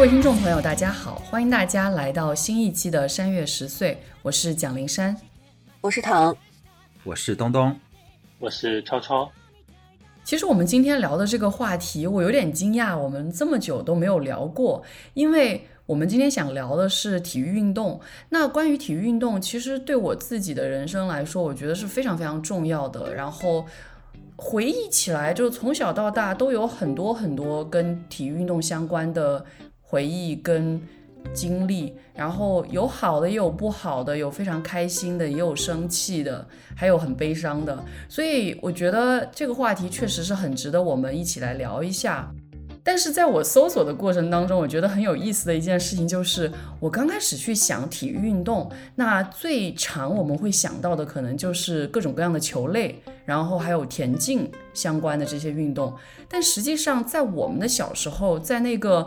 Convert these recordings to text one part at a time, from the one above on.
各位听众朋友，大家好，欢迎大家来到新一期的山月十岁，我是蒋灵山，我是唐，我是东东，我是超超。其实我们今天聊的这个话题，我有点惊讶，我们这么久都没有聊过，因为我们今天想聊的是体育运动。那关于体育运动，其实对我自己的人生来说，我觉得是非常非常重要的。然后回忆起来，就是从小到大都有很多很多跟体育运动相关的回忆跟。经历，然后有好的也有不好的，有非常开心的，也有生气的，还有很悲伤的。所以我觉得这个话题确实是很值得我们一起来聊一下。但是在我搜索的过程当中，我觉得很有意思的一件事情就是，我刚开始去想体育运动，那最常我们会想到的可能就是各种各样的球类，然后还有田径相关的这些运动。但实际上，在我们的小时候，在那个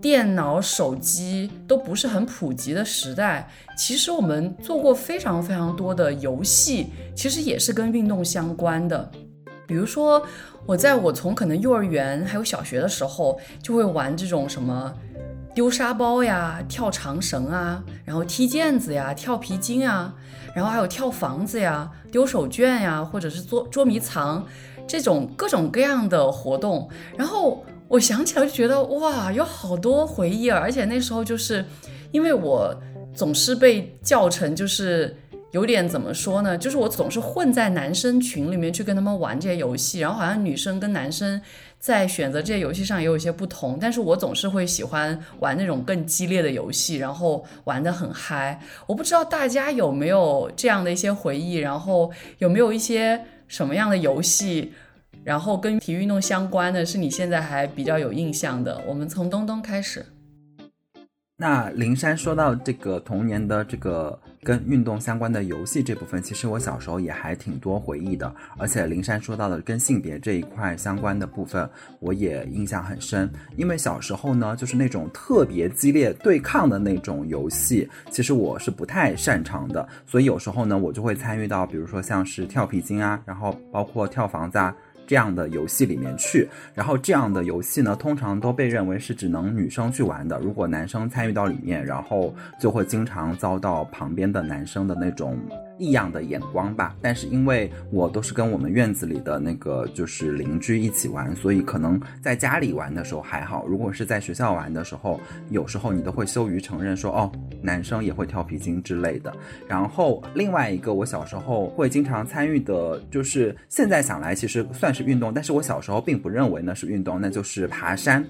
电脑、手机都不是很普及的时代，其实我们做过非常非常多的游戏，其实也是跟运动相关的。比如说，我在我从可能幼儿园还有小学的时候，就会玩这种什么丢沙包呀、跳长绳啊，然后踢毽子呀、跳皮筋啊，然后还有跳房子呀、丢手绢呀，或者是捉捉迷藏这种各种各样的活动，然后。我想起来就觉得哇，有好多回忆啊！而且那时候就是，因为我总是被叫成就是有点怎么说呢？就是我总是混在男生群里面去跟他们玩这些游戏，然后好像女生跟男生在选择这些游戏上也有一些不同，但是我总是会喜欢玩那种更激烈的游戏，然后玩得很嗨。我不知道大家有没有这样的一些回忆，然后有没有一些什么样的游戏？然后跟体育运动相关的是你现在还比较有印象的，我们从东东开始。那灵山说到这个童年的这个跟运动相关的游戏这部分，其实我小时候也还挺多回忆的。而且灵山说到的跟性别这一块相关的部分，我也印象很深。因为小时候呢，就是那种特别激烈对抗的那种游戏，其实我是不太擅长的。所以有时候呢，我就会参与到，比如说像是跳皮筋啊，然后包括跳房子啊。这样的游戏里面去，然后这样的游戏呢，通常都被认为是只能女生去玩的。如果男生参与到里面，然后就会经常遭到旁边的男生的那种。异样的眼光吧，但是因为我都是跟我们院子里的那个就是邻居一起玩，所以可能在家里玩的时候还好。如果是在学校玩的时候，有时候你都会羞于承认说哦，男生也会跳皮筋之类的。然后另外一个我小时候会经常参与的，就是现在想来其实算是运动，但是我小时候并不认为那是运动，那就是爬山。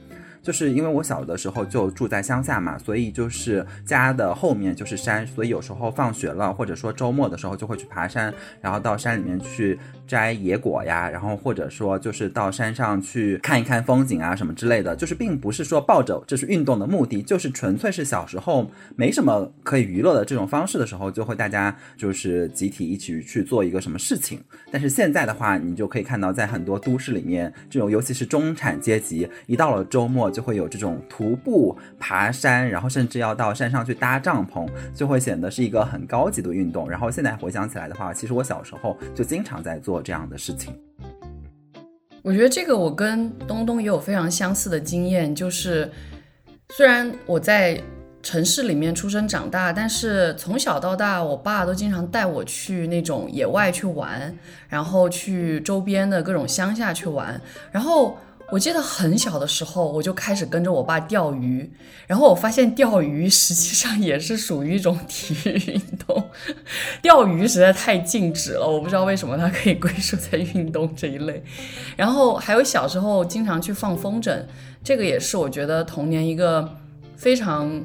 就是因为我小的时候就住在乡下嘛，所以就是家的后面就是山，所以有时候放学了或者说周末的时候就会去爬山，然后到山里面去摘野果呀，然后或者说就是到山上去看一看风景啊什么之类的，就是并不是说抱着这是运动的目的，就是纯粹是小时候没什么可以娱乐的这种方式的时候，就会大家就是集体一起去做一个什么事情。但是现在的话，你就可以看到在很多都市里面，这种尤其是中产阶级，一到了周末。就会有这种徒步、爬山，然后甚至要到山上去搭帐篷，就会显得是一个很高级的运动。然后现在回想起来的话，其实我小时候就经常在做这样的事情。我觉得这个我跟东东也有非常相似的经验，就是虽然我在城市里面出生长大，但是从小到大，我爸都经常带我去那种野外去玩，然后去周边的各种乡下去玩，然后。我记得很小的时候，我就开始跟着我爸钓鱼，然后我发现钓鱼实际上也是属于一种体育运动。钓鱼实在太静止了，我不知道为什么它可以归属在运动这一类。然后还有小时候经常去放风筝，这个也是我觉得童年一个非常。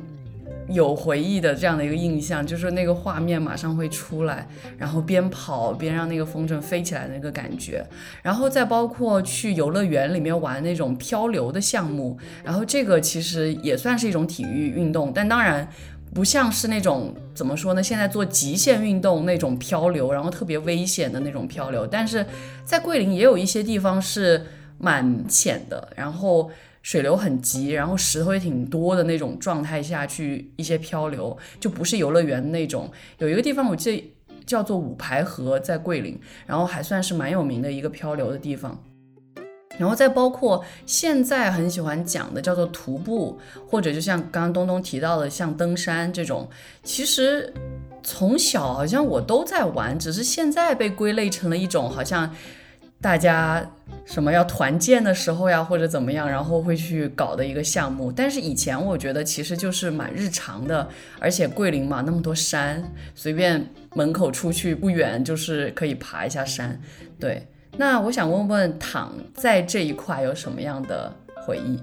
有回忆的这样的一个印象，就是那个画面马上会出来，然后边跑边让那个风筝飞起来的那个感觉，然后再包括去游乐园里面玩那种漂流的项目，然后这个其实也算是一种体育运动，但当然不像是那种怎么说呢？现在做极限运动那种漂流，然后特别危险的那种漂流，但是在桂林也有一些地方是蛮浅的，然后。水流很急，然后石头也挺多的那种状态下去一些漂流，就不是游乐园那种。有一个地方我记得叫做五排河，在桂林，然后还算是蛮有名的一个漂流的地方。然后再包括现在很喜欢讲的叫做徒步，或者就像刚刚东东提到的像登山这种，其实从小好像我都在玩，只是现在被归类成了一种好像大家什么要团建的时候呀，或者怎么样，然后会去搞的一个项目。但是以前我觉得其实就是蛮日常的，而且桂林嘛那么多山，随便门口出去不远就是可以爬一下山，对。那我想问问躺在这一块有什么样的回忆？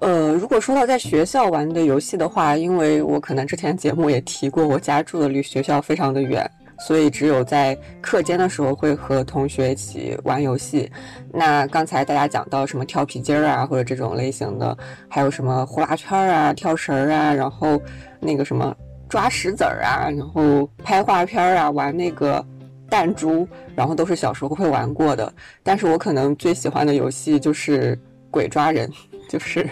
呃，如果说到在学校玩的游戏的话，因为我可能之前节目也提过，我家住的离学校非常的远，所以只有在课间的时候会和同学一起玩游戏。那刚才大家讲到什么跳皮筋儿啊，或者这种类型的，还有什么呼啦圈啊、跳绳啊，然后那个什么抓石子儿啊，然后拍画片儿啊，玩那个。弹珠，然后都是小时候会玩过的，但是我可能最喜欢的游戏就是鬼抓人，就是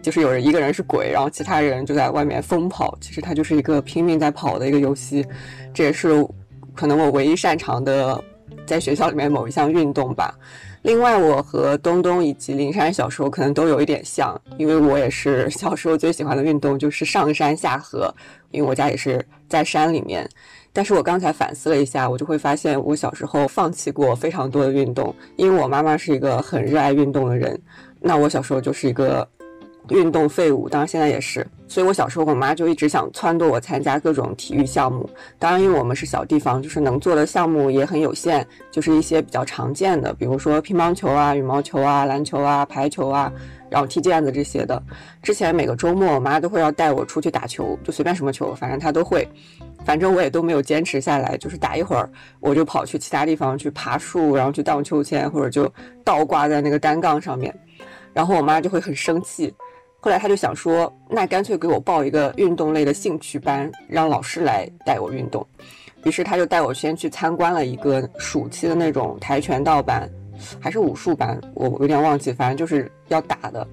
就是有人一个人是鬼，然后其他人就在外面疯跑，其实它就是一个拼命在跑的一个游戏，这也是可能我唯一擅长的在学校里面某一项运动吧。另外，我和东东以及林珊小时候可能都有一点像，因为我也是小时候最喜欢的运动就是上山下河，因为我家也是在山里面。但是我刚才反思了一下，我就会发现我小时候放弃过非常多的运动，因为我妈妈是一个很热爱运动的人，那我小时候就是一个运动废物，当然现在也是。所以我小时候我妈就一直想撺掇我参加各种体育项目，当然因为我们是小地方，就是能做的项目也很有限，就是一些比较常见的，比如说乒乓球啊、羽毛球啊、篮球啊、排球啊。然后踢毽子这些的，之前每个周末我妈都会要带我出去打球，就随便什么球，反正她都会，反正我也都没有坚持下来，就是打一会儿，我就跑去其他地方去爬树，然后去荡秋千，或者就倒挂在那个单杠上面，然后我妈就会很生气，后来他就想说，那干脆给我报一个运动类的兴趣班，让老师来带我运动，于是他就带我先去参观了一个暑期的那种跆拳道班。还是武术班，我有点忘记，反正就是要打的。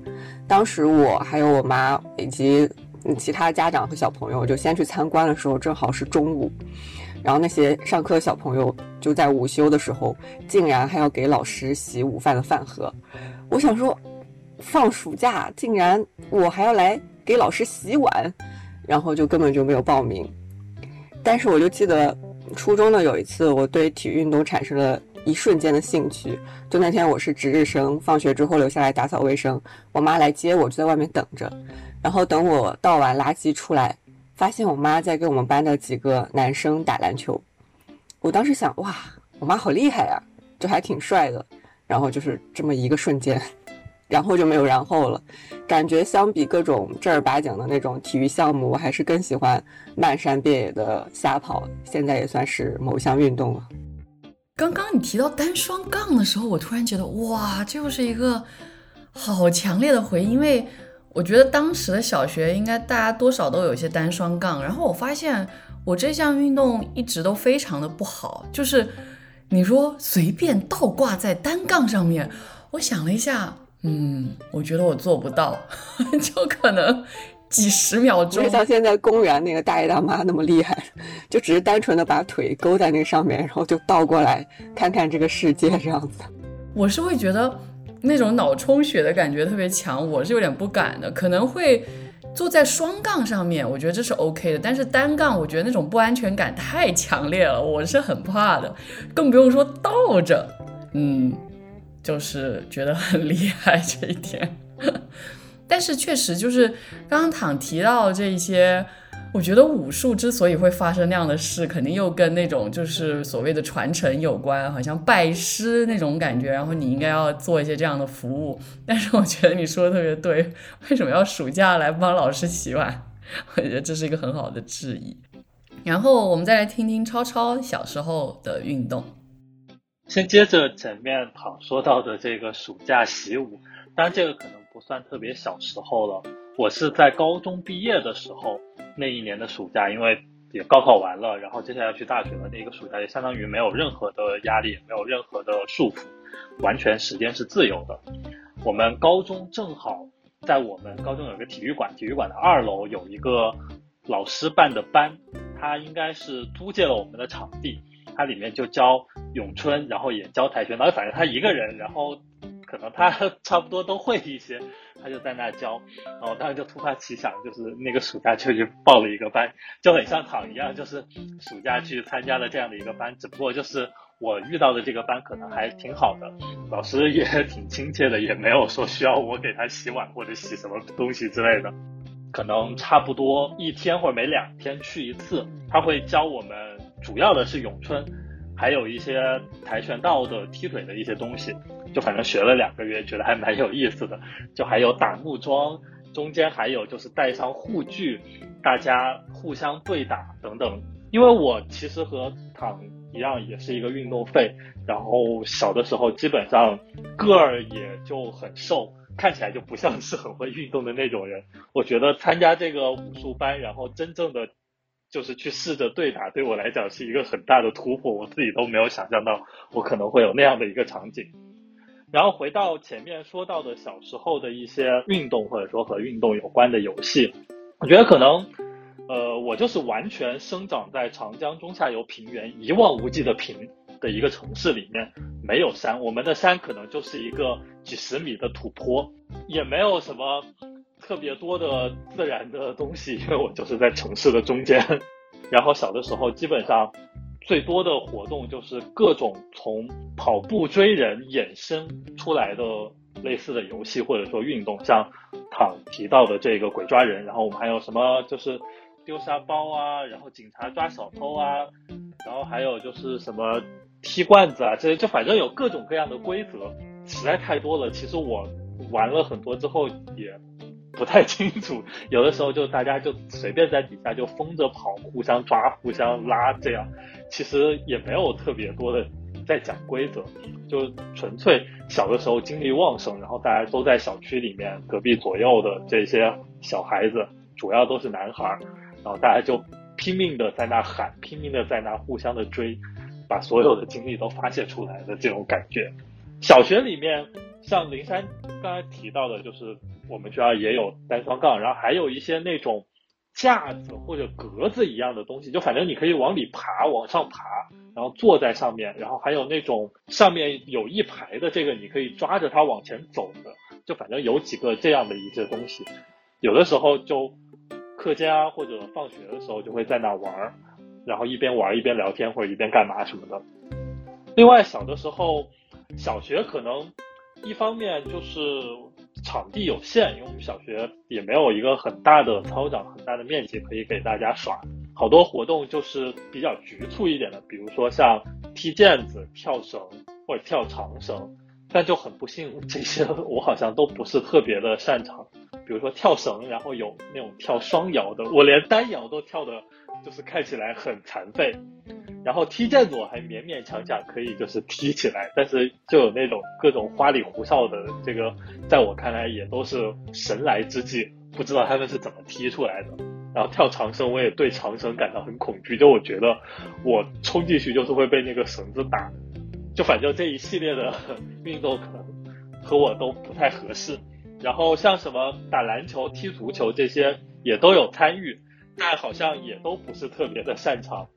当时我还有我妈以及其他家长和小朋友就先去参观的时候，正好是中午，然后那些上课的小朋友就在午休的时候，竟然还要给老师洗午饭的饭盒。我想说，放暑假竟然我还要来给老师洗碗，然后就根本就没有报名。但是我就记得初中的有一次，我对体育运动产生了。一瞬间的兴趣，就那天我是值日生，放学之后留下来打扫卫生，我妈来接我，就在外面等着。然后等我倒完垃圾出来，发现我妈在跟我们班的几个男生打篮球。我当时想，哇，我妈好厉害呀，就还挺帅的。然后就是这么一个瞬间，然后就没有然后了。感觉相比各种正儿八经的那种体育项目，我还是更喜欢漫山遍野的瞎跑。现在也算是某项运动了。刚刚你提到单双杠的时候，我突然觉得哇，这又是一个好强烈的回忆，因为我觉得当时的小学应该大家多少都有一些单双杠，然后我发现我这项运动一直都非常的不好，就是你说随便倒挂在单杠上面，我想了一下，嗯，我觉得我做不到，就可能。几十秒钟，就像现在公园那个大爷大妈那么厉害，就只是单纯的把腿勾在那个上面，然后就倒过来看看这个世界这样子。我是会觉得那种脑充血的感觉特别强，我是有点不敢的。可能会坐在双杠上面，我觉得这是 OK 的，但是单杠我觉得那种不安全感太强烈了，我是很怕的。更不用说倒着，嗯，就是觉得很厉害这一点。但是确实就是刚刚躺提到这一些，我觉得武术之所以会发生那样的事，肯定又跟那种就是所谓的传承有关，好像拜师那种感觉。然后你应该要做一些这样的服务。但是我觉得你说的特别对，为什么要暑假来帮老师洗碗？我觉得这是一个很好的质疑。然后我们再来听听超超小时候的运动。先接着前面躺说到的这个暑假习武，当然这个可能。不算特别小时候了，我是在高中毕业的时候那一年的暑假，因为也高考完了，然后接下来要去大学的那个暑假，也相当于没有任何的压力，没有任何的束缚，完全时间是自由的。我们高中正好在我们高中有一个体育馆，体育馆的二楼有一个老师办的班，他应该是租借了我们的场地，它里面就教咏春，然后也教跆拳道，反正他一个人，然后可能他差不多都会一些，他就在那教，然后当时就突发奇想，就是那个暑假就去报了一个班，就很像躺一样，就是暑假去参加了这样的一个班，只不过就是我遇到的这个班可能还挺好的，老师也挺亲切的，也没有说需要我给他洗碗或者洗什么东西之类的。可能差不多一天或者每两天去一次，他会教我们，主要的是咏春，还有一些跆拳道的踢腿的一些东西，就反正学了两个月，觉得还蛮有意思的。就还有打木桩，中间还有就是带上护具，大家互相对打等等。因为我其实和躺一样，也是一个运动废，然后小的时候基本上个儿也就很瘦。看起来就不像是很会运动的那种人。我觉得参加这个武术班，然后真正的就是去试着对打，对我来讲是一个很大的突破。我自己都没有想象到我可能会有那样的一个场景。然后回到前面说到的小时候的一些运动，或者说和运动有关的游戏，我觉得可能，呃，我就是完全生长在长江中下游平原一望无际的平。的一个城市里面没有山，我们的山可能就是一个几十米的土坡，也没有什么特别多的自然的东西，因为我就是在城市的中间。然后小的时候基本上最多的活动就是各种从跑步追人衍生出来的类似的游戏或者说运动，像躺提到的这个鬼抓人，然后我们还有什么就是丢沙包啊，然后警察抓小偷啊，然后还有就是什么。踢罐子啊，这就反正有各种各样的规则，实在太多了。其实我玩了很多之后也不太清楚，有的时候就大家就随便在底下就疯着跑，互相抓、互相拉，这样其实也没有特别多的在讲规则，就纯粹小的时候精力旺盛，然后大家都在小区里面，隔壁左右的这些小孩子，主要都是男孩，然后大家就拼命的在那喊，拼命的在那互相的追。把所有的精力都发泄出来的这种感觉，小学里面像灵山刚才提到的，就是我们学校也有单双杠，然后还有一些那种架子或者格子一样的东西，就反正你可以往里爬，往上爬，然后坐在上面，然后还有那种上面有一排的这个，你可以抓着它往前走的，就反正有几个这样的一些东西，有的时候就课间啊或者放学的时候就会在那玩儿。然后一边玩一边聊天或者一边干嘛什么的。另外，小的时候，小学可能一方面就是场地有限，因为我们小学也没有一个很大的操场、很大的面积可以给大家耍，好多活动就是比较局促一点的，比如说像踢毽子、跳绳或者跳长绳。但就很不幸，这些 我好像都不是特别的擅长。比如说跳绳，然后有那种跳双摇的，我连单摇都跳的。就是看起来很残废，然后踢毽子我还勉勉强强可以就是踢起来，但是就有那种各种花里胡哨的，这个在我看来也都是神来之计，不知道他们是怎么踢出来的。然后跳长绳，我也对长绳感到很恐惧，就我觉得我冲进去就是会被那个绳子打，就反正这一系列的 运动可能和我都不太合适。然后像什么打篮球、踢足球这些也都有参与。但好像也都不是特别的擅长。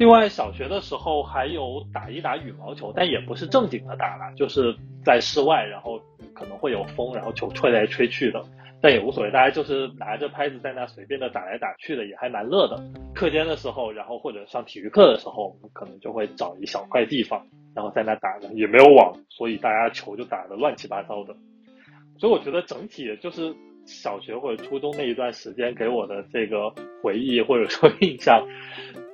另外，小学的时候还有打一打羽毛球，但也不是正经的打了，就是在室外，然后可能会有风，然后球吹来吹去的，但也无所谓，大家就是拿着拍子在那随便的打来打去的，也还蛮乐的。课间的时候，然后或者上体育课的时候，我们可能就会找一小块地方，然后在那打的，也没有网，所以大家球就打的乱七八糟的。所以我觉得整体就是。小学或者初中那一段时间给我的这个回忆或者说 印象，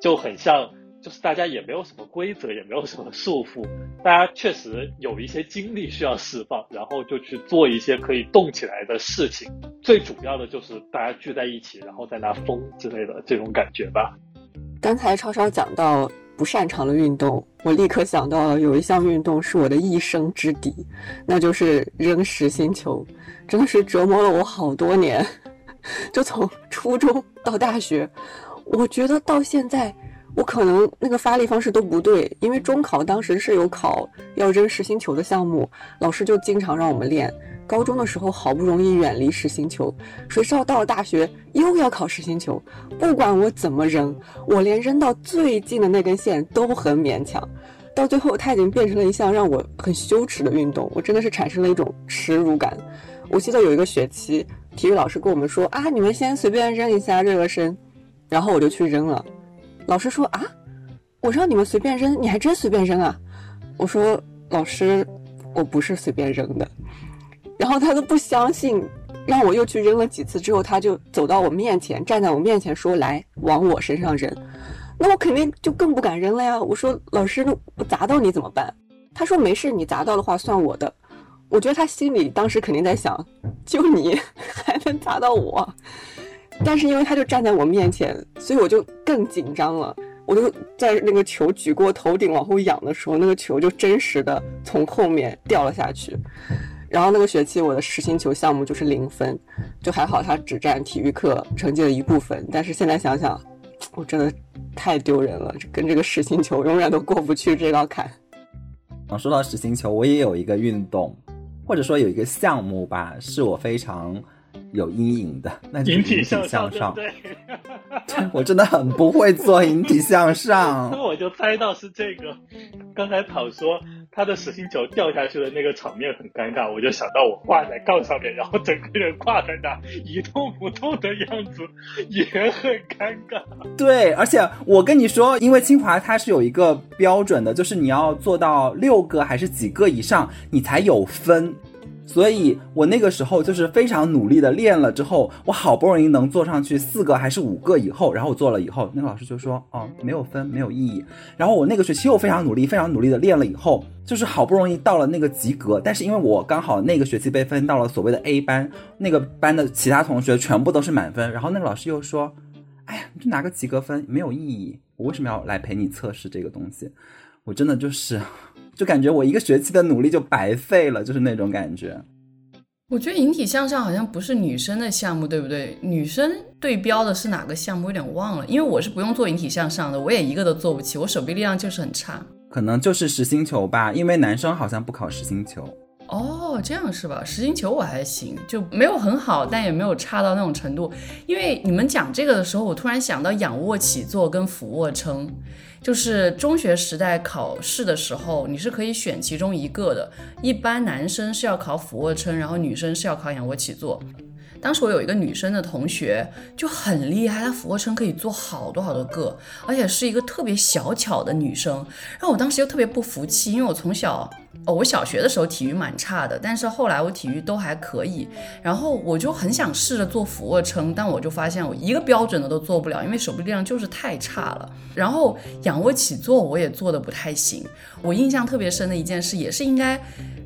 就很像，就是大家也没有什么规则，也没有什么束缚，大家确实有一些精力需要释放，然后就去做一些可以动起来的事情。最主要的就是大家聚在一起，然后在那疯之类的这种感觉吧。刚才超超讲到。不擅长的运动，我立刻想到了有一项运动是我的一生之敌，那就是扔实心球，真的是折磨了我好多年，就从初中到大学，我觉得到现在我可能那个发力方式都不对，因为中考当时是有考要扔实心球的项目，老师就经常让我们练。高中的时候好不容易远离实心球，谁知道到了大学又要考实心球。不管我怎么扔，我连扔到最近的那根线都很勉强。到最后它已经变成了一项让我很羞耻的运动，我真的是产生了一种耻辱感。我记得有一个学期，体育老师跟我们说啊，你们先随便扔一下热热身，然后我就去扔了。老师说啊，我让你们随便扔，你还真随便扔啊？我说老师，我不是随便扔的。然后他都不相信，让我又去扔了几次之后，他就走到我面前，站在我面前说来往我身上扔。那我肯定就更不敢扔了呀！我说老师，那我砸到你怎么办？他说没事，你砸到的话算我的。我觉得他心里当时肯定在想，就你 还能砸到我？但是因为他就站在我面前，所以我就更紧张了。我就在那个球举过头顶往后仰的时候，那个球就真实的从后面掉了下去。然后那个学期我的实心球项目就是零分，就还好，它只占体育课成绩的一部分。但是现在想想，我真的。太丢人了，跟这个实心球永远都过不去这道坎。啊，说到实心球，我也有一个运动，或者说有一个项目吧，是我非常。有阴影的，那就是引体向上。对，我真的很不会做引体向上。那我就猜到是这个。刚才跑说他的实心球掉下去的那个场面很尴尬，我就想到我挂在杠上面，然后整个人挂在那一动不动的样子也很尴尬。对，而且我跟你说，因为清华它是有一个标准的，就是你要做到六个还是几个以上，你才有分。所以我那个时候就是非常努力的练了之后，我好不容易能做上去四个还是五个以后，然后我做了以后，那个老师就说，哦，没有分，没有意义。然后我那个学期又非常努力，非常努力的练了以后，就是好不容易到了那个及格，但是因为我刚好那个学期被分到了所谓的 A 班，那个班的其他同学全部都是满分，然后那个老师又说，哎呀，你就拿个及格分没有意义，我为什么要来陪你测试这个东西？我真的就是。就感觉我一个学期的努力就白费了，就是那种感觉。我觉得引体向上好像不是女生的项目，对不对？女生对标的是哪个项目？有点忘了，因为我是不用做引体向上的，我也一个都做不起，我手臂力量就是很差。可能就是实心球吧，因为男生好像不考实心球。哦，这样是吧？实心球我还行，就没有很好，但也没有差到那种程度。因为你们讲这个的时候，我突然想到仰卧起坐跟俯卧撑。就是中学时代考试的时候，你是可以选其中一个的。一般男生是要考俯卧撑，然后女生是要考仰卧起坐。当时我有一个女生的同学就很厉害，她俯卧撑可以做好多好多个，而且是一个特别小巧的女生。然后我当时又特别不服气，因为我从小。哦，我小学的时候体育蛮差的，但是后来我体育都还可以，然后我就很想试着做俯卧撑，但我就发现我一个标准的都做不了，因为手臂力量就是太差了。然后仰卧起坐我也做的不太行。我印象特别深的一件事，也是应该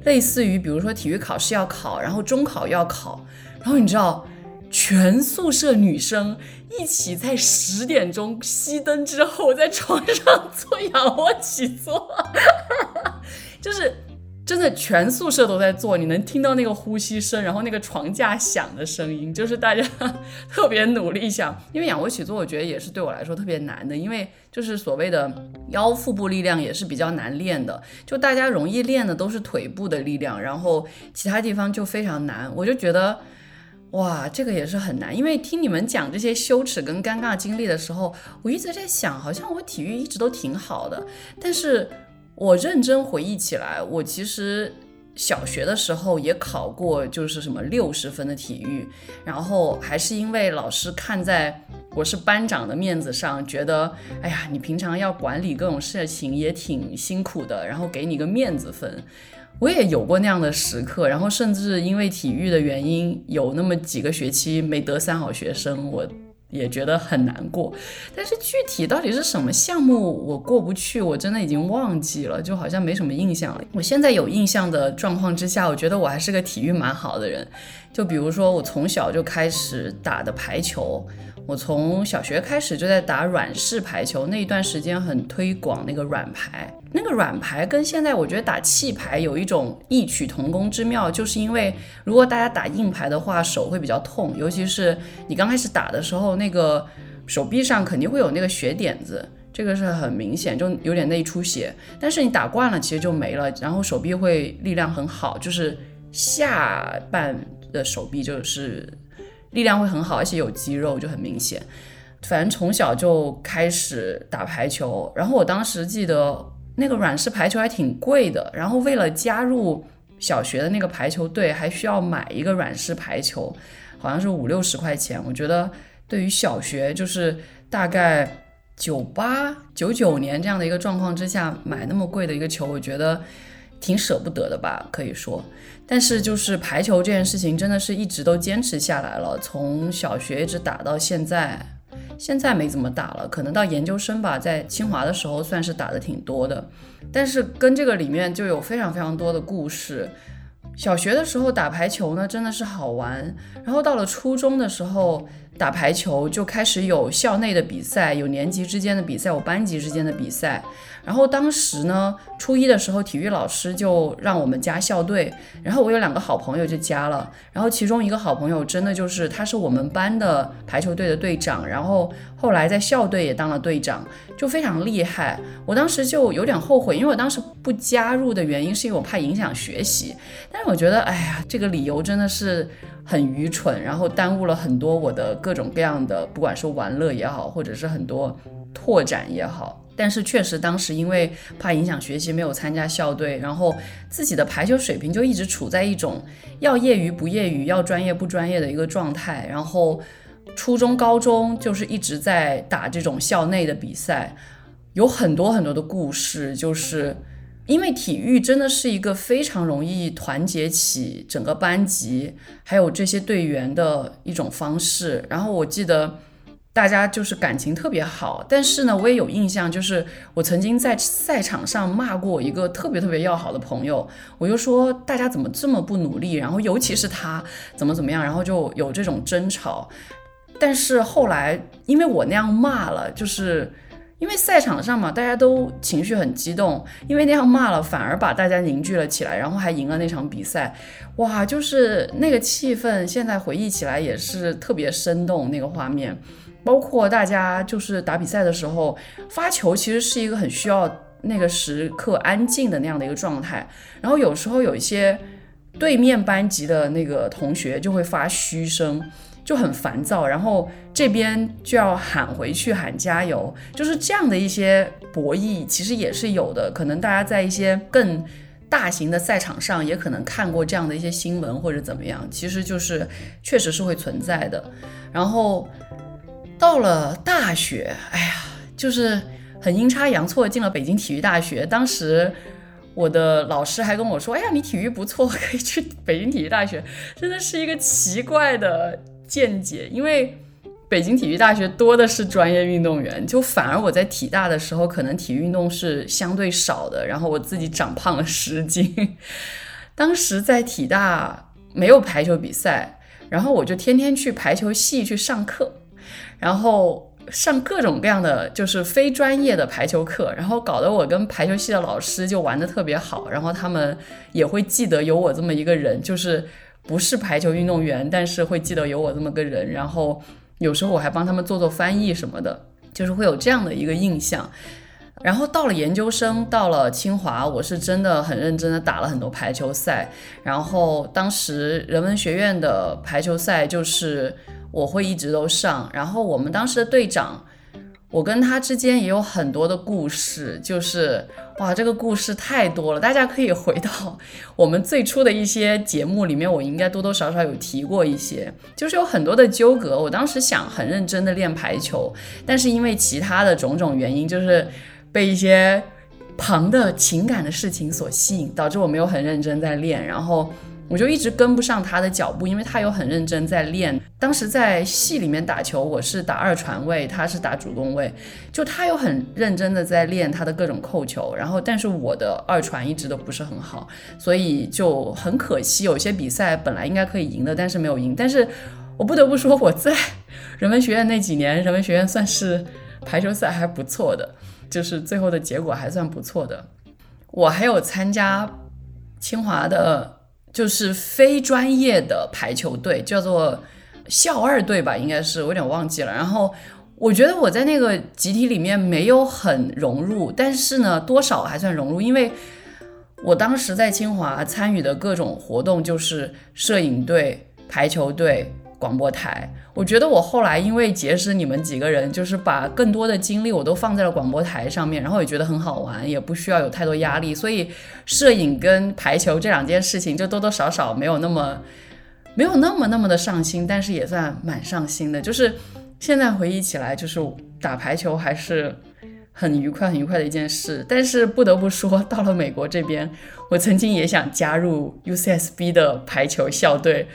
类似于，比如说体育考试要考，然后中考要考，然后你知道，全宿舍女生一起在十点钟熄灯之后，在床上做仰卧起坐，就是。真的，全宿舍都在做，你能听到那个呼吸声，然后那个床架响的声音，就是大家 特别努力想。因为仰卧起坐，我觉得也是对我来说特别难的，因为就是所谓的腰腹部力量也是比较难练的。就大家容易练的都是腿部的力量，然后其他地方就非常难。我就觉得，哇，这个也是很难。因为听你们讲这些羞耻跟尴尬经历的时候，我一直在想，好像我体育一直都挺好的，但是。我认真回忆起来，我其实小学的时候也考过，就是什么六十分的体育，然后还是因为老师看在我是班长的面子上，觉得哎呀，你平常要管理各种事情也挺辛苦的，然后给你个面子分。我也有过那样的时刻，然后甚至因为体育的原因，有那么几个学期没得三好学生，我。也觉得很难过，但是具体到底是什么项目我过不去，我真的已经忘记了，就好像没什么印象了。我现在有印象的状况之下，我觉得我还是个体育蛮好的人。就比如说我从小就开始打的排球。我从小学开始就在打软式排球，那一段时间很推广那个软排。那个软排跟现在我觉得打气排有一种异曲同工之妙，就是因为如果大家打硬排的话，手会比较痛，尤其是你刚开始打的时候，那个手臂上肯定会有那个血点子，这个是很明显，就有点内出血。但是你打惯了，其实就没了，然后手臂会力量很好，就是下半的手臂就是。力量会很好，而且有肌肉就很明显。反正从小就开始打排球，然后我当时记得那个软式排球还挺贵的，然后为了加入小学的那个排球队，还需要买一个软式排球，好像是五六十块钱。我觉得对于小学，就是大概九八九九年这样的一个状况之下，买那么贵的一个球，我觉得挺舍不得的吧，可以说。但是就是排球这件事情，真的是一直都坚持下来了，从小学一直打到现在。现在没怎么打了，可能到研究生吧，在清华的时候算是打的挺多的，但是跟这个里面就有非常非常多的故事。小学的时候打排球呢，真的是好玩，然后到了初中的时候。打排球就开始有校内的比赛，有年级之间的比赛，有班级之间的比赛。然后当时呢，初一的时候，体育老师就让我们加校队。然后我有两个好朋友就加了。然后其中一个好朋友真的就是他是我们班的排球队的队长，然后后来在校队也当了队长，就非常厉害。我当时就有点后悔，因为我当时不加入的原因是因为我怕影响学习。但是我觉得，哎呀，这个理由真的是。很愚蠢，然后耽误了很多我的各种各样的，不管是玩乐也好，或者是很多拓展也好。但是确实当时因为怕影响学习，没有参加校队，然后自己的排球水平就一直处在一种要业余不业余，要专业不专业的一个状态。然后初中、高中就是一直在打这种校内的比赛，有很多很多的故事，就是。因为体育真的是一个非常容易团结起整个班级，还有这些队员的一种方式。然后我记得大家就是感情特别好，但是呢，我也有印象，就是我曾经在赛场上骂过一个特别特别要好的朋友，我就说大家怎么这么不努力，然后尤其是他怎么怎么样，然后就有这种争吵。但是后来因为我那样骂了，就是。因为赛场上嘛，大家都情绪很激动，因为那样骂了，反而把大家凝聚了起来，然后还赢了那场比赛，哇，就是那个气氛，现在回忆起来也是特别生动。那个画面，包括大家就是打比赛的时候发球，其实是一个很需要那个时刻安静的那样的一个状态。然后有时候有一些对面班级的那个同学就会发嘘声。就很烦躁，然后这边就要喊回去喊加油，就是这样的一些博弈，其实也是有的。可能大家在一些更大型的赛场上，也可能看过这样的一些新闻或者怎么样，其实就是确实是会存在的。然后到了大学，哎呀，就是很阴差阳错进了北京体育大学。当时我的老师还跟我说：“哎呀，你体育不错，可以去北京体育大学。”真的是一个奇怪的。见解，因为北京体育大学多的是专业运动员，就反而我在体大的时候，可能体育运动是相对少的。然后我自己长胖了十斤，当时在体大没有排球比赛，然后我就天天去排球系去上课，然后上各种各样的就是非专业的排球课，然后搞得我跟排球系的老师就玩的特别好，然后他们也会记得有我这么一个人，就是。不是排球运动员，但是会记得有我这么个人，然后有时候我还帮他们做做翻译什么的，就是会有这样的一个印象。然后到了研究生，到了清华，我是真的很认真的打了很多排球赛。然后当时人文学院的排球赛就是我会一直都上。然后我们当时的队长。我跟他之间也有很多的故事，就是哇，这个故事太多了，大家可以回到我们最初的一些节目里面，我应该多多少少有提过一些，就是有很多的纠葛。我当时想很认真的练排球，但是因为其他的种种原因，就是被一些旁的情感的事情所吸引，导致我没有很认真在练，然后。我就一直跟不上他的脚步，因为他有很认真在练。当时在系里面打球，我是打二传位，他是打主动位，就他有很认真的在练他的各种扣球。然后，但是我的二传一直都不是很好，所以就很可惜，有些比赛本来应该可以赢的，但是没有赢。但是我不得不说，我在人文学院那几年，人文学院算是排球赛还不错的，就是最后的结果还算不错的。我还有参加清华的。就是非专业的排球队，叫做校二队吧，应该是我有点忘记了。然后我觉得我在那个集体里面没有很融入，但是呢，多少还算融入，因为我当时在清华参与的各种活动就是摄影队、排球队。广播台。我觉得我后来因为结识你们几个人，就是把更多的精力我都放在了广播台上面，然后也觉得很好玩，也不需要有太多压力，所以摄影跟排球这两件事情就多多少少没有那么没有那么那么的上心，但是也算蛮上心的。就是现在回忆起来，就是打排球还是。很愉快、很愉快的一件事，但是不得不说，到了美国这边，我曾经也想加入 UCSB 的排球校队，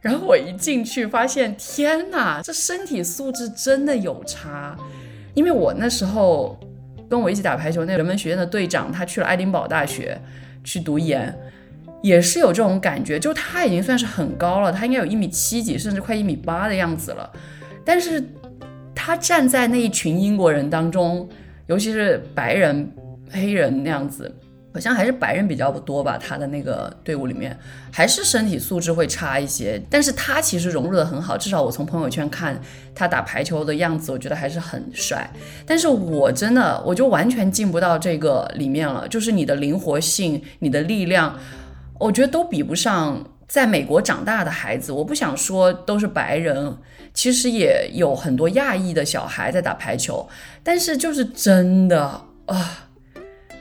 然后我一进去发现，天哪，这身体素质真的有差。因为我那时候跟我一起打排球那人文学院的队长，他去了爱丁堡大学去读研，也是有这种感觉，就他已经算是很高了，他应该有一米七几，甚至快一米八的样子了，但是他站在那一群英国人当中。尤其是白人、黑人那样子，好像还是白人比较多吧。他的那个队伍里面，还是身体素质会差一些。但是他其实融入的很好，至少我从朋友圈看他打排球的样子，我觉得还是很帅。但是我真的，我就完全进不到这个里面了。就是你的灵活性、你的力量，我觉得都比不上在美国长大的孩子。我不想说都是白人。其实也有很多亚裔的小孩在打排球，但是就是真的啊，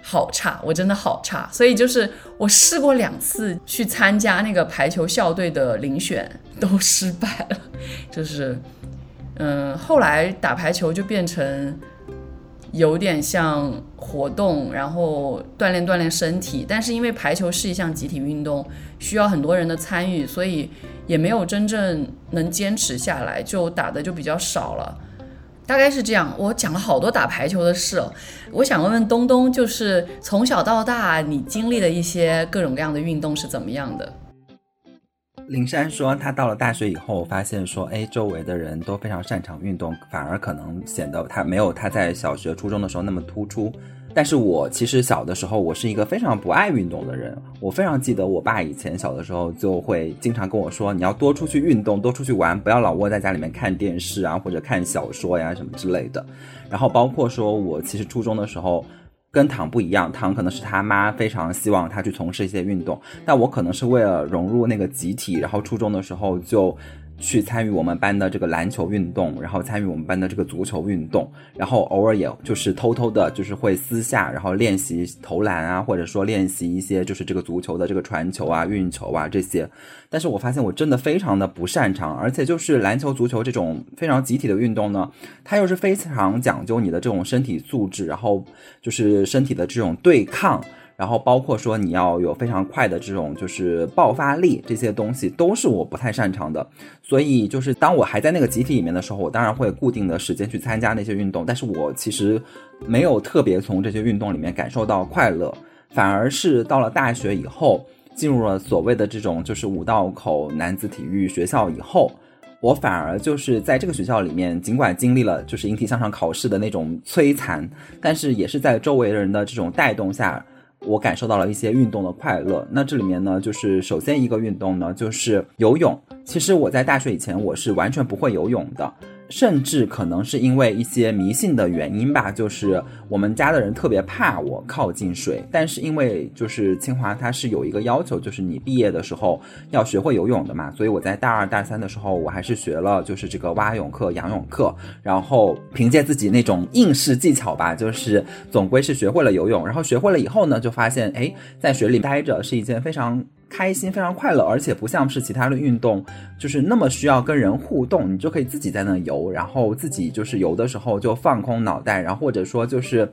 好差，我真的好差。所以就是我试过两次去参加那个排球校队的遴选，都失败了。就是，嗯，后来打排球就变成。有点像活动，然后锻炼锻炼身体，但是因为排球是一项集体运动，需要很多人的参与，所以也没有真正能坚持下来，就打的就比较少了。大概是这样。我讲了好多打排球的事哦，我想问问东东，就是从小到大你经历的一些各种各样的运动是怎么样的？林珊说，他到了大学以后，发现说，哎，周围的人都非常擅长运动，反而可能显得他没有他在小学、初中的时候那么突出。但是我其实小的时候，我是一个非常不爱运动的人。我非常记得我爸以前小的时候就会经常跟我说，你要多出去运动，多出去玩，不要老窝在家里面看电视啊，或者看小说呀什么之类的。然后包括说我其实初中的时候。跟唐不一样，唐可能是他妈非常希望他去从事一些运动，但我可能是为了融入那个集体，然后初中的时候就。去参与我们班的这个篮球运动，然后参与我们班的这个足球运动，然后偶尔也就是偷偷的，就是会私下然后练习投篮啊，或者说练习一些就是这个足球的这个传球啊、运球啊这些。但是我发现我真的非常的不擅长，而且就是篮球、足球这种非常集体的运动呢，它又是非常讲究你的这种身体素质，然后就是身体的这种对抗。然后包括说你要有非常快的这种就是爆发力，这些东西都是我不太擅长的。所以就是当我还在那个集体里面的时候，我当然会固定的时间去参加那些运动，但是我其实没有特别从这些运动里面感受到快乐，反而是到了大学以后，进入了所谓的这种就是五道口男子体育学校以后，我反而就是在这个学校里面，尽管经历了就是引体向上考试的那种摧残，但是也是在周围人的这种带动下。我感受到了一些运动的快乐。那这里面呢，就是首先一个运动呢，就是游泳。其实我在大学以前，我是完全不会游泳的。甚至可能是因为一些迷信的原因吧，就是我们家的人特别怕我靠近水。但是因为就是清华它是有一个要求，就是你毕业的时候要学会游泳的嘛，所以我在大二大三的时候，我还是学了就是这个蛙泳课、仰泳课，然后凭借自己那种应试技巧吧，就是总归是学会了游泳。然后学会了以后呢，就发现哎，在水里待着是一件非常。开心非常快乐，而且不像是其他的运动，就是那么需要跟人互动，你就可以自己在那游，然后自己就是游的时候就放空脑袋，然后或者说就是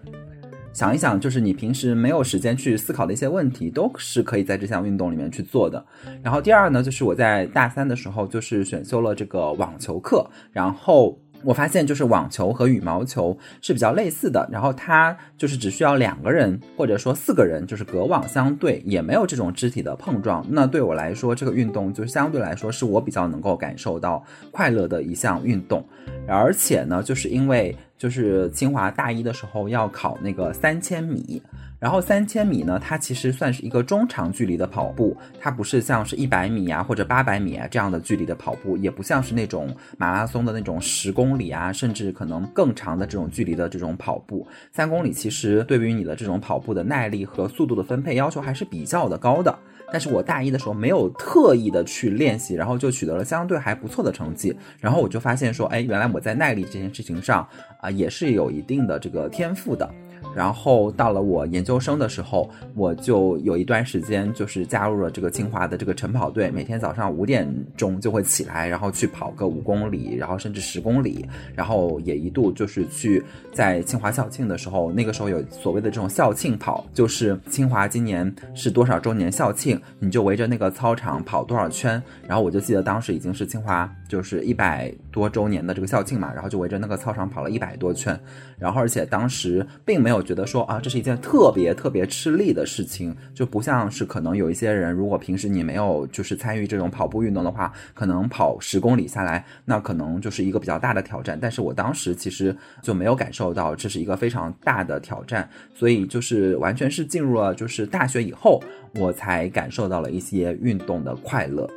想一想，就是你平时没有时间去思考的一些问题，都是可以在这项运动里面去做的。然后第二呢，就是我在大三的时候就是选修了这个网球课，然后。我发现就是网球和羽毛球是比较类似的，然后它就是只需要两个人或者说四个人，就是隔网相对，也没有这种肢体的碰撞。那对我来说，这个运动就相对来说是我比较能够感受到快乐的一项运动。而且呢，就是因为就是清华大一的时候要考那个三千米。然后三千米呢，它其实算是一个中长距离的跑步，它不是像是一百米啊或者八百米啊这样的距离的跑步，也不像是那种马拉松的那种十公里啊，甚至可能更长的这种距离的这种跑步。三公里其实对于你的这种跑步的耐力和速度的分配要求还是比较的高的。但是我大一的时候没有特意的去练习，然后就取得了相对还不错的成绩。然后我就发现说，哎，原来我在耐力这件事情上啊，也是有一定的这个天赋的。然后到了我研究生的时候，我就有一段时间就是加入了这个清华的这个晨跑队，每天早上五点钟就会起来，然后去跑个五公里，然后甚至十公里，然后也一度就是去在清华校庆的时候，那个时候有所谓的这种校庆跑，就是清华今年是多少周年校庆，你就围着那个操场跑多少圈，然后我就记得当时已经是清华就是一百多周年的这个校庆嘛，然后就围着那个操场跑了一百多圈，然后而且当时并没有。觉得说啊，这是一件特别特别吃力的事情，就不像是可能有一些人，如果平时你没有就是参与这种跑步运动的话，可能跑十公里下来，那可能就是一个比较大的挑战。但是我当时其实就没有感受到这是一个非常大的挑战，所以就是完全是进入了就是大学以后，我才感受到了一些运动的快乐。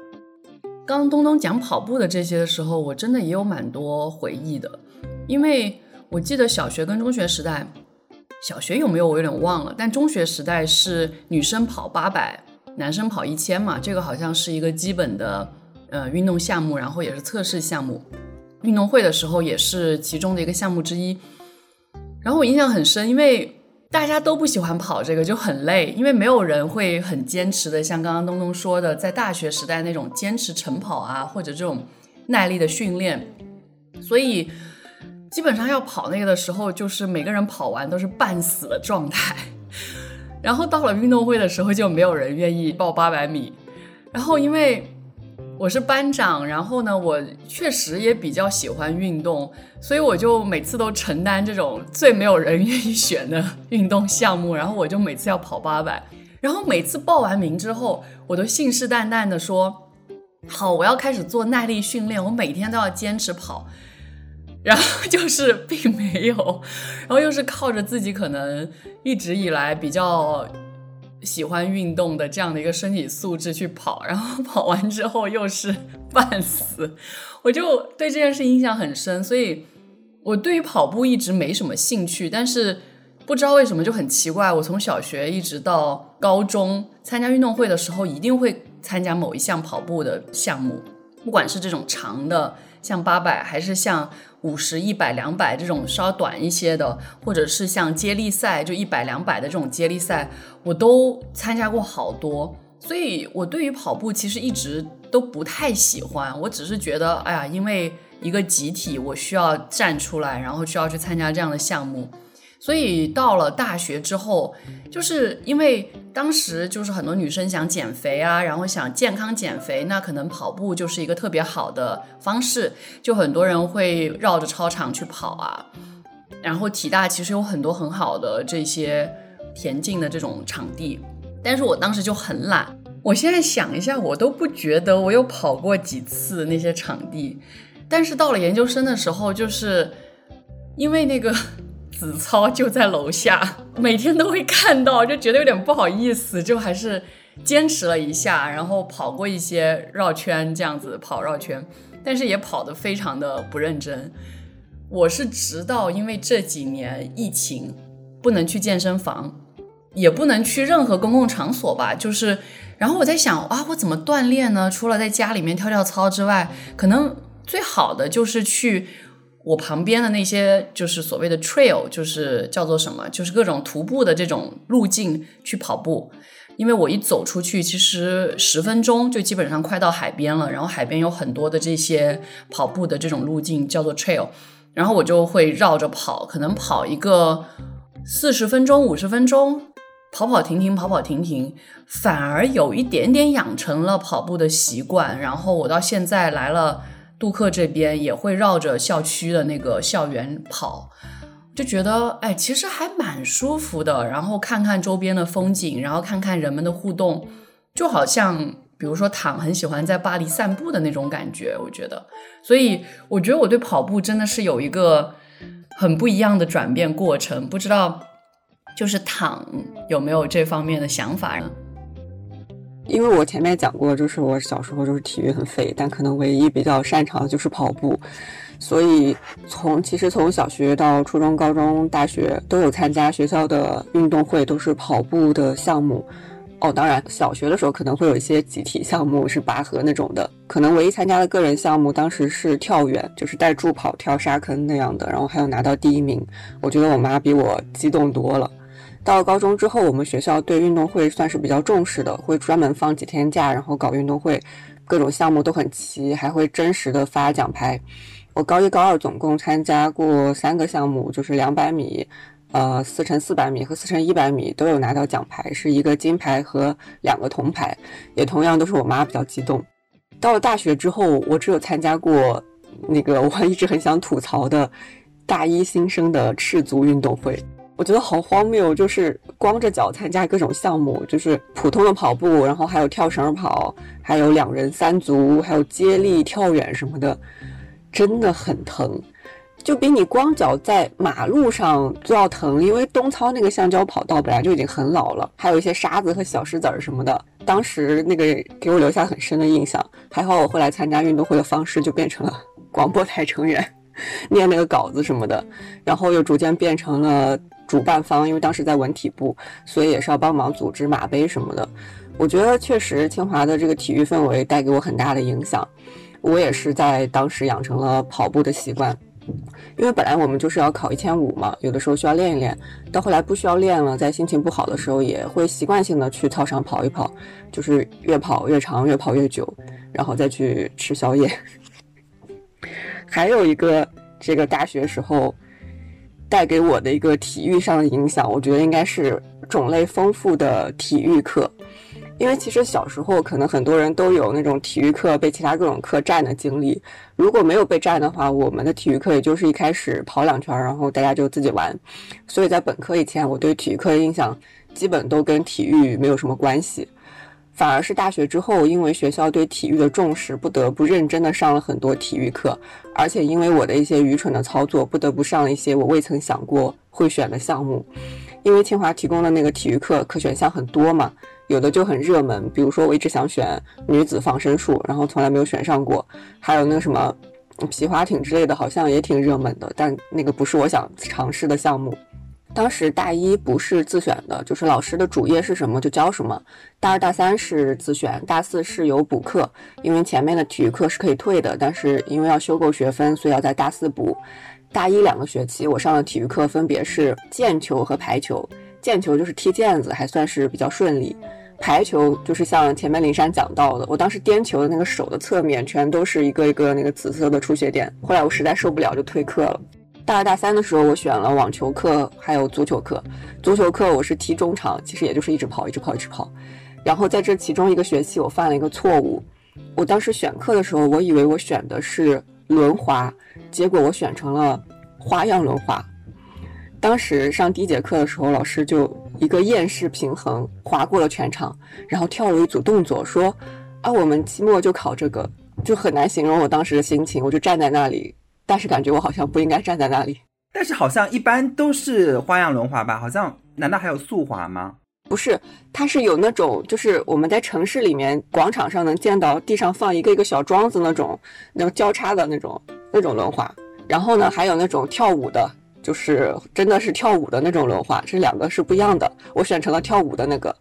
刚刚东东讲跑步的这些的时候，我真的也有蛮多回忆的，因为我记得小学跟中学时代。小学有没有我有点忘了，但中学时代是女生跑八百，男生跑一千嘛，这个好像是一个基本的呃运动项目，然后也是测试项目。运动会的时候也是其中的一个项目之一。然后我印象很深，因为大家都不喜欢跑这个，就很累，因为没有人会很坚持的，像刚刚东东说的，在大学时代那种坚持晨跑啊，或者这种耐力的训练，所以。基本上要跑那个的时候，就是每个人跑完都是半死的状态，然后到了运动会的时候，就没有人愿意报八百米。然后因为我是班长，然后呢，我确实也比较喜欢运动，所以我就每次都承担这种最没有人愿意选的运动项目，然后我就每次要跑八百。然后每次报完名之后，我都信誓旦旦的说：“好，我要开始做耐力训练，我每天都要坚持跑。”然后 就是并没有，然后又是靠着自己可能一直以来比较喜欢运动的这样的一个身体素质去跑，然后跑完之后又是 半死，我就对这件事印象很深，所以我对于跑步一直没什么兴趣，但是不知道为什么就很奇怪，我从小学一直到高中参加运动会的时候，一定会参加某一项跑步的项目，不管是这种长的。像八百还是像五十一百两百这种稍短一些的，或者是像接力赛就一百两百的这种接力赛，我都参加过好多。所以我对于跑步其实一直都不太喜欢，我只是觉得，哎呀，因为一个集体，我需要站出来，然后需要去参加这样的项目。所以到了大学之后，就是因为当时就是很多女生想减肥啊，然后想健康减肥，那可能跑步就是一个特别好的方式。就很多人会绕着操场去跑啊，然后体大其实有很多很好的这些田径的这种场地，但是我当时就很懒。我现在想一下，我都不觉得我有跑过几次那些场地，但是到了研究生的时候，就是因为那个。子操就在楼下，每天都会看到，就觉得有点不好意思，就还是坚持了一下，然后跑过一些绕圈，这样子跑绕圈，但是也跑得非常的不认真。我是直到因为这几年疫情，不能去健身房，也不能去任何公共场所吧，就是，然后我在想啊，我怎么锻炼呢？除了在家里面跳跳操之外，可能最好的就是去。我旁边的那些就是所谓的 trail，就是叫做什么，就是各种徒步的这种路径去跑步。因为我一走出去，其实十分钟就基本上快到海边了。然后海边有很多的这些跑步的这种路径叫做 trail，然后我就会绕着跑，可能跑一个四十分钟、五十分钟，跑跑停停，跑跑停停，反而有一点点养成了跑步的习惯。然后我到现在来了。杜克这边也会绕着校区的那个校园跑，就觉得哎，其实还蛮舒服的。然后看看周边的风景，然后看看人们的互动，就好像比如说躺很喜欢在巴黎散步的那种感觉。我觉得，所以我觉得我对跑步真的是有一个很不一样的转变过程。不知道就是躺有没有这方面的想法呢？因为我前面讲过，就是我小时候就是体育很废，但可能唯一比较擅长的就是跑步，所以从其实从小学到初中、高中、大学都有参加学校的运动会，都是跑步的项目。哦，当然，小学的时候可能会有一些集体项目是拔河那种的，可能唯一参加的个人项目当时是跳远，就是带助跑跳沙坑那样的，然后还有拿到第一名。我觉得我妈比我激动多了。到了高中之后，我们学校对运动会算是比较重视的，会专门放几天假，然后搞运动会，各种项目都很齐，还会真实的发奖牌。我高一高二总共参加过三个项目，就是两百米。呃，四乘四百米和四乘一百米都有拿到奖牌，是一个金牌和两个铜牌，也同样都是我妈比较激动。到了大学之后，我只有参加过那个我一直很想吐槽的大一新生的赤足运动会，我觉得好荒谬，就是光着脚参加各种项目，就是普通的跑步，然后还有跳绳跑，还有两人三足，还有接力、跳远什么的，真的很疼。就比你光脚在马路上都要疼，因为东操那个橡胶跑道本来就已经很老了，还有一些沙子和小石子儿什么的。当时那个给我留下很深的印象。还好我后来参加运动会的方式就变成了广播台成员，念那个稿子什么的，然后又逐渐变成了主办方，因为当时在文体部，所以也是要帮忙组织马杯什么的。我觉得确实清华的这个体育氛围带给我很大的影响，我也是在当时养成了跑步的习惯。因为本来我们就是要考一千五嘛，有的时候需要练一练，到后来不需要练了，在心情不好的时候也会习惯性的去操场跑一跑，就是越跑越长，越跑越久，然后再去吃宵夜。还有一个这个大学时候带给我的一个体育上的影响，我觉得应该是种类丰富的体育课。因为其实小时候可能很多人都有那种体育课被其他各种课占的经历，如果没有被占的话，我们的体育课也就是一开始跑两圈，然后大家就自己玩。所以在本科以前，我对体育课的印象基本都跟体育没有什么关系，反而是大学之后，因为学校对体育的重视，不得不认真的上了很多体育课，而且因为我的一些愚蠢的操作，不得不上了一些我未曾想过会选的项目。因为清华提供的那个体育课可选项很多嘛。有的就很热门，比如说我一直想选女子防身术，然后从来没有选上过。还有那个什么皮划艇之类的，好像也挺热门的，但那个不是我想尝试的项目。当时大一不是自选的，就是老师的主业是什么就教什么。大二大三是自选，大四是有补课，因为前面的体育课是可以退的，但是因为要修够学分，所以要在大四补。大一两个学期我上的体育课分别是毽球和排球。毽球就是踢毽子，还算是比较顺利。排球就是像前面林珊讲到的，我当时颠球的那个手的侧面全都是一个一个那个紫色的出血点。后来我实在受不了，就退课了。大二大三的时候，我选了网球课，还有足球课。足球课我是踢中场，其实也就是一直跑，一直跑，一直跑。然后在这其中一个学期，我犯了一个错误。我当时选课的时候，我以为我选的是轮滑，结果我选成了花样轮滑。当时上第一节课的时候，老师就一个厌式平衡划过了全场，然后跳了一组动作，说：“啊，我们期末就考这个，就很难形容我当时的心情。”我就站在那里，但是感觉我好像不应该站在那里。但是好像一般都是花样轮滑吧？好像难道还有速滑吗？不是，它是有那种，就是我们在城市里面广场上能见到地上放一个一个小桩子那种，能交叉的那种那种轮滑。然后呢，还有那种跳舞的。就是真的是跳舞的那种轮滑，这两个是不一样的。我选成了跳舞的那个，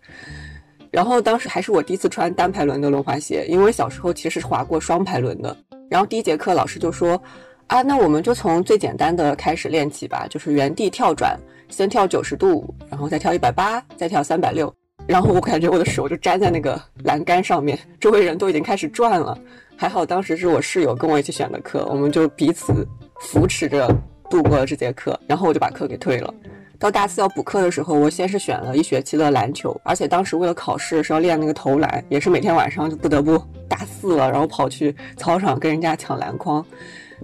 然后当时还是我第一次穿单排轮的轮滑鞋，因为小时候其实是滑过双排轮的。然后第一节课老师就说：“啊，那我们就从最简单的开始练起吧，就是原地跳转，先跳九十度，然后再跳一百八，再跳三百六。”然后我感觉我的手就粘在那个栏杆上面，周围人都已经开始转了。还好当时是我室友跟我一起选的课，我们就彼此扶持着。度过了这节课，然后我就把课给退了。到大四要补课的时候，我先是选了一学期的篮球，而且当时为了考试是要练那个投篮，也是每天晚上就不得不大四了，然后跑去操场跟人家抢篮筐。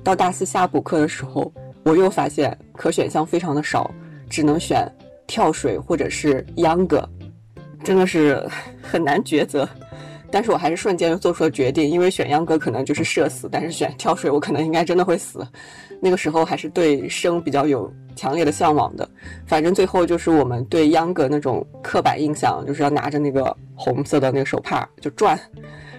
到大四下补课的时候，我又发现可选项非常的少，只能选跳水或者是秧歌，真的是 很难抉择。但是我还是瞬间又做出了决定，因为选秧歌可能就是社死，但是选跳水我可能应该真的会死。那个时候还是对生比较有强烈的向往的，反正最后就是我们对秧歌那种刻板印象，就是要拿着那个红色的那个手帕就转，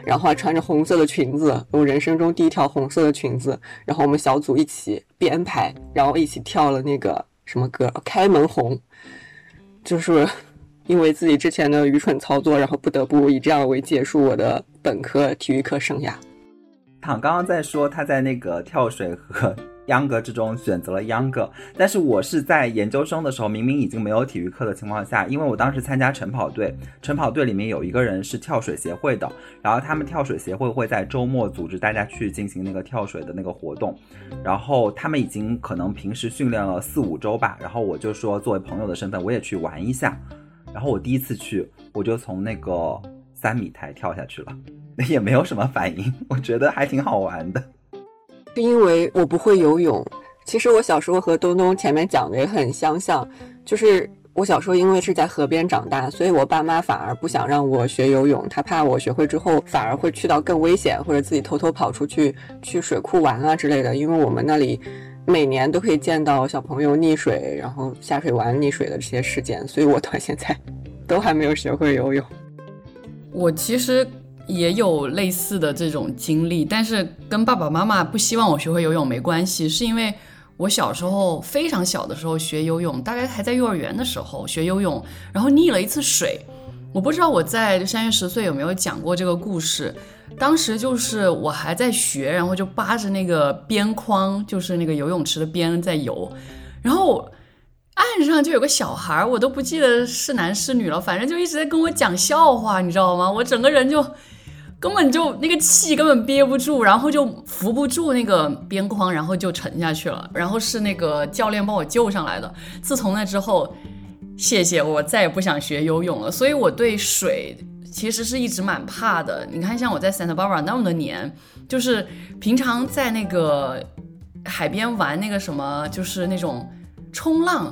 然后还穿着红色的裙子，我人生中第一条红色的裙子，然后我们小组一起编排，然后一起跳了那个什么歌《开门红》，就是因为自己之前的愚蠢操作，然后不得不以这样为结束我的本科体育课生涯。躺刚刚在说他在那个跳水和秧歌之中选择了秧歌，但是我是在研究生的时候，明明已经没有体育课的情况下，因为我当时参加晨跑队，晨跑队里面有一个人是跳水协会的，然后他们跳水协会会在周末组织大家去进行那个跳水的那个活动，然后他们已经可能平时训练了四五周吧，然后我就说作为朋友的身份，我也去玩一下，然后我第一次去，我就从那个三米台跳下去了。也没有什么反应，我觉得还挺好玩的。是因为我不会游泳。其实我小时候和东东前面讲的也很相像，就是我小时候因为是在河边长大，所以我爸妈反而不想让我学游泳，他怕我学会之后反而会去到更危险，或者自己偷偷跑出去 去水库玩啊之类的。因为我们那里每年都可以见到小朋友溺水，然后下水玩溺水的这些事件，所以我到现在都还没有学会游泳。我其实。也有类似的这种经历，但是跟爸爸妈妈不希望我学会游泳没关系，是因为我小时候非常小的时候学游泳，大概还在幼儿园的时候学游泳，然后溺了一次水。我不知道我在三月十岁有没有讲过这个故事。当时就是我还在学，然后就扒着那个边框，就是那个游泳池的边在游，然后岸上就有个小孩儿，我都不记得是男是女了，反正就一直在跟我讲笑话，你知道吗？我整个人就。根本就那个气根本憋不住，然后就扶不住那个边框，然后就沉下去了。然后是那个教练帮我救上来的。自从那之后，谢谢我再也不想学游泳了。所以我对水其实是一直蛮怕的。你看，像我在 Santa Barbara 那么多年，就是平常在那个海边玩那个什么，就是那种冲浪，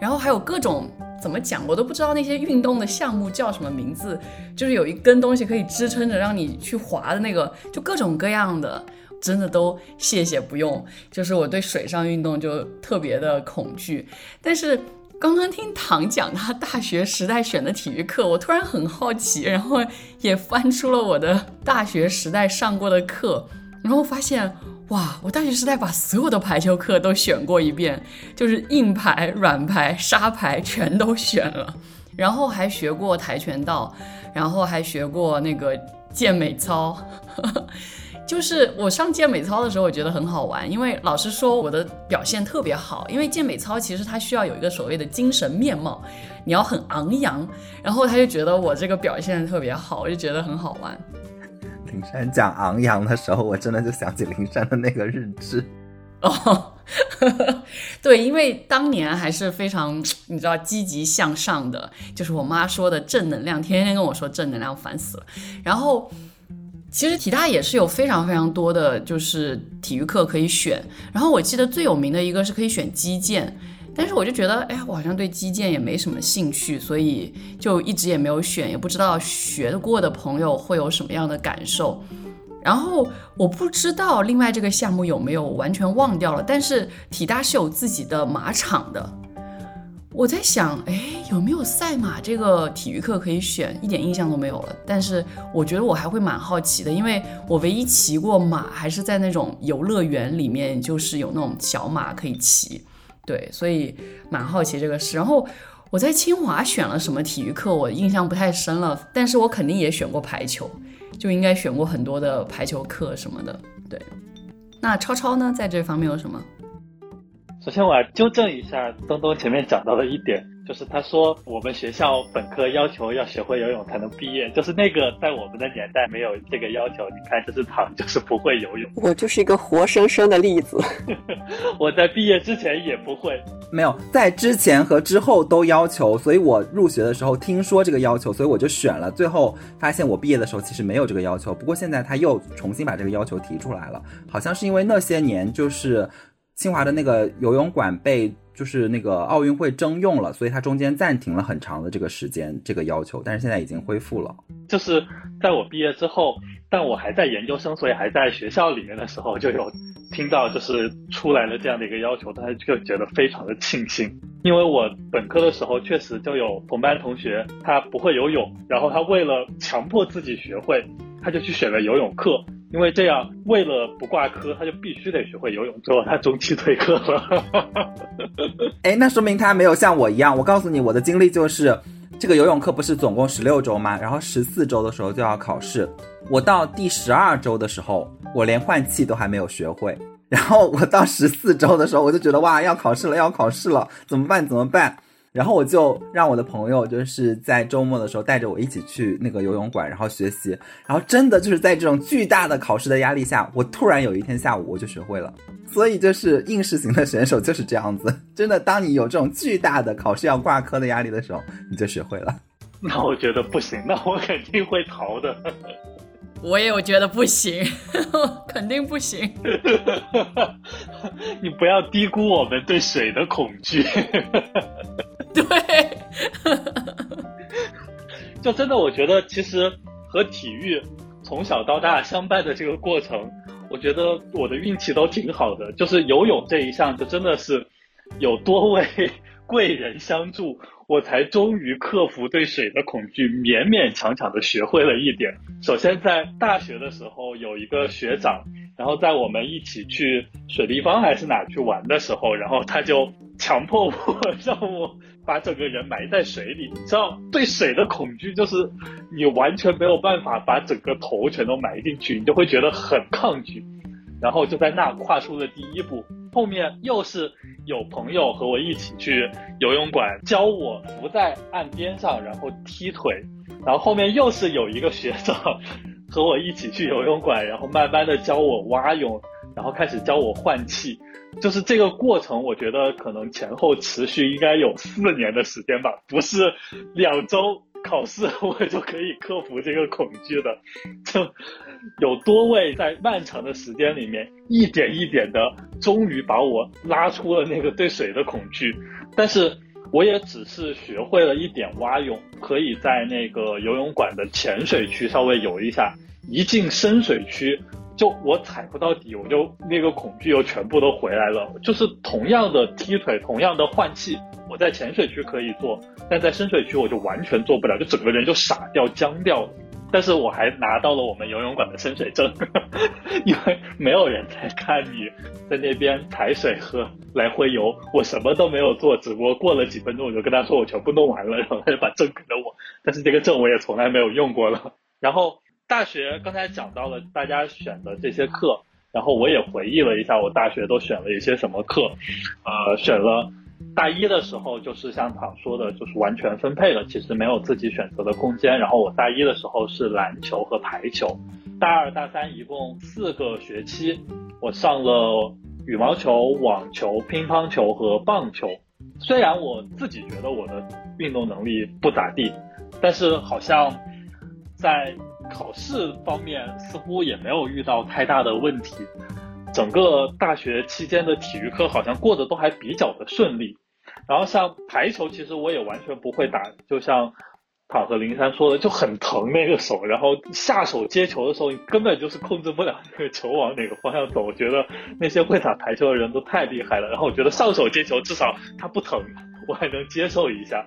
然后还有各种。怎么讲，我都不知道那些运动的项目叫什么名字，就是有一根东西可以支撑着让你去滑的那个，就各种各样的，真的都谢谢不用。就是我对水上运动就特别的恐惧。但是刚刚听唐讲他大学时代选的体育课，我突然很好奇，然后也翻出了我的大学时代上过的课，然后发现。哇！我大学时代把所有的排球课都选过一遍，就是硬排、软排、沙排全都选了，然后还学过跆拳道，然后还学过那个健美操。就是我上健美操的时候，我觉得很好玩，因为老师说我的表现特别好，因为健美操其实它需要有一个所谓的精神面貌，你要很昂扬，然后他就觉得我这个表现特别好，我就觉得很好玩。灵山讲昂扬的时候，我真的就想起灵山的那个日志。哦，对，因为当年还是非常你知道积极向上的，就是我妈说的正能量，天天跟我说正能量，烦死了。然后其实体大也是有非常非常多的就是体育课可以选，然后我记得最有名的一个是可以选击剑。但是我就觉得，哎，我好像对击剑也没什么兴趣，所以就一直也没有选，也不知道学过的朋友会有什么样的感受。然后我不知道另外这个项目有没有完全忘掉了，但是体大是有自己的马场的。我在想，哎，有没有赛马这个体育课可以选？一点印象都没有了。但是我觉得我还会蛮好奇的，因为我唯一骑过马还是在那种游乐园里面，就是有那种小马可以骑。对，所以蛮好奇这个事。然后我在清华选了什么体育课，我印象不太深了。但是我肯定也选过排球，就应该选过很多的排球课什么的。对，那超超呢，在这方面有什么？首先我要纠正一下东东前面讲到的一点。就是他说我们学校本科要求要学会游泳才能毕业，就是那个在我们的年代没有这个要求。你看，这是唐，就是不会游泳。我就是一个活生生的例子。我在毕业之前也不会，没有在之前和之后都要求，所以我入学的时候听说这个要求，所以我就选了。最后发现我毕业的时候其实没有这个要求，不过现在他又重新把这个要求提出来了，好像是因为那些年就是清华的那个游泳馆被。就是那个奥运会征用了，所以它中间暂停了很长的这个时间，这个要求，但是现在已经恢复了。就是在我毕业之后，但我还在研究生，所以还在学校里面的时候，就有听到就是出来了这样的一个要求，他就觉得非常的庆幸，因为我本科的时候确实就有同班同学他不会游泳，然后他为了强迫自己学会，他就去选了游泳课。因为这样，为了不挂科，他就必须得学会游泳。最后他中期退课了。哎，那说明他没有像我一样。我告诉你，我的经历就是，这个游泳课不是总共十六周吗？然后十四周的时候就要考试。我到第十二周的时候，我连换气都还没有学会。然后我到十四周的时候，我就觉得哇，要考试了，要考试了，怎么办？怎么办？然后我就让我的朋友就是在周末的时候带着我一起去那个游泳馆，然后学习。然后真的就是在这种巨大的考试的压力下，我突然有一天下午我就学会了。所以就是应试型的选手就是这样子，真的，当你有这种巨大的考试要挂科的压力的时候，你就学会了。那我觉得不行，那我肯定会逃的。我也有觉得不行，肯定不行。你不要低估我们对水的恐惧。对，就真的，我觉得其实和体育从小到大相伴的这个过程。我觉得我的运气都挺好的，就是游泳这一项，就真的是有多位贵人相助，我才终于克服对水的恐惧，勉勉强强的学会了一点。首先在大学的时候，有一个学长，然后在我们一起去水立方还是哪去玩的时候，然后他就强迫我 让我。把整个人埋在水里，你知道，对水的恐惧就是你完全没有办法把整个头全都埋进去，你就会觉得很抗拒，然后就在那跨出了第一步。后面又是有朋友和我一起去游泳馆教我浮在岸边上，然后踢腿，然后后面又是有一个学长和我一起去游泳馆，然后慢慢的教我蛙泳，然后开始教我换气。就是这个过程，我觉得可能前后持续应该有四年的时间吧，不是两周考试 我就可以克服这个恐惧的，就有多位在漫长的时间里面一点一点的，终于把我拉出了那个对水的恐惧，但是我也只是学会了一点蛙泳，可以在那个游泳馆的浅水区稍微游一下，一进深水区。就我踩不到底，我就那个恐惧又全部都回来了。就是同样的踢腿，同样的换气，我在浅水区可以做，但在深水区我就完全做不了，就整个人就傻掉、僵掉了。但是我还拿到了我们游泳馆的深水证，因为没有人在看你在那边踩水喝来回游，我什么都没有做，只不过过了几分钟我就跟他说我全部弄完了，然后他就把证给了我。但是这个证我也从来没有用过了。然后。大学刚才讲到了大家选的这些课，然后我也回忆了一下，我大学都选了一些什么课，呃，选了大一的时候就是像唐说的，就是完全分配了，其实没有自己选择的空间。然后我大一的时候是篮球和排球，大二大三一共四个学期，我上了羽毛球、网球、乒乓球和棒球。虽然我自己觉得我的运动能力不咋地，但是好像在考试方面似乎也没有遇到太大的问题，整个大学期间的体育课好像过得都还比较的顺利。然后像排球，其实我也完全不会打，就像躺和林珊说的，就很疼那个手。然后下手接球的时候，你根本就是控制不了那个球往哪个方向走。我觉得那些会打排球的人都太厉害了。然后我觉得上手接球至少它不疼，我还能接受一下。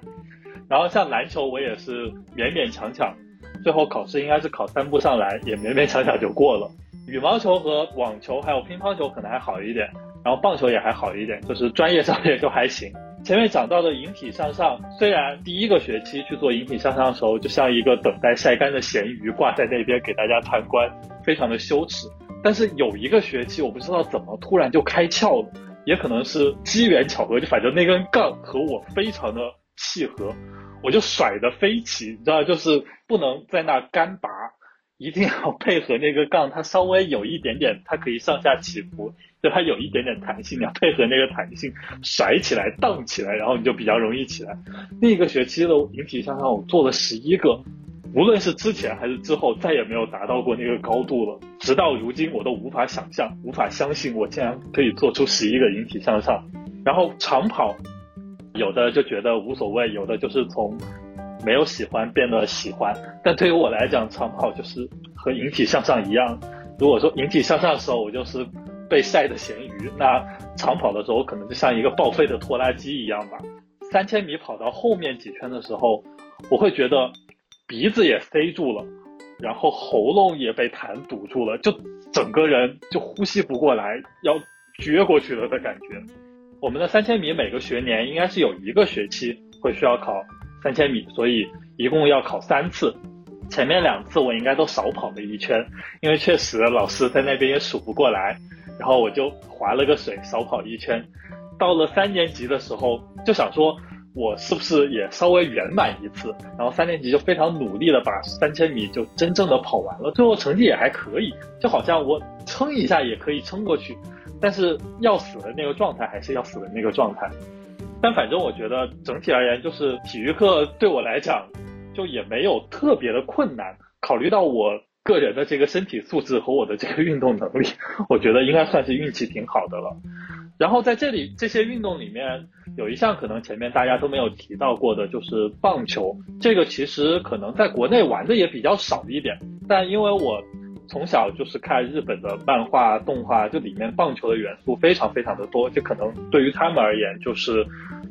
然后像篮球，我也是勉勉强强。最后考试应该是考三步上来，也勉勉强强就过了。羽毛球和网球还有乒乓球可能还好一点，然后棒球也还好一点，就是专业上面就还行。前面讲到的引体向上，虽然第一个学期去做引体向上的时候，就像一个等待晒干的咸鱼挂在那边给大家参观，非常的羞耻。但是有一个学期，我不知道怎么突然就开窍了，也可能是机缘巧合，就反正那根杠和我非常的契合。我就甩的飞起，你知道，就是不能在那干拔，一定要配合那个杠，它稍微有一点点，它可以上下起伏，就它有一点点弹性，你要配合那个弹性甩起来、荡起来，然后你就比较容易起来。那个学期的引体向上，我做了十一个，无论是之前还是之后，再也没有达到过那个高度了。直到如今，我都无法想象、无法相信，我竟然可以做出十一个引体向上，然后长跑。有的就觉得无所谓，有的就是从没有喜欢变得喜欢。但对于我来讲，长跑就是和引体向上一样。如果说引体向上的时候我就是被晒的咸鱼，那长跑的时候可能就像一个报废的拖拉机一样吧。三千米跑到后面几圈的时候，我会觉得鼻子也塞住了，然后喉咙也被痰堵住了，就整个人就呼吸不过来，要撅过去了的感觉。我们的三千米每个学年应该是有一个学期会需要考三千米，所以一共要考三次。前面两次我应该都少跑了一圈，因为确实老师在那边也数不过来，然后我就划了个水，少跑一圈。到了三年级的时候，就想说，我是不是也稍微圆满一次？然后三年级就非常努力的把三千米就真正的跑完了，最后成绩也还可以，就好像我撑一下也可以撑过去，但是要死的那个状态还是要死的那个状态。但反正我觉得整体而言，就是体育课对我来讲。就也没有特别的困难，考虑到我个人的这个身体素质和我的这个运动能力，我觉得应该算是运气挺好的了。然后在这里这些运动里面，有一项可能前面大家都没有提到过的，就是棒球。这个其实可能在国内玩的也比较少一点，但因为我从小就是看日本的漫画动画，就里面棒球的元素非常非常的多，就可能对于他们而言，就是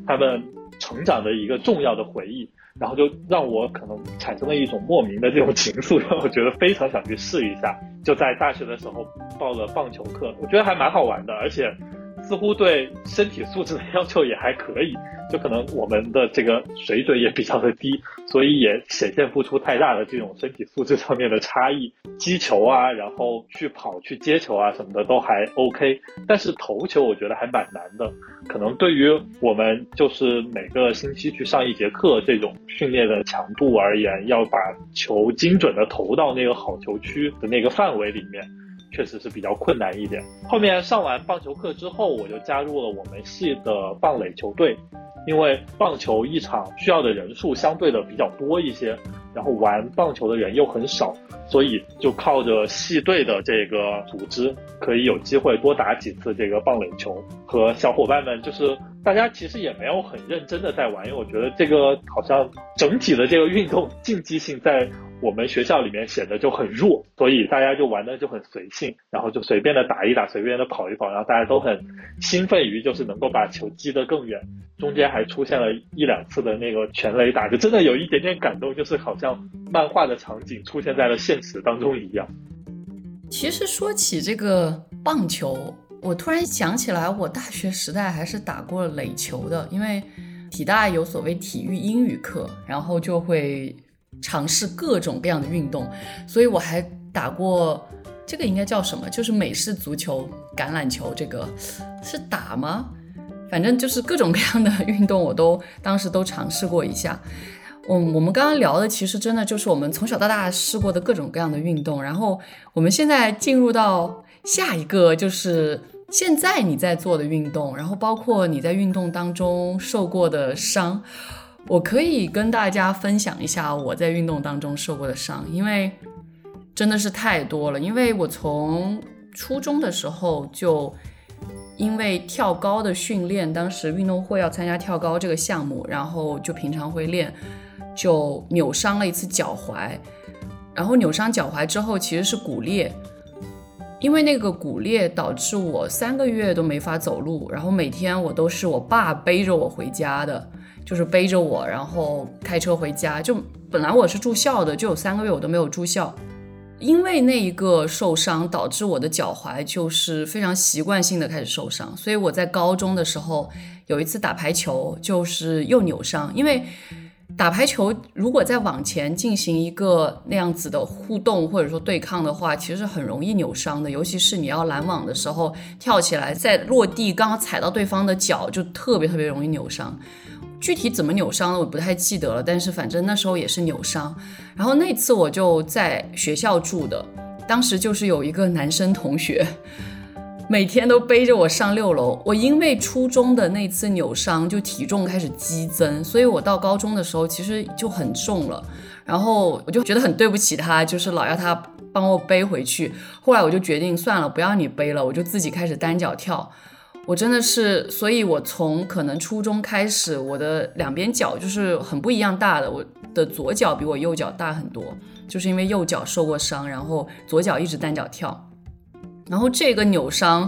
他们成长的一个重要的回忆。然后就让我可能产生了一种莫名的这种情愫，让我觉得非常想去试一下。就在大学的时候报了棒球课，我觉得还蛮好玩的，而且。似乎对身体素质的要求也还可以，就可能我们的这个水准也比较的低，所以也显现不出太大的这种身体素质上面的差异。击球啊，然后去跑、去接球啊什么的都还 OK，但是投球我觉得还蛮难的。可能对于我们就是每个星期去上一节课这种训练的强度而言，要把球精准的投到那个好球区的那个范围里面。确实是比较困难一点。后面上完棒球课之后，我就加入了我们系的棒垒球队，因为棒球一场需要的人数相对的比较多一些，然后玩棒球的人又很少，所以就靠着系队的这个组织，可以有机会多打几次这个棒垒球，和小伙伴们就是大家其实也没有很认真的在玩，因为我觉得这个好像整体的这个运动竞技性在。我们学校里面显得就很弱，所以大家就玩的就很随性，然后就随便的打一打，随便的跑一跑，然后大家都很兴奋于就是能够把球击得更远。中间还出现了一两次的那个全垒打，就真的有一点点感动，就是好像漫画的场景出现在了现实当中一样。其实说起这个棒球，我突然想起来，我大学时代还是打过垒球的，因为体大有所谓体育英语课，然后就会。尝试各种各样的运动，所以我还打过这个应该叫什么？就是美式足球、橄榄球，这个是打吗？反正就是各种各样的运动，我都当时都尝试过一下。嗯，我们刚刚聊的其实真的就是我们从小到大试过的各种各样的运动。然后我们现在进入到下一个，就是现在你在做的运动，然后包括你在运动当中受过的伤。我可以跟大家分享一下我在运动当中受过的伤，因为真的是太多了。因为我从初中的时候就因为跳高的训练，当时运动会要参加跳高这个项目，然后就平常会练，就扭伤了一次脚踝。然后扭伤脚踝之后，其实是骨裂，因为那个骨裂导致我三个月都没法走路，然后每天我都是我爸背着我回家的。就是背着我，然后开车回家。就本来我是住校的，就有三个月我都没有住校，因为那一个受伤导致我的脚踝就是非常习惯性的开始受伤。所以我在高中的时候有一次打排球，就是又扭伤。因为打排球如果再往前进行一个那样子的互动或者说对抗的话，其实很容易扭伤的。尤其是你要拦网的时候，跳起来在落地刚好踩到对方的脚，就特别特别容易扭伤。具体怎么扭伤的我不太记得了，但是反正那时候也是扭伤。然后那次我就在学校住的，当时就是有一个男生同学，每天都背着我上六楼。我因为初中的那次扭伤，就体重开始激增，所以我到高中的时候其实就很重了。然后我就觉得很对不起他，就是老要他帮我背回去。后来我就决定算了，不要你背了，我就自己开始单脚跳。我真的是，所以我从可能初中开始，我的两边脚就是很不一样大的。我的左脚比我右脚大很多，就是因为右脚受过伤，然后左脚一直单脚跳。然后这个扭伤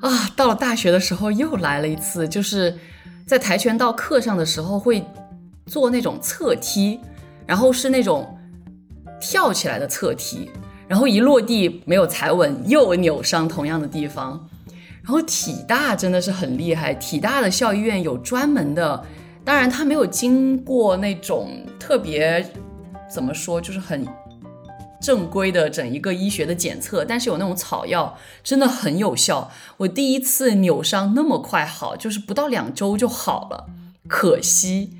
啊，到了大学的时候又来了一次，就是在跆拳道课上的时候会做那种侧踢，然后是那种跳起来的侧踢，然后一落地没有踩稳，又扭伤同样的地方。然后体大真的是很厉害，体大的校医院有专门的当然，他没有经过那种特别怎么说，就是很正规的整一个医学的检测，但是有那种草药真的很有效。我第一次扭伤那么快好，就是不到两周就好了。可惜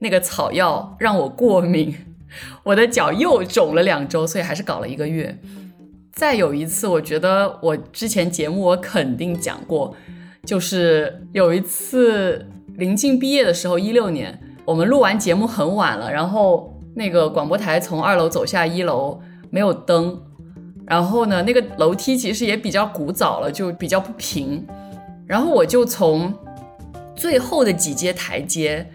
那个草药让我过敏，我的脚又肿了两周，所以还是搞了一个月。再有一次，我觉得我之前节目我肯定讲过，就是有一次。临近毕业的时候，一六年，我们录完节目很晚了，然后那个广播台从二楼走下一楼没有灯，然后呢，那个楼梯其实也比较古早了，就比较不平，然后我就从最后的几阶台阶，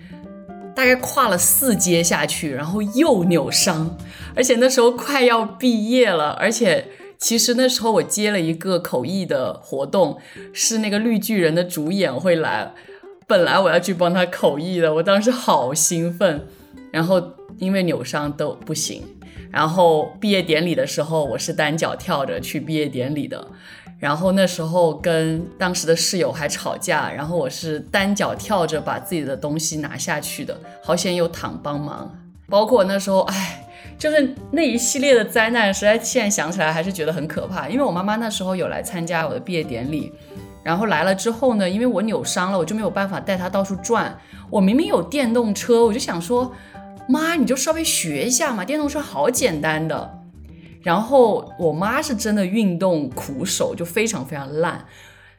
大概跨了四阶下去，然后又扭伤，而且那时候快要毕业了，而且其实那时候我接了一个口译的活动，是那个绿巨人的主演会来。本来我要去帮他口译的，我当时好兴奋，然后因为扭伤都不行。然后毕业典礼的时候，我是单脚跳着去毕业典礼的。然后那时候跟当时的室友还吵架，然后我是单脚跳着把自己的东西拿下去的，好险有躺帮忙。包括那时候，哎，就是那一系列的灾难，实在现在想起来还是觉得很可怕。因为我妈妈那时候有来参加我的毕业典礼。然后来了之后呢，因为我扭伤了，我就没有办法带她到处转。我明明有电动车，我就想说，妈，你就稍微学一下嘛，电动车好简单的。然后我妈是真的运动苦手，就非常非常烂，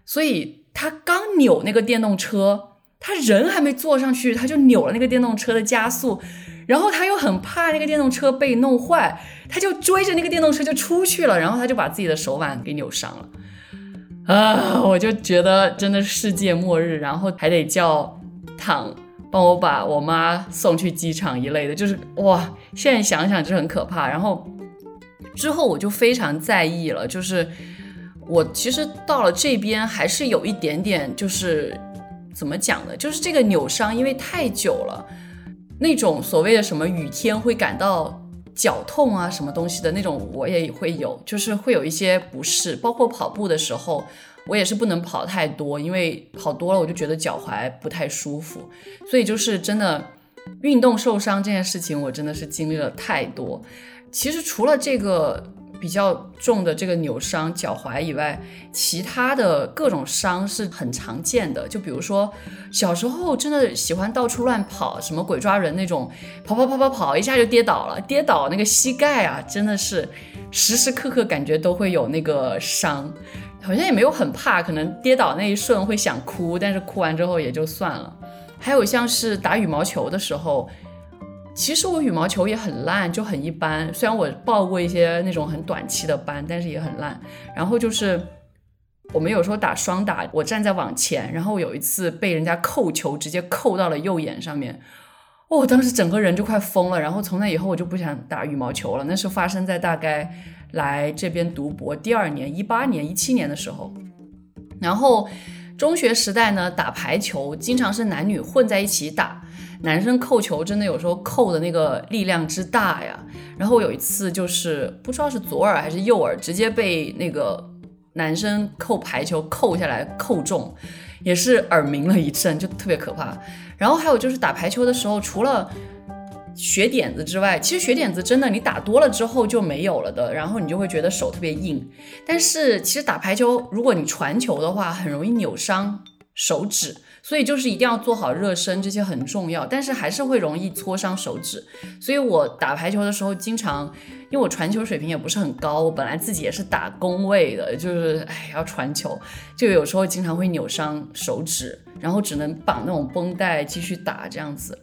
所以她刚扭那个电动车，她人还没坐上去，她就扭了那个电动车的加速，然后她又很怕那个电动车被弄坏，她就追着那个电动车就出去了，然后她就把自己的手腕给扭伤了。啊，我就觉得真的世界末日，然后还得叫躺帮我把我妈送去机场一类的，就是哇，现在想想就很可怕。然后之后我就非常在意了，就是我其实到了这边还是有一点点，就是怎么讲呢？就是这个扭伤因为太久了，那种所谓的什么雨天会感到。脚痛啊，什么东西的那种，我也会有，就是会有一些不适。包括跑步的时候，我也是不能跑太多，因为跑多了我就觉得脚踝不太舒服。所以就是真的，运动受伤这件事情，我真的是经历了太多。其实除了这个。比较重的这个扭伤脚踝以外，其他的各种伤是很常见的。就比如说小时候真的喜欢到处乱跑，什么鬼抓人那种，跑跑跑跑跑，一下就跌倒了，跌倒那个膝盖啊，真的是时时刻刻感觉都会有那个伤，好像也没有很怕，可能跌倒那一瞬会想哭，但是哭完之后也就算了。还有像是打羽毛球的时候。其实我羽毛球也很烂，就很一般。虽然我报过一些那种很短期的班，但是也很烂。然后就是我们有时候打双打，我站在网前，然后有一次被人家扣球，直接扣到了右眼上面。哦，当时整个人就快疯了。然后从那以后我就不想打羽毛球了。那是发生在大概来这边读博第二年，一八年、一七年的时候。然后中学时代呢，打排球经常是男女混在一起打。男生扣球真的有时候扣的那个力量之大呀，然后有一次就是不知道是左耳还是右耳，直接被那个男生扣排球扣下来扣中，也是耳鸣了一阵，就特别可怕。然后还有就是打排球的时候，除了学点子之外，其实学点子真的你打多了之后就没有了的，然后你就会觉得手特别硬。但是其实打排球，如果你传球的话，很容易扭伤手指。所以就是一定要做好热身，这些很重要，但是还是会容易搓伤手指。所以我打排球的时候，经常因为我传球水平也不是很高，我本来自己也是打工位的，就是哎要传球，就有时候经常会扭伤手指，然后只能绑那种绷带继续打这样子。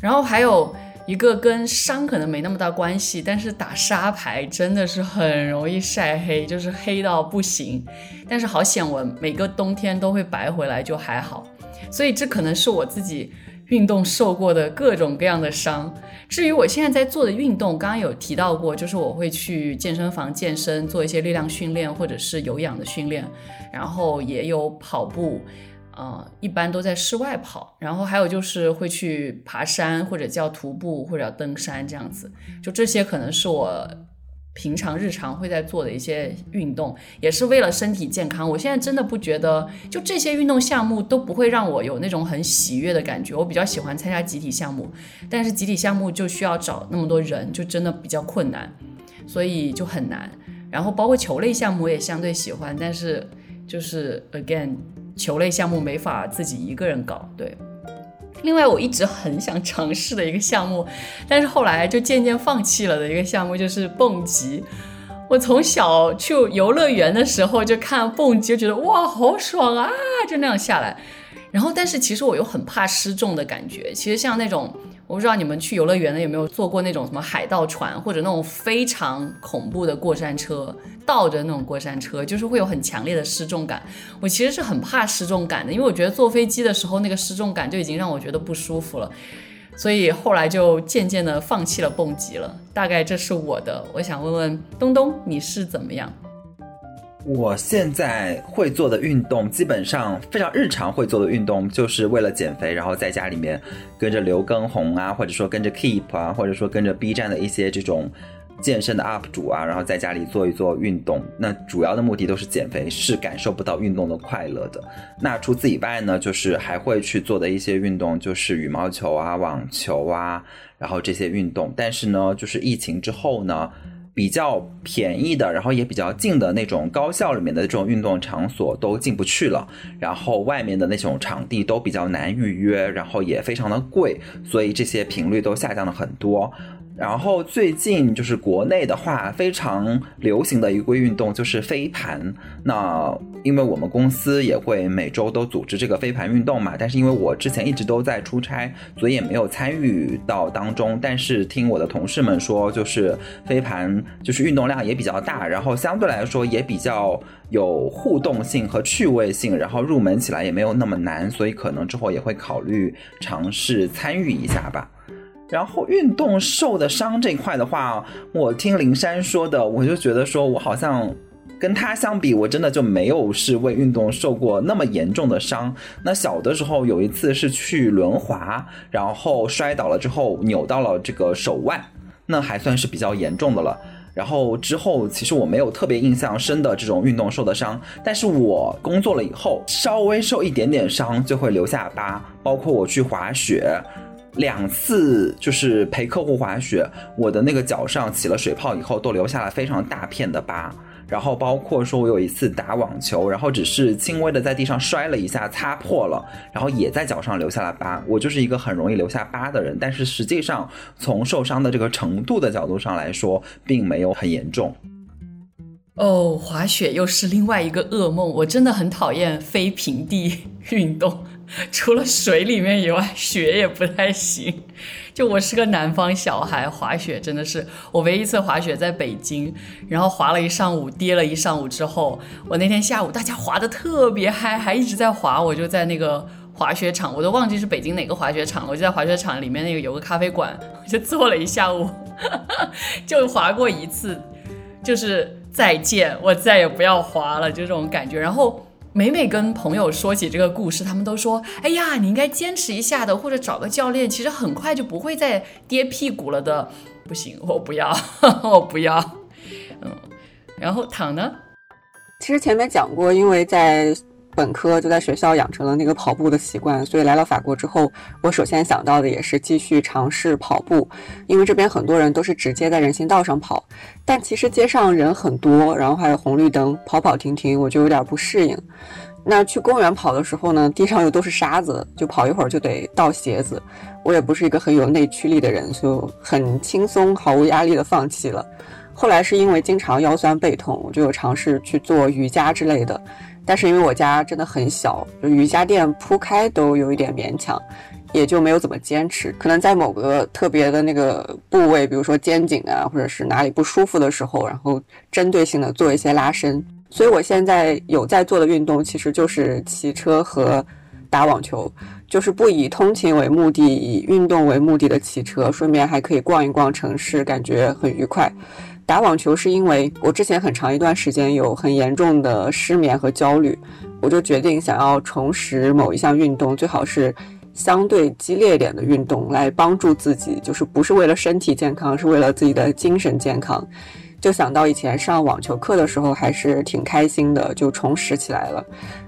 然后还有一个跟伤可能没那么大关系，但是打沙排真的是很容易晒黑，就是黑到不行。但是好险，我每个冬天都会白回来，就还好。所以这可能是我自己运动受过的各种各样的伤。至于我现在在做的运动，刚刚有提到过，就是我会去健身房健身，做一些力量训练或者是有氧的训练，然后也有跑步，呃，一般都在室外跑。然后还有就是会去爬山或者叫徒步或者登山这样子。就这些可能是我平常日常会在做的一些运动，也是为了身体健康。我现在真的不觉得，就这些运动项目都不会让我有那种很喜悦的感觉。我比较喜欢参加集体项目，但是集体项目就需要找那么多人，就真的比较困难，所以就很难。然后包括球类项目我也相对喜欢，但是就是 again，球类项目没法自己一个人搞，对。另外，我一直很想尝试的一个项目，但是后来就渐渐放弃了的一个项目，就是蹦极。我从小去游乐园的时候就看蹦极，就觉得哇，好爽啊，就那样下来。然后，但是其实我又很怕失重的感觉。其实像那种。我不知道你们去游乐园的有没有坐过那种什么海盗船，或者那种非常恐怖的过山车，倒着那种过山车，就是会有很强烈的失重感。我其实是很怕失重感的，因为我觉得坐飞机的时候那个失重感就已经让我觉得不舒服了，所以后来就渐渐的放弃了蹦极了。大概这是我的，我想问问东东，你是怎么样？我现在会做的运动，基本上非常日常会做的运动，就是为了减肥，然后在家里面跟着刘畊宏啊，或者说跟着 Keep 啊，或者说跟着 B 站的一些这种健身的 UP 主啊，然后在家里做一做运动。那主要的目的都是减肥，是感受不到运动的快乐的。那除此以外呢，就是还会去做的一些运动，就是羽毛球啊、网球啊，然后这些运动。但是呢，就是疫情之后呢。比较便宜的，然后也比较近的那种高校里面的这种运动场所都进不去了，然后外面的那种场地都比较难预约，然后也非常的贵，所以这些频率都下降了很多。然后最近就是国内的话，非常流行的一个运动就是飞盘。那因为我们公司也会每周都组织这个飞盘运动嘛，但是因为我之前一直都在出差，所以也没有参与到当中。但是听我的同事们说，就是飞盘就是运动量也比较大，然后相对来说也比较有互动性和趣味性，然后入门起来也没有那么难，所以可能之后也会考虑尝试参与一下吧。然后运动受的伤这块的话，我听灵山说的，我就觉得说我好像跟他相比，我真的就没有是为运动受过那么严重的伤。那小的时候有一次是去轮滑，然后摔倒了之后扭到了这个手腕，那还算是比较严重的了。然后之后其实我没有特别印象深的这种运动受的伤，但是我工作了以后稍微受一点点伤就会留下疤，包括我去滑雪。两次就是陪客户滑雪，我的那个脚上起了水泡以后，都留下了非常大片的疤。然后包括说我有一次打网球，然后只是轻微的在地上摔了一下，擦破了，然后也在脚上留下了疤。我就是一个很容易留下疤的人，但是实际上从受伤的这个程度的角度上来说，并没有很严重。哦，滑雪又是另外一个噩梦，我真的很讨厌非平地运动。除了水里面以外，雪也不太行。就我是个南方小孩，滑雪真的是我唯一一次滑雪在北京，然后滑了一上午，跌了一上午之后，我那天下午大家滑的特别嗨，还一直在滑，我就在那个滑雪场，我都忘记是北京哪个滑雪场了，我就在滑雪场里面那个有个咖啡馆，我就坐了一下午，就滑过一次，就是再见，我再也不要滑了，就这种感觉，然后。每每跟朋友说起这个故事，他们都说：“哎呀，你应该坚持一下的，或者找个教练，其实很快就不会再跌屁股了的。”不行，我不要，我不要。嗯，然后躺呢？其实前面讲过，因为在。本科就在学校养成了那个跑步的习惯，所以来了法国之后，我首先想到的也是继续尝试跑步，因为这边很多人都是直接在人行道上跑，但其实街上人很多，然后还有红绿灯，跑跑停停，我就有点不适应。那去公园跑的时候呢，地上又都是沙子，就跑一会儿就得倒鞋子，我也不是一个很有内驱力的人，就很轻松毫无压力的放弃了。后来是因为经常腰酸背痛，我就有尝试去做瑜伽之类的。但是因为我家真的很小，就瑜伽垫铺开都有一点勉强，也就没有怎么坚持。可能在某个特别的那个部位，比如说肩颈啊，或者是哪里不舒服的时候，然后针对性的做一些拉伸。所以我现在有在做的运动，其实就是骑车和打网球，就是不以通勤为目的，以运动为目的的骑车，顺便还可以逛一逛城市，感觉很愉快。打网球是因为我之前很长一段时间有很严重的失眠和焦虑，我就决定想要重拾某一项运动，最好是相对激烈点的运动，来帮助自己，就是不是为了身体健康，是为了自己的精神健康。就想到以前上网球课的时候还是挺开心的，就重拾起来了。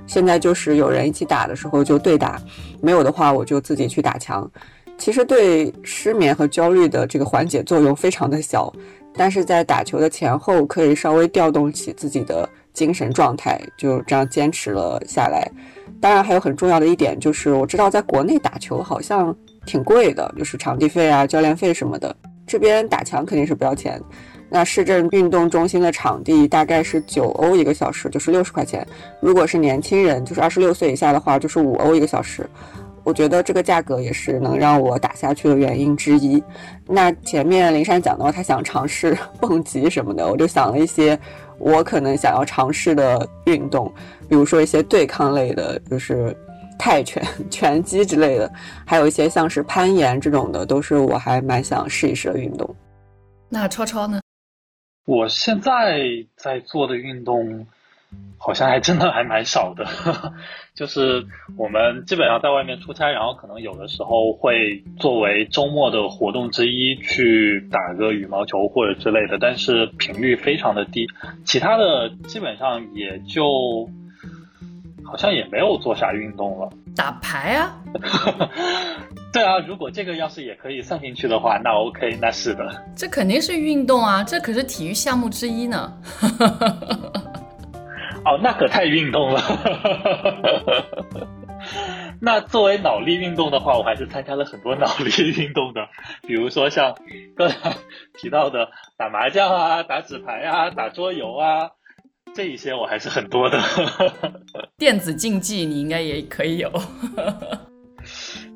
现在就是有人一起打的时候就对打，没有的话我就自己去打墙。其实对失眠和焦虑的这个缓解作用非常的小，但是在打球的前后可以稍微调动起自己的精神状态，就这样坚持了下来。当然还有很重要的一点就是，我知道在国内打球好像挺贵的，就是场地费啊、教练费什么的。这边打墙肯定是不要钱。那市政运动中心的场地大概是九欧一个小时，就是六十块钱。如果是年轻人，就是二十六岁以下的话，就是五欧一个小时。我觉得这个价格也是能让我打下去的原因之一。那前面林珊讲到他想尝试 蹦极什么的，我就想了一些我可能想要尝试的运动，比如说一些对抗类的，就是泰拳、拳击之类的，还有一些像是攀岩这种的，都是我还蛮想试一试的运动。那超超呢？我现在在做的运动，好像还真的还蛮少的。就是我们基本上在外面出差，然后可能有的时候会作为周末的活动之一去打个羽毛球或者之类的，但是频率非常的低。其他的基本上也就好像也没有做啥运动了。打牌啊？对啊，如果这个要是也可以算进去的话，那 OK，那是的。这肯定是运动啊，这可是体育项目之一呢。哦，那可太运动了。那作为脑力运动的话，我还是参加了很多脑力运动的，比如说像刚才提到的打麻将啊、打纸牌啊、打桌游啊，这一些我还是很多的。电子竞技你应该也可以有。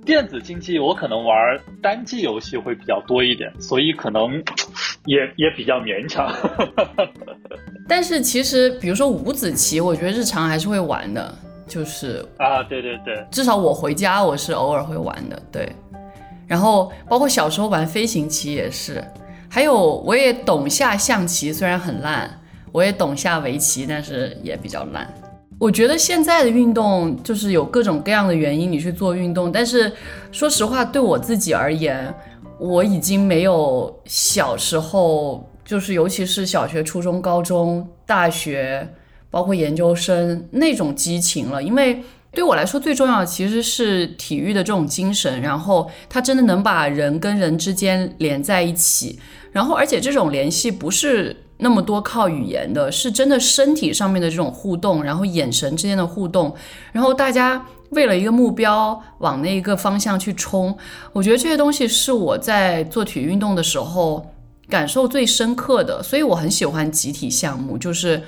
电子竞技我可能玩单机游戏会比较多一点，所以可能 也也比较勉强。但是其实，比如说五子棋，我觉得日常还是会玩的，就是啊，对对对，至少我回家我是偶尔会玩的，对。然后包括小时候玩飞行棋也是，还有我也懂下象棋，虽然很烂，我也懂下围棋，但是也比较烂。我觉得现在的运动就是有各种各样的原因你去做运动，但是说实话，对我自己而言，我已经没有小时候，就是尤其是小学、初中、高中、大学，包括研究生那种激情了。因为对我来说，最重要的其实是体育的这种精神，然后它真的能把人跟人之间连在一起，然后而且这种联系不是。那么多靠语言的，是真的身体上面的这种互动，然后眼神之间的互动，然后大家为了一个目标往那一个方向去冲，我觉得这些东西是我在做体育运动的时候感受最深刻的，所以我很喜欢集体项目，就是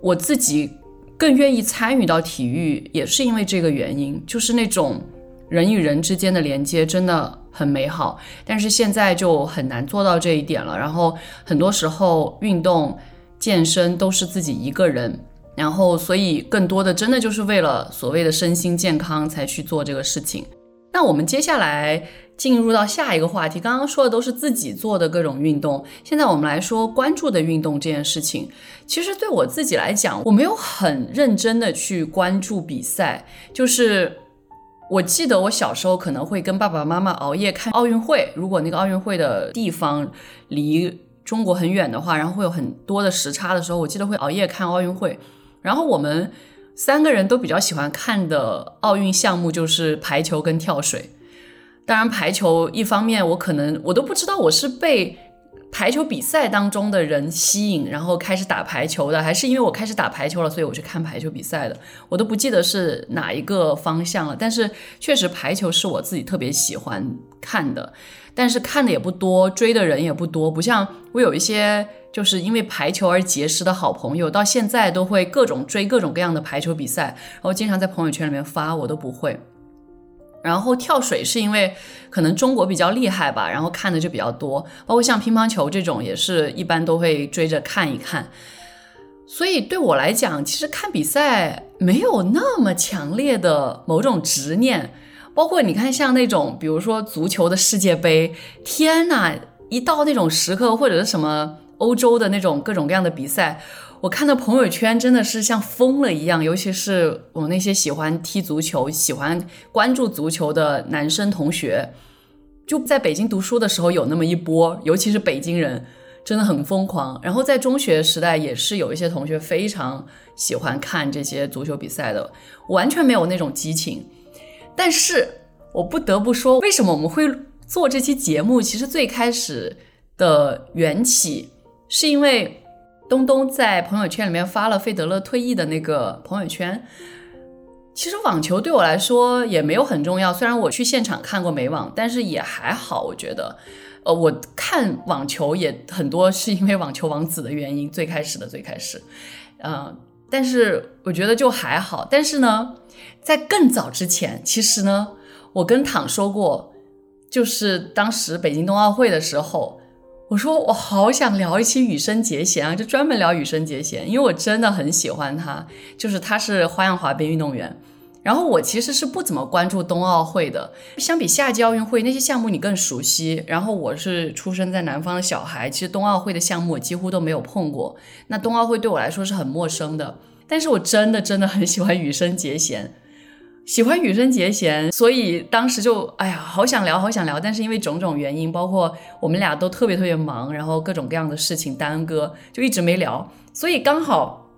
我自己更愿意参与到体育，也是因为这个原因，就是那种人与人之间的连接真的。很美好，但是现在就很难做到这一点了。然后很多时候运动、健身都是自己一个人，然后所以更多的真的就是为了所谓的身心健康才去做这个事情。那我们接下来进入到下一个话题，刚刚说的都是自己做的各种运动，现在我们来说关注的运动这件事情。其实对我自己来讲，我没有很认真的去关注比赛，就是。我记得我小时候可能会跟爸爸妈妈熬夜看奥运会，如果那个奥运会的地方离中国很远的话，然后会有很多的时差的时候，我记得会熬夜看奥运会。然后我们三个人都比较喜欢看的奥运项目就是排球跟跳水。当然，排球一方面我可能我都不知道我是被。排球比赛当中的人吸引，然后开始打排球的，还是因为我开始打排球了，所以我去看排球比赛的，我都不记得是哪一个方向了。但是确实排球是我自己特别喜欢看的，但是看的也不多，追的人也不多，不像我有一些就是因为排球而结识的好朋友，到现在都会各种追各种各样的排球比赛，然后经常在朋友圈里面发，我都不会。然后跳水是因为可能中国比较厉害吧，然后看的就比较多，包括像乒乓球这种也是一般都会追着看一看。所以对我来讲，其实看比赛没有那么强烈的某种执念。包括你看像那种，比如说足球的世界杯，天呐，一到那种时刻或者是什么欧洲的那种各种各样的比赛。我看到朋友圈真的是像疯了一样，尤其是我那些喜欢踢足球、喜欢关注足球的男生同学，就在北京读书的时候有那么一波，尤其是北京人，真的很疯狂。然后在中学时代也是有一些同学非常喜欢看这些足球比赛的，完全没有那种激情。但是我不得不说，为什么我们会做这期节目？其实最开始的缘起是因为东东在朋友圈里面发了费德勒退役的那个朋友圈。其实网球对我来说也没有很重要，虽然我去现场看过美网，但是也还好。我觉得，呃，我看网球也很多是因为网球王子的原因，最开始的最开始，嗯，但是我觉得就还好。但是呢，在更早之前，其实呢，我跟躺说过，就是当时北京冬奥会的时候，我说我好想聊一期羽生结弦啊，就专门聊羽生结弦，因为我真的很喜欢他，就是他是花样滑冰运动员。然后我其实是不怎么关注冬奥会的，相比夏季奥运会那些项目你更熟悉。然后我是出生在南方的小孩，其实冬奥会的项目我几乎都没有碰过。那冬奥会对我来说是很陌生的，但是我真的真的很喜欢羽生结弦，喜欢羽生结弦，所以当时就哎呀，好想聊，好想聊。但是因为种种原因，包括我们俩都特别特别忙，然后各种各样的事情耽搁，就一直没聊。所以刚好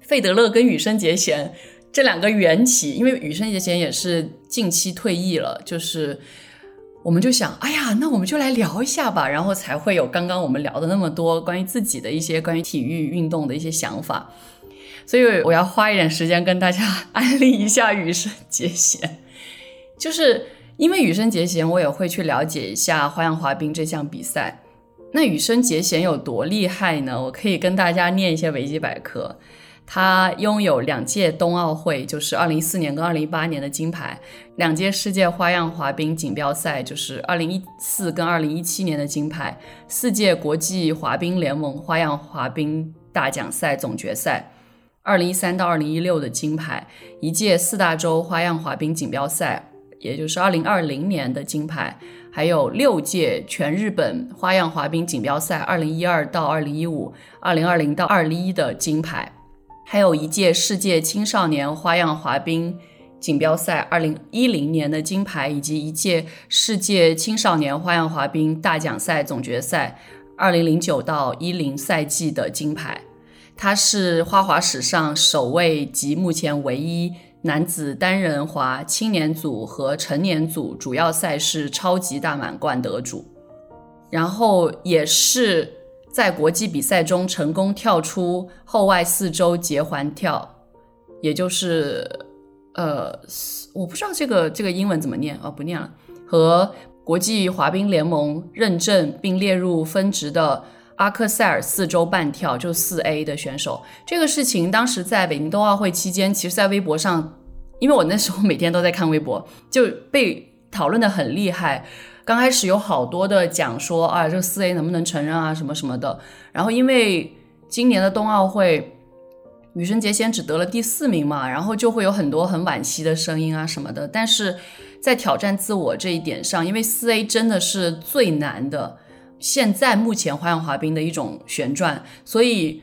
费德勒跟羽生结弦。这两个缘起，因为羽生结弦也是近期退役了，就是我们就想，哎呀，那我们就来聊一下吧，然后才会有刚刚我们聊的那么多关于自己的一些关于体育运动的一些想法。所以我要花一点时间跟大家安利一下羽生结弦，就是因为羽生结弦，我也会去了解一下花样滑冰这项比赛。那羽生结弦有多厉害呢？我可以跟大家念一些维基百科。他拥有两届冬奥会，就是二零一四年跟二零一八年的金牌；两届世界花样滑冰锦标赛，就是二零一四跟二零一七年的金牌；四届国际滑冰联盟花样滑冰大奖赛总决赛，二零一三到二零一六的金牌；一届四大洲花样滑冰锦标赛，也就是二零二零年的金牌；还有六届全日本花样滑冰锦标赛，二零一二到二零一五、二零二零到二一的金牌。还有一届世界青少年花样滑冰锦标赛二零一零年的金牌，以及一届世界青少年花样滑冰大奖赛总决赛二零零九到一零赛季的金牌。他是花滑史上首位及目前唯一男子单人滑青年组和成年组主要赛事超级大满贯得主，然后也是。在国际比赛中成功跳出后外四周结环跳，也就是，呃，我不知道这个这个英文怎么念啊，不念了。和国际滑冰联盟认证并列入分值的巴克塞尔四周半跳，就四 A 的选手，这个事情当时在北京冬奥会期间，其实在微博上，因为我那时候每天都在看微博，就被讨论的很厉害。刚开始有好多的讲说啊，这个四 A 能不能承认啊，什么什么的。然后因为今年的冬奥会，羽生结弦只得了第四名嘛，然后就会有很多很惋惜的声音啊什么的。但是在挑战自我这一点上，因为四 A 真的是最难的，现在目前花样滑冰的一种旋转，所以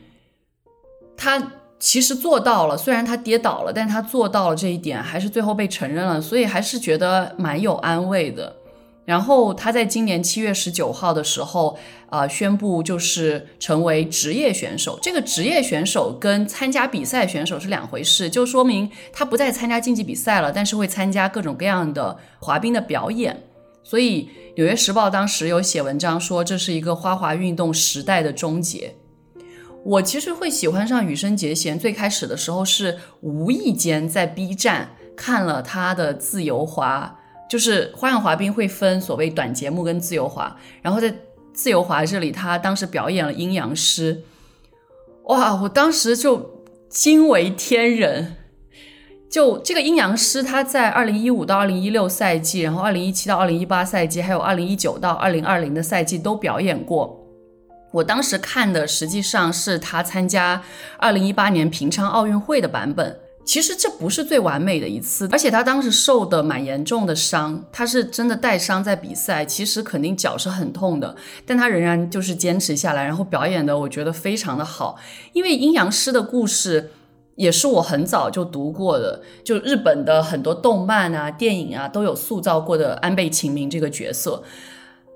他其实做到了。虽然他跌倒了，但是他做到了这一点，还是最后被承认了，所以还是觉得蛮有安慰的。然后他在今年七月十九号的时候，啊，宣布就是成为职业选手。这个职业选手跟参加比赛选手是两回事，就说明他不再参加竞技比赛了，但是会参加各种各样的滑冰的表演。所以《纽约时报》当时有写文章说，这是一个花滑运动时代的终结。我其实会喜欢上羽生结弦，最开始的时候是无意间在 B 站看了他的自由滑。就是花样滑冰会分所谓短节目跟自由滑，然后在自由滑这里，他当时表演了阴阳师，哇！我当时就惊为天人。就这个阴阳师，他在二零一五到二零一六赛季，然后二零一七到二零一八赛季，还有二零一九到二零二零的赛季都表演过。我当时看的实际上是他参加二零一八年平昌奥运会的版本。其实这不是最完美的一次，而且他当时受的蛮严重的伤，他是真的带伤在比赛，其实肯定脚是很痛的，但他仍然就是坚持下来，然后表演的我觉得非常的好。因为阴阳师的故事也是我很早就读过的，就日本的很多动漫啊、电影啊都有塑造过的安倍晴明这个角色，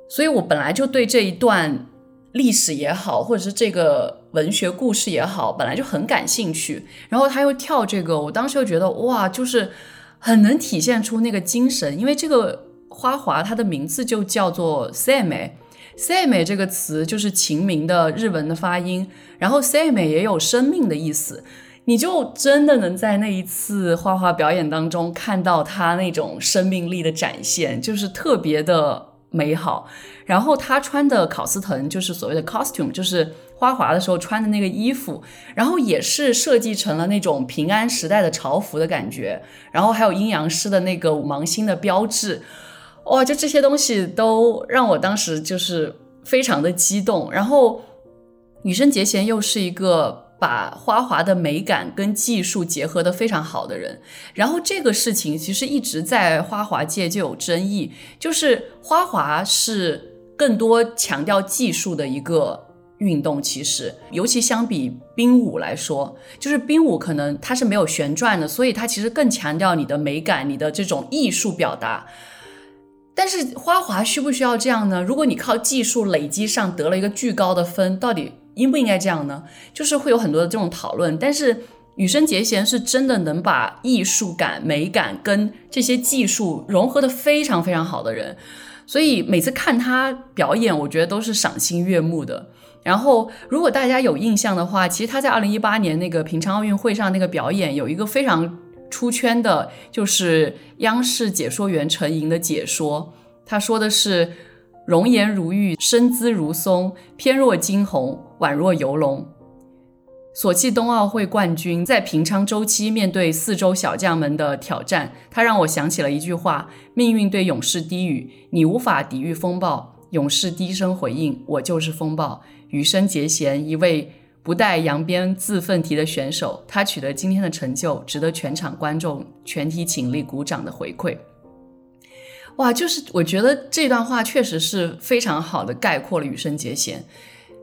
所以我本来就对这一段历史也好，或者是这个文学故事也好，本来就很感兴趣，然后他又跳这个，我当时就觉得哇，就是很能体现出那个精神，因为这个花滑它的名字就叫做 “same”，“same” 这个词就是晴明的日文的发音，然后 “same” 也有生命的意思，你就真的能在那一次花滑表演当中看到他那种生命力的展现，就是特别的美好。然后他穿的考斯滕就是所谓的 costume，就是花滑的时候穿的那个衣服，然后也是设计成了那种平安时代的朝服的感觉，然后还有阴阳师的那个五芒星的标志，哇，就这些东西都让我当时就是非常的激动。然后羽生结弦又是一个。把花滑的美感跟技术结合的非常好的人，然后这个事情其实一直在花滑界就有争议，就是花滑是更多强调技术的一个运动，其实尤其相比冰舞来说，就是冰舞可能它是没有旋转的，所以它其实更强调你的美感，你的这种艺术表达。但是花滑需不需要这样呢？如果你靠技术累积上得了一个巨高的分，到底？应不应该这样呢？就是会有很多的这种讨论，但是羽生结弦是真的能把艺术感、美感跟这些技术融合的非常非常好的人，所以每次看他表演，我觉得都是赏心悦目的。然后，如果大家有印象的话，其实他在二零一八年那个平昌奥运会上那个表演，有一个非常出圈的，就是央视解说员陈莹的解说，他说的是。容颜如玉，身姿如松，翩若惊鸿，宛若游龙。索契冬奥会冠军在平昌周期面对四周小将们的挑战，他让我想起了一句话：命运对勇士低语，你无法抵御风暴。勇士低声回应：我就是风暴。羽生结弦，一位不带扬鞭自奋蹄的选手，他取得今天的成就，值得全场观众全体起立鼓掌的回馈。哇，就是我觉得这段话确实是非常好的概括了羽生结弦。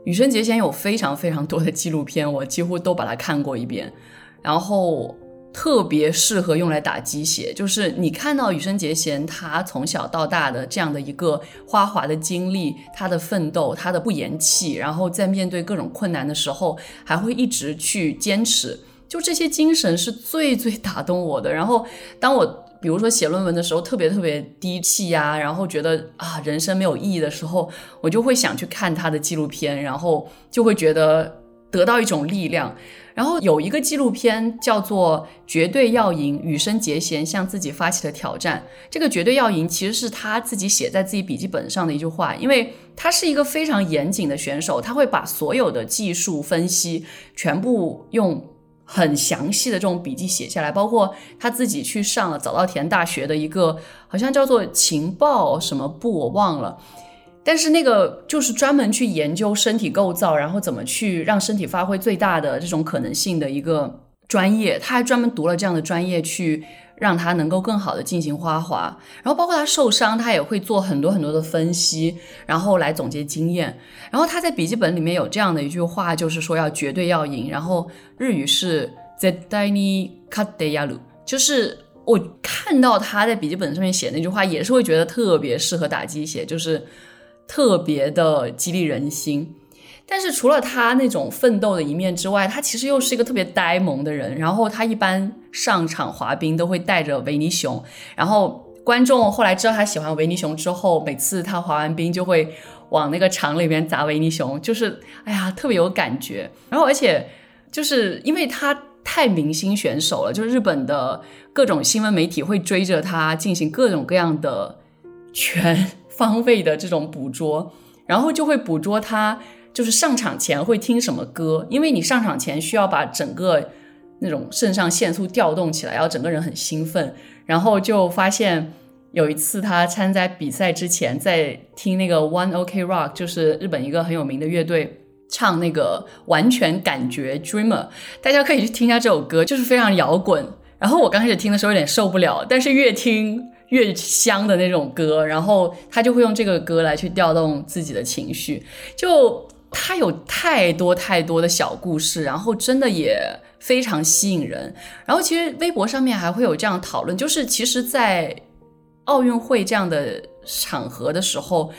羽生结弦有非常非常多的纪录片，我几乎都把它看过一遍，然后特别适合用来打鸡血。就是你看到羽生结弦他从小到大的这样的一个花滑的经历，他的奋斗，他的不言弃，然后在面对各种困难的时候还会一直去坚持，就这些精神是最最 打动我的。然后当我。比如说写论文的时候特别特别低气压，然后觉得啊人生没有意义的时候，我就会想去看他的纪录片，然后就会觉得得到一种力量。然后有一个纪录片叫做《绝对要赢：羽生结弦向自己发起的挑战》。这个“绝对要赢”其实是他自己写在自己笔记本上的一句话，因为他是一个非常严谨的选手，他会把所有的技术分析全部用。很详细的这种笔记写下来，包括他自己去上了早稻田大学的一个，好像叫做情报什么部，我忘了。但是那个就是专门去研究身体构造，然后怎么去让身体发挥最大的这种可能性的一个专业。他还专门读了这样的专业去。让他能够更好的进行花滑，然后包括他受伤，他也会做很多很多的分析，然后来总结经验。然后他在笔记本里面有这样的一句话，就是说要绝对要赢。然后日语是 “zedani kadeyaru”，就是我看到他在笔记本上面写那句话，也是会觉得特别适合打鸡血，就是特别的激励人心。但是除了他那种奋斗的一面之外，他其实又是一个特别呆萌的人。然后他一般上场滑冰都会带着维尼熊，然后观众后来知道他喜欢维尼熊之后，每次他滑完冰就会往那个场里面砸维尼熊，就是哎呀特别有感觉。然后而且就是因为他太明星选手了，就是日本的各种新闻媒体会追着他进行各种各样的 全方位的这种捕捉，然后就会捕捉他。就是上场前会听什么歌，因为你上场前需要把整个那种肾上腺素调动起来，然后整个人很兴奋。然后就发现有一次他参加比赛之前在听那个 One Ok Rock，就是日本一个很有名的乐队唱那个完全感觉 Dreamer，大家可以去听一下这首歌，就是非常摇滚。然后我刚开始听的时候有点受不了，但是越听越香的那种歌，然后他就会用这个歌来去调动自己的情绪，就。他有太多太多的小故事，然后真的也非常吸引人。然后其实微博上面还会有这样讨论，就是其实，在奥运会这样的场合的时候，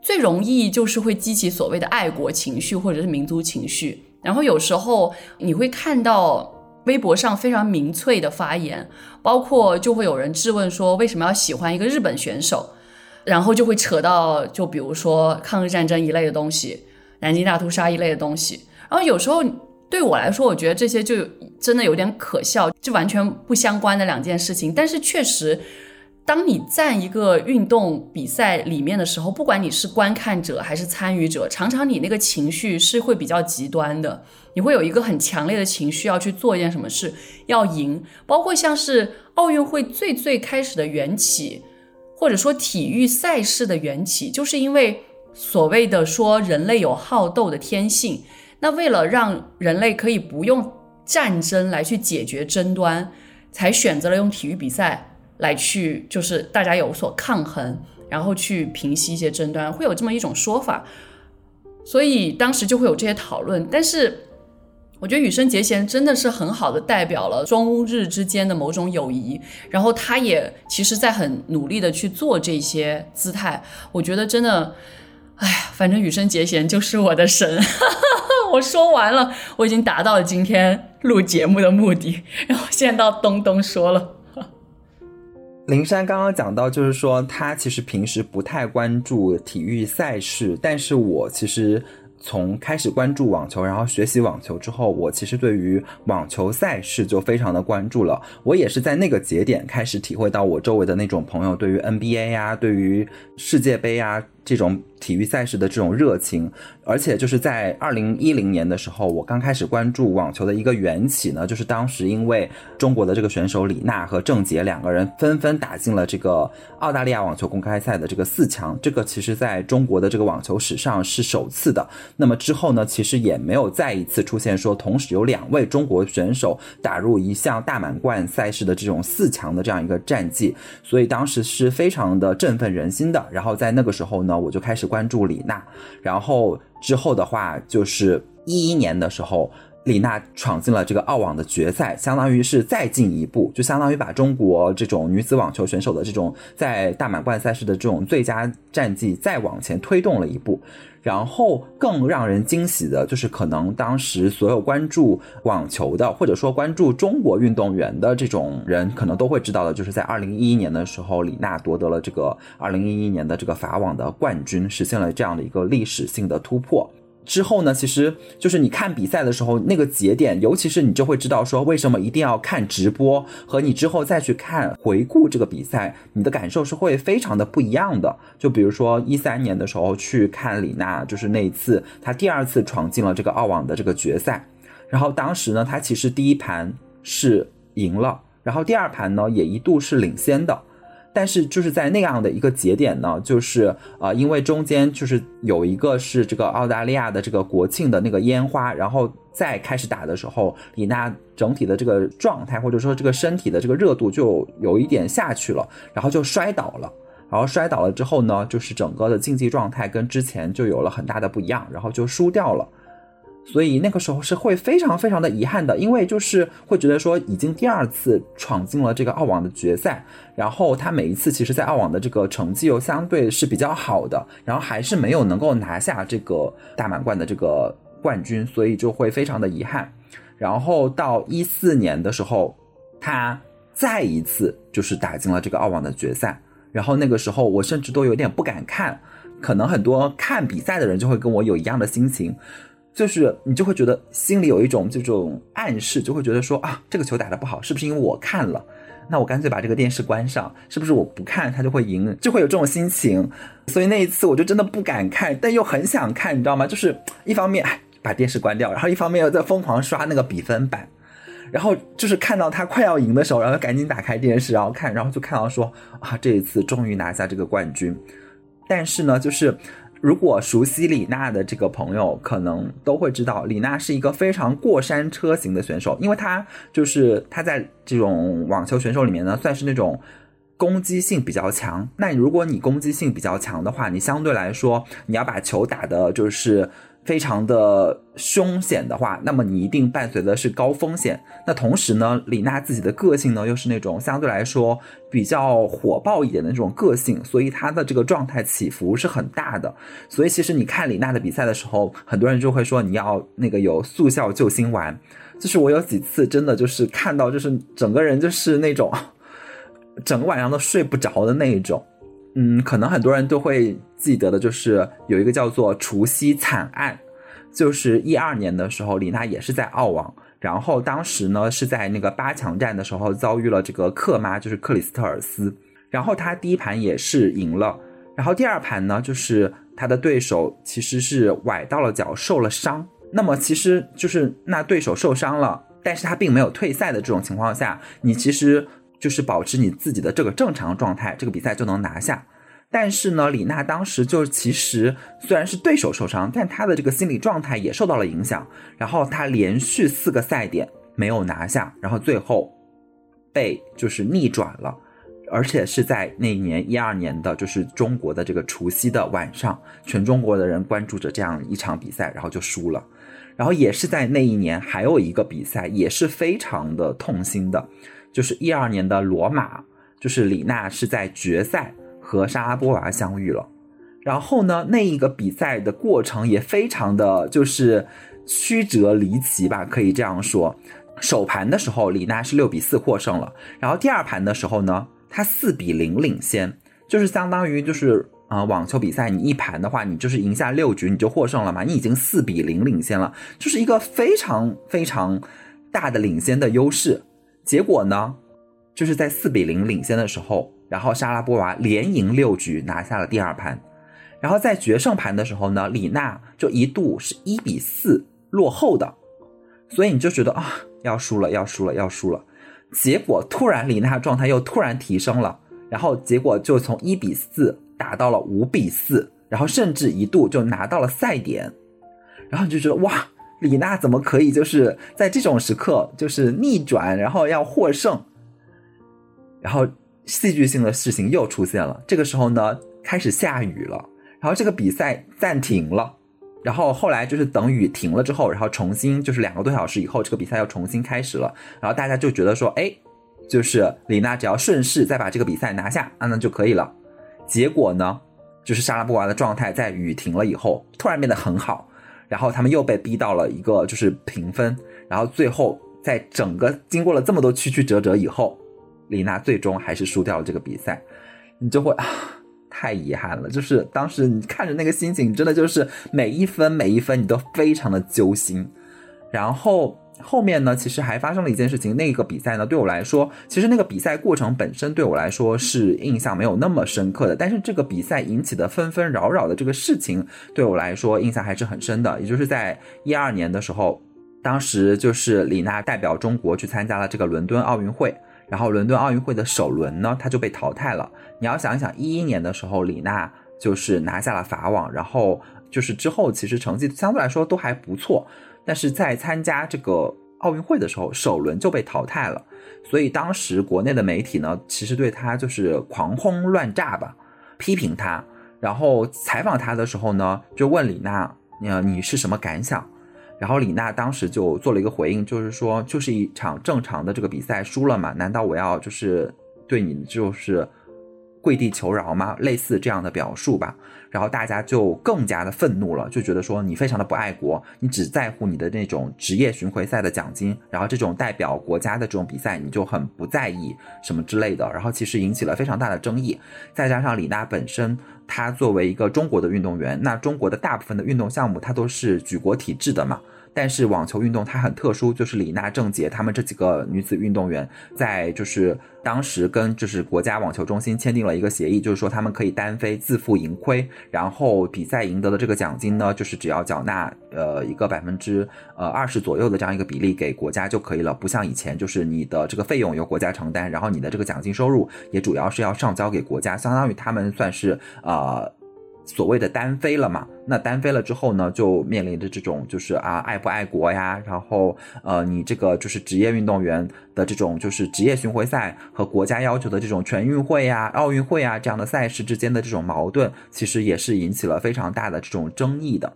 最容易就是会激起所谓的爱国情绪或者是民族情绪。然后有时候你会看到微博上非常民粹的发言，包括就会有人质问说为什么要喜欢一个日本选手，然后就会扯到就比如说抗日战争一类的东西，南京大屠杀一类的东西。然后有时候对我来说，我觉得这些就真的有点可笑，就完全不相关的两件事情。但是确实，当你在一个运动比赛里面的时候，不管你是观看者还是参与者，常常你那个情绪是会比较极端的，你会有一个很强烈的情绪要去做一件什么事，要赢。包括像是奥运会最最开始的缘起，或者说体育赛事的缘起，就是因为所谓的说人类有好斗的天性。那为了让人类可以不用战争来去解决争端，才选择了用体育比赛来去，就是大家有所抗衡，然后去平息一些争端，会有这么一种说法。所以当时就会有这些讨论。但是我觉得羽生结弦真的是很好的代表了中日之间的某种友谊，然后他也其实在很努力的去做这些姿态。我觉得真的，哎呀，反正羽生结弦就是我的神。我说完了，我已经达到了今天录节目的目的。然后现在到东东说了，林珊刚刚讲到，就是说他其实平时不太关注体育赛事，但是我其实从开始关注网球，然后学习网球之后，我其实对于网球赛事就非常的关注了。我也是在那个节点开始体会到我周围的那种朋友对于 NBA 呀，对于世界杯呀。这种体育赛事的这种热情，而且就是在二零一零年的时候，我刚开始关注网球的一个缘起呢，就是当时因为中国的这个选手李娜和郑洁两个人纷纷打进了这个澳大利亚网球公开赛的这个四强，这个其实在中国的这个网球史上是首次的。那么之后呢，其实也没有再一次出现说同时有两位中国选手打入一项大满贯赛事的这种四强的这样一个战绩，所以当时是非常的振奋人心的。然后在那个时候呢。我就开始关注李娜，然后之后的话就是一一年的时候，李娜闯进了这个澳网的决赛，相当于是再进一步，就相当于把中国这种女子网球选手的这种在大满贯赛事的这种最佳战绩再往前推动了一步。然后更让人惊喜的就是，可能当时所有关注网球的，或者说关注中国运动员的这种人，可能都会知道的，就是在二零一一年的时候，李娜夺得了这个二零一一年的这个法网的冠军，实现了这样的一个历史性的突破。之后呢，其实就是你看比赛的时候那个节点，尤其是你就会知道说为什么一定要看直播，和你之后再去看回顾这个比赛，你的感受是会非常的不一样的。就比如说一三年的时候去看李娜，就是那一次她第二次闯进了这个澳网的这个决赛，然后当时呢，她其实第一盘是赢了，然后第二盘呢也一度是领先的。但是就是在那样的一个节点呢，就是呃，因为中间就是有一个是这个澳大利亚的这个国庆的那个烟花，然后再开始打的时候，李娜整体的这个状态或者说这个身体的这个热度就有一点下去了，然后就摔倒了，然后摔倒了之后呢，就是整个的竞技状态跟之前就有了很大的不一样，然后就输掉了。所以那个时候是会非常非常的遗憾的，因为就是会觉得说已经第二次闯进了这个澳网的决赛，然后他每一次其实，在澳网的这个成绩又相对是比较好的，然后还是没有能够拿下这个大满贯的这个冠军，所以就会非常的遗憾。然后到一四年的时候，他再一次就是打进了这个澳网的决赛，然后那个时候我甚至都有点不敢看，可能很多看比赛的人就会跟我有一样的心情。就是你就会觉得心里有一种这种暗示，就会觉得说啊，这个球打得不好，是不是因为我看了？那我干脆把这个电视关上，是不是我不看他就会赢？就会有这种心情。所以那一次我就真的不敢看，但又很想看，你知道吗？就是一方面把电视关掉，然后一方面又在疯狂刷那个比分板，然后就是看到他快要赢的时候，然后赶紧打开电视然后看，然后就看到说啊这一次终于拿下这个冠军。但是呢，就是。如果熟悉李娜的这个朋友，可能都会知道，李娜是一个非常过山车型的选手，因为她就是她在这种网球选手里面呢，算是那种攻击性比较强。那如果你攻击性比较强的话，你相对来说你要把球打的就是非常的凶险的话，那么你一定伴随的是高风险。那同时呢，李娜自己的个性呢，又是那种相对来说比较火爆一点的那种个性，所以她的这个状态起伏是很大的。所以其实你看李娜的比赛的时候，很多人就会说你要那个有速效救心丸。就是我有几次真的就是看到，就是整个人就是那种整个晚上都睡不着的那一种。嗯，可能很多人都会记得的，就是有一个叫做除夕惨案，就是一二年的时候，李娜也是在澳网，然后当时呢是在那个八强战的时候遭遇了这个克妈，就是克里斯特尔斯，然后他第一盘也是赢了，然后第二盘呢，就是他的对手其实是崴到了脚，受了伤，那么其实就是那对手受伤了，但是他并没有退赛的这种情况下，你其实。就是保持你自己的这个正常状态，这个比赛就能拿下。但是呢，李娜当时就其实虽然是对手受伤，但她的这个心理状态也受到了影响。然后她连续四个赛点没有拿下，然后最后被就是逆转了，而且是在那一年一二年的，就是中国的这个除夕的晚上，全中国的人关注着这样一场比赛，然后就输了。然后也是在那一年，还有一个比赛也是非常的痛心的。就是一二年的罗马，就是李娜是在决赛和莎拉波娃相遇了，然后呢，那一个比赛的过程也非常的就是曲折离奇吧，可以这样说。首盘的时候，李娜是六比四获胜了，然后第二盘的时候呢，她四比零领先，就是相当于就是啊，网球比赛你一盘的话，你就是赢下六局你就获胜了嘛，你已经四比零领先了，就是一个非常非常大的领先的优势。结果呢，就是在四比零领先的时候，然后莎拉波娃连赢六局拿下了第二盘，然后在决胜盘的时候呢，李娜就一度是一比四落后的，所以你就觉得啊要输了要输了要输了，结果突然李娜状态又突然提升了，然后结果就从一比四打到了五比四，然后甚至一度就拿到了赛点，然后你就觉得哇。李娜怎么可以就是在这种时刻就是逆转，然后要获胜？然后戏剧性的事情又出现了。这个时候呢，开始下雨了，然后这个比赛暂停了。然后后来就是等雨停了之后，然后重新就是两个多小时以后，这个比赛又重新开始了。然后大家就觉得说，哎，就是李娜只要顺势再把这个比赛拿下，那就可以了。结果呢，就是莎拉波娃的状态在雨停了以后突然变得很好。然后他们又被逼到了一个就是平分，然后最后在整个经过了这么多曲曲折折以后，李娜最终还是输掉了这个比赛，你就会啊，太遗憾了。就是当时你看着那个心情，真的就是每一分每一分你都非常的揪心，然后。后面呢，其实还发生了一件事情。那个比赛呢，对我来说，其实那个比赛过程本身对我来说是印象没有那么深刻的。但是这个比赛引起的纷纷扰扰的这个事情，对我来说印象还是很深的。也就是在一二年的时候，当时就是李娜代表中国去参加了这个伦敦奥运会，然后伦敦奥运会的首轮呢，她就被淘汰了。你要想一想，一一年的时候，李娜就是拿下了法网，然后就是之后其实成绩相对来说都还不错。但是在参加这个奥运会的时候，首轮就被淘汰了，所以当时国内的媒体呢，其实对他就是狂轰乱炸吧，批评他，然后采访他的时候呢，就问李娜，呃，你是什么感想？然后李娜当时就做了一个回应，就是说，就是一场正常的这个比赛输了嘛，难道我要就是对你就是跪地求饶吗？类似这样的表述吧。然后大家就更加的愤怒了，就觉得说你非常的不爱国，你只在乎你的那种职业巡回赛的奖金，然后这种代表国家的这种比赛你就很不在意什么之类的。然后其实引起了非常大的争议。再加上李娜本身，他作为一个中国的运动员，那中国的大部分的运动项目他都是举国体制的嘛。但是网球运动它很特殊，就是李娜、郑洁她们这几个女子运动员，在就是当时跟就是国家网球中心签订了一个协议，就是说她们可以单飞自负盈亏，然后比赛赢得的这个奖金呢，就是只要缴纳呃一个百分之呃二十左右的这样一个比例给国家就可以了，不像以前就是你的这个费用由国家承担，然后你的这个奖金收入也主要是要上交给国家，相当于他们算是呃。所谓的单飞了嘛？那单飞了之后呢，就面临着这种就是啊，爱不爱国呀？然后呃，你这个就是职业运动员的这种就是职业巡回赛和国家要求的这种全运会呀、奥运会啊这样的赛事之间的这种矛盾，其实也是引起了非常大的这种争议的。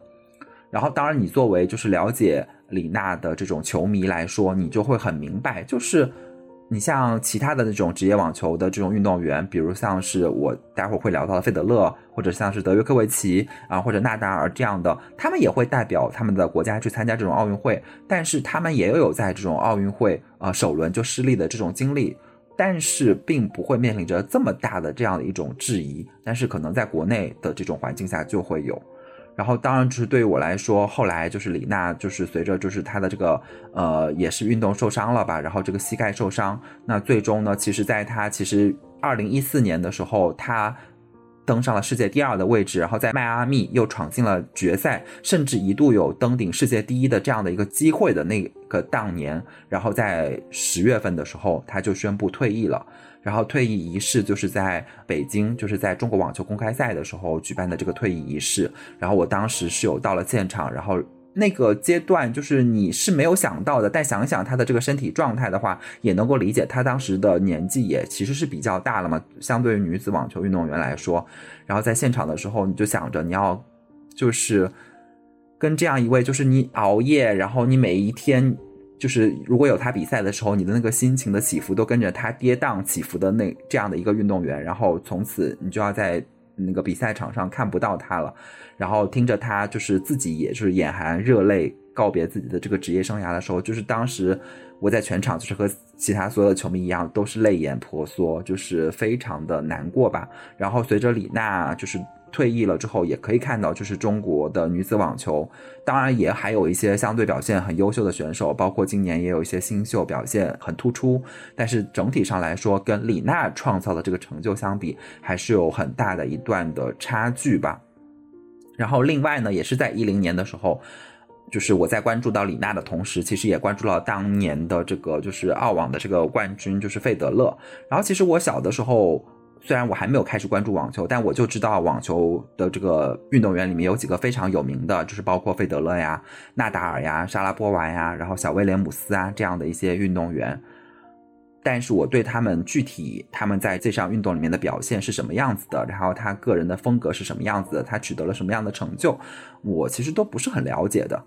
然后，当然，你作为就是了解李娜的这种球迷来说，你就会很明白，就是你像其他的那种职业网球的这种运动员，比如像是我待会儿会聊到的费德勒，或者像是德约科维奇啊，或者纳达尔这样的，他们也会代表他们的国家去参加这种奥运会，但是他们也有在这种奥运会啊首轮就失利的这种经历，但是并不会面临着这么大的这样的一种质疑，但是可能在国内的这种环境下就会有。然后，当然就是对于我来说，后来就是李娜，就是随着就是她的这个呃，也是运动受伤了吧，然后这个膝盖受伤，那最终呢，其实在她其实二零一四年的时候，她登上了世界第二的位置，然后在迈阿密又闯进了决赛，甚至一度有登顶世界第一的这样的一个机会的那个当年，然后在十月份的时候，她就宣布退役了。然后退役仪式就是在北京，就是在中国网球公开赛的时候举办的这个退役仪式。然后我当时是有到了现场，然后那个阶段就是你是没有想到的，但想想他的这个身体状态的话，也能够理解他当时的年纪也其实是比较大了嘛，相对于女子网球运动员来说。然后在现场的时候，你就想着你要就是跟这样一位，就是你熬夜，然后你每一天。就是如果有他比赛的时候，你的那个心情的起伏都跟着他跌宕起伏的那这样的一个运动员，然后从此你就要在那个比赛场上看不到他了，然后听着他就是自己也就是眼含热泪告别自己的这个职业生涯的时候，就是当时我在全场就是和其他所有的球迷一样，都是泪眼婆娑，就是非常的难过吧。然后随着李娜就是。退役了之后，也可以看到，就是中国的女子网球，当然也还有一些相对表现很优秀的选手，包括今年也有一些新秀表现很突出。但是整体上来说，跟李娜创造的这个成就相比，还是有很大的一段的差距吧。然后另外呢，也是在一零年的时候，就是我在关注到李娜的同时，其实也关注了当年的这个就是澳网的这个冠军，就是费德勒。然后其实我小的时候。虽然我还没有开始关注网球，但我就知道网球的这个运动员里面有几个非常有名的，就是包括费德勒呀、纳达尔呀、莎拉波娃呀，然后小威廉姆斯啊这样的一些运动员。但是我对他们具体他们在这项运动里面的表现是什么样子的，然后他个人的风格是什么样子的，他取得了什么样的成就，我其实都不是很了解的。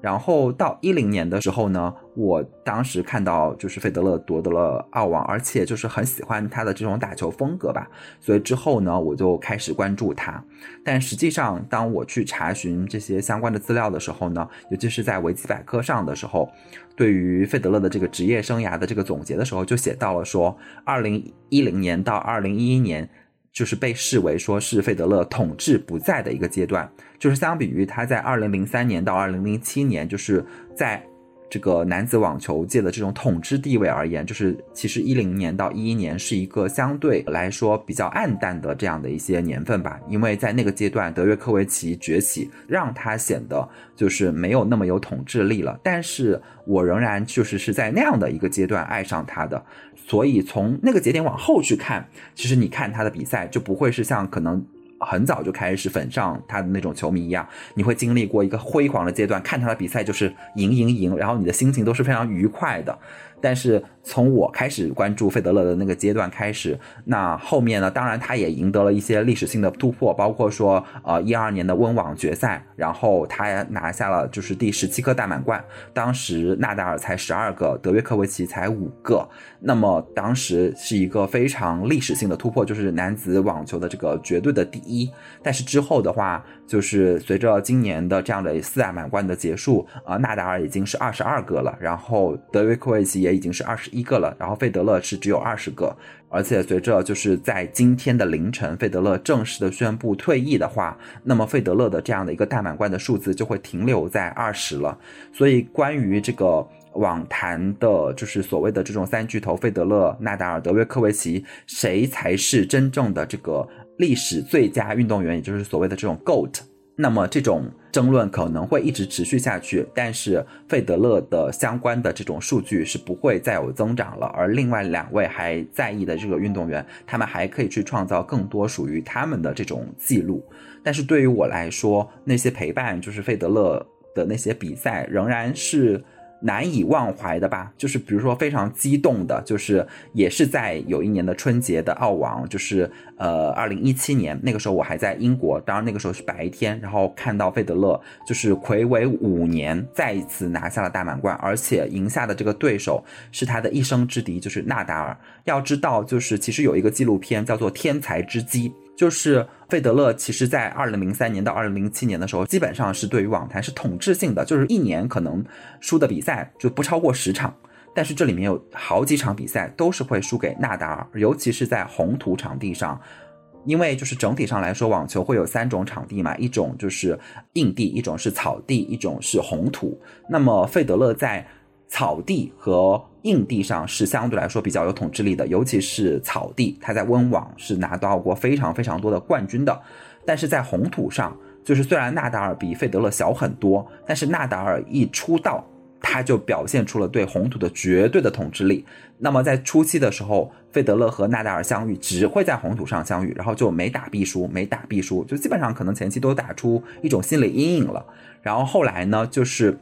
然后到一零年的时候呢，我当时看到就是费德勒夺得了澳网，而且就是很喜欢他的这种打球风格吧，所以之后呢，我就开始关注他。但实际上，当我去查询这些相关的资料的时候呢，尤其是在维基百科上的时候，对于费德勒的这个职业生涯的这个总结的时候，就写到了说，二零一零年到二零一一年。就是被视为说是费德勒统治不在的一个阶段，就是相比于他在二零零三年到二零零七年，就是在。这个男子网球界的这种统治地位而言，就是其实一零年到一一年是一个相对来说比较暗淡的这样的一些年份吧，因为在那个阶段，德约科维奇崛起，让他显得就是没有那么有统治力了。但是我仍然就是是在那样的一个阶段爱上他的，所以从那个节点往后去看，其实你看他的比赛就不会是像可能。很早就开始粉上他的那种球迷一样，你会经历过一个辉煌的阶段，看他的比赛就是赢赢赢，然后你的心情都是非常愉快的。但是从我开始关注费德勒的那个阶段开始，那后面呢，当然他也赢得了一些历史性的突破，包括说呃一二年的温网决赛，然后他拿下了就是第十七颗大满贯，当时纳达尔才十二个，德约科维奇才五个，那么当时是一个非常历史性的突破，就是男子网球的这个绝对的第一。但是之后的话，就是随着今年的这样的四大满贯的结束，啊，纳达尔已经是二十二个了，然后德约科维奇也。已经是二十一一个了，然后费德勒是只有二十个，而且随着就是在今天的凌晨，费德勒正式的宣布退役的话，那么费德勒的这样的一个大满贯的数字就会停留在二十了。所以关于这个网坛的，就是所谓的这种三巨头，费德勒、纳达尔、德约科维奇，谁才是真正的这个历史最佳运动员，也就是所谓的这种 GOAT。那么这种争论可能会一直持续下去，但是费德勒的相关的这种数据是不会再有增长了，而另外两位还在意的这个运动员，他们还可以去创造更多属于他们的这种记录。但是对于我来说，那些陪伴就是费德勒的那些比赛，仍然是难以忘怀的吧，就是比如说非常激动的，就是也是在有一年的春节的澳网，就是呃二零一七年那个时候我还在英国，当然那个时候是白天，然后看到费德勒就是魁违五年再一次拿下了大满贯，而且赢下的这个对手是他的一生之敌，就是纳达尔。要知道，就是其实有一个纪录片叫做《天才之击》。就是费德勒，其实在二零零三年到二零零七年的时候，基本上是对于网坛是统治性的，就是一年可能输的比赛就不超过十场，但是这里面有好几场比赛都是会输给纳达尔，尤其是在红土场地上，因为就是整体上来说，网球会有三种场地嘛，一种就是硬地，一种是草地，一种是红土。那么费德勒在草地和硬地上是相对来说比较有统治力的，尤其是草地，他在温网是拿到过非常非常多的冠军的。但是在红土上，就是虽然纳达尔比费德勒小很多，但是纳达尔一出道，他就表现出了对红土的绝对的统治力。那么在初期的时候，费德勒和纳达尔相遇只会在红土上相遇，然后就没打必输，没打必输，就基本上可能前期都打出一种心理阴影了。然后后来呢，就是。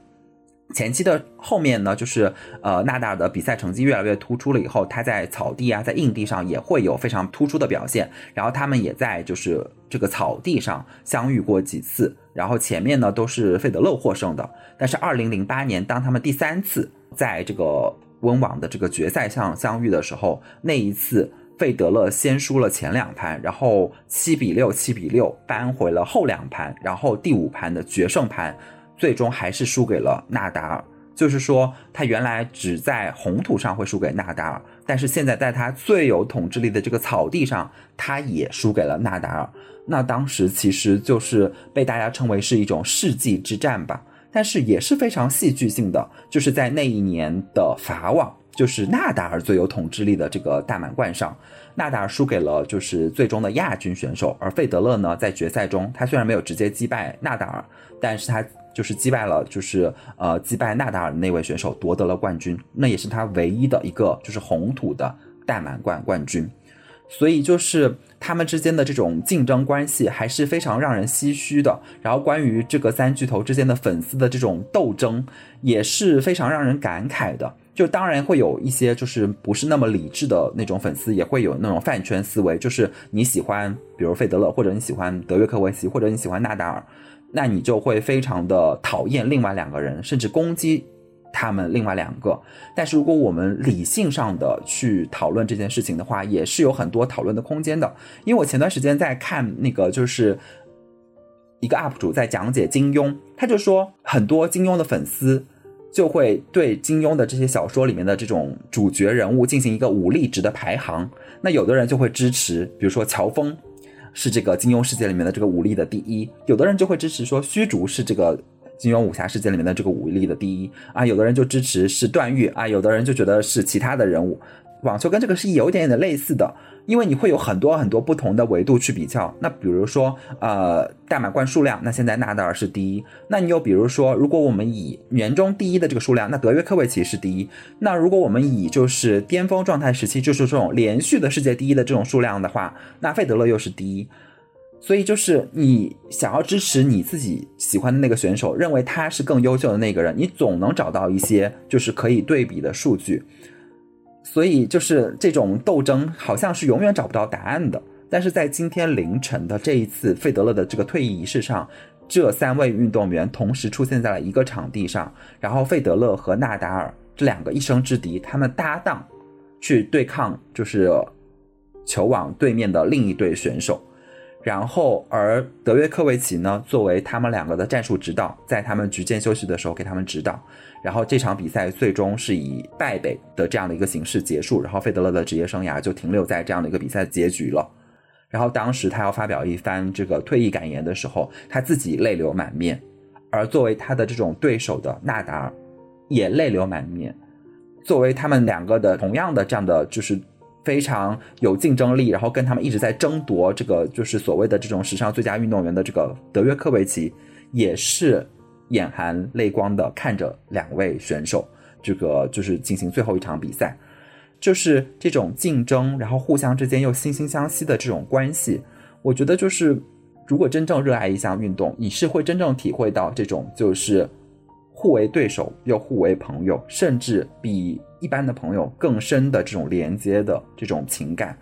前期的后面呢，就是呃纳达尔的比赛成绩越来越突出了以后，他在草地啊，在硬地上也会有非常突出的表现。然后他们也在就是这个草地上相遇过几次，然后前面呢都是费德勒获胜的。但是二零零八年当他们第三次在这个温网的这个决赛上相遇的时候，那一次费德勒先输了前两盘，然后七比六七比六扳回了后两盘，然后第五盘的决胜盘。最终还是输给了纳达尔，就是说他原来只在红土上会输给纳达尔，但是现在在他最有统治力的这个草地上，他也输给了纳达尔。那当时其实就是被大家称为是一种世纪之战吧，但是也是非常戏剧性的，就是在那一年的法网，就是纳达尔最有统治力的这个大满贯上，纳达尔输给了就是最终的亚军选手，而费德勒呢在决赛中，他虽然没有直接击败纳达尔，但是他。就是击败了，就是呃击败纳达尔的那位选手夺得了冠军，那也是他唯一的一个就是红土的大满贯冠军，所以就是他们之间的这种竞争关系还是非常让人唏嘘的。然后关于这个三巨头之间的粉丝的这种斗争也是非常让人感慨的。就当然会有一些就是不是那么理智的那种粉丝，也会有那种饭圈思维，就是你喜欢比如费德勒，或者你喜欢德约科维奇，或者你喜欢纳达尔。那你就会非常的讨厌另外两个人，甚至攻击他们另外两个。但是如果我们理性上的去讨论这件事情的话，也是有很多讨论的空间的。因为我前段时间在看那个，就是一个 UP 主在讲解金庸，他就说很多金庸的粉丝就会对金庸的这些小说里面的这种主角人物进行一个武力值的排行。那有的人就会支持，比如说乔峰。是这个金庸世界里面的这个武力的第一，有的人就会支持说虚竹是这个金庸武侠世界里面的这个武力的第一啊，有的人就支持是段誉啊，有的人就觉得是其他的人物。网球跟这个是有一点点的类似的。因为你会有很多很多不同的维度去比较，那比如说，呃，大满贯数量，那现在纳达尔是第一。那你又比如说，如果我们以年终第一的这个数量，那德约科维奇是第一。那如果我们以就是巅峰状态时期，就是这种连续的世界第一的这种数量的话，那费德勒又是第一。所以就是你想要支持你自己喜欢的那个选手，认为他是更优秀的那个人，你总能找到一些就是可以对比的数据。所以就是这种斗争，好像是永远找不到答案的。但是在今天凌晨的这一次费德勒的这个退役仪式上，这三位运动员同时出现在了一个场地上，然后费德勒和纳达尔这两个一生之敌，他们搭档去对抗，就是球网对面的另一对选手。然后，而德约科维奇呢，作为他们两个的战术指导，在他们局间休息的时候给他们指导。然后这场比赛最终是以败北的这样的一个形式结束，然后费德勒的职业生涯就停留在这样的一个比赛结局了。然后当时他要发表一番这个退役感言的时候，他自己泪流满面，而作为他的这种对手的纳达尔也泪流满面。作为他们两个的同样的这样的就是非常有竞争力，然后跟他们一直在争夺这个就是所谓的这种史上最佳运动员的这个德约科维奇也是。眼含泪光的看着两位选手，这个就是进行最后一场比赛，就是这种竞争，然后互相之间又惺惺相惜的这种关系。我觉得就是，如果真正热爱一项运动，你是会真正体会到这种就是互为对手又互为朋友，甚至比一般的朋友更深的这种连接的这种情感。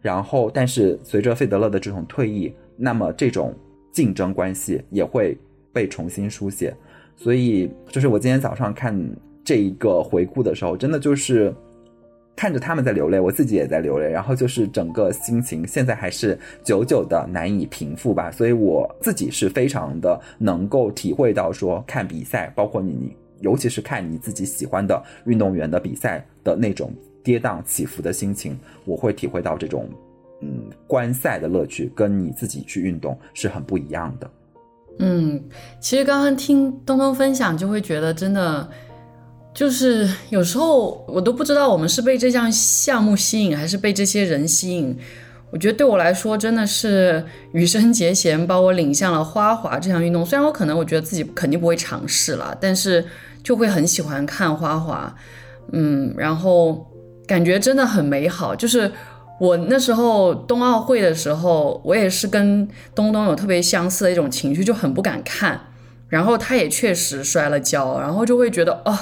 然后，但是随着费德勒的这种退役，那么这种竞争关系也会被重新书写。所以，就是我今天早上看这一个回顾的时候，真的就是看着他们在流泪，我自己也在流泪，然后就是整个心情现在还是久久的难以平复吧。所以我自己是非常的能够体会到说，看比赛，包括你你，尤其是看你自己喜欢的运动员的比赛的那种。跌宕起伏的心情，我会体会到这种，嗯，观赛的乐趣跟你自己去运动是很不一样的。嗯，其实刚刚听东东分享，就会觉得真的，就是有时候我都不知道我们是被这项项目吸引，还是被这些人吸引。我觉得对我来说，真的是羽生结弦把我领向了花滑这项运动。虽然我可能我觉得自己肯定不会尝试了，但是就会很喜欢看花滑。嗯，然后。感觉真的很美好，就是我那时候冬奥会的时候，我也是跟东东有特别相似的一种情绪，就很不敢看。然后他也确实摔了跤，然后就会觉得哦，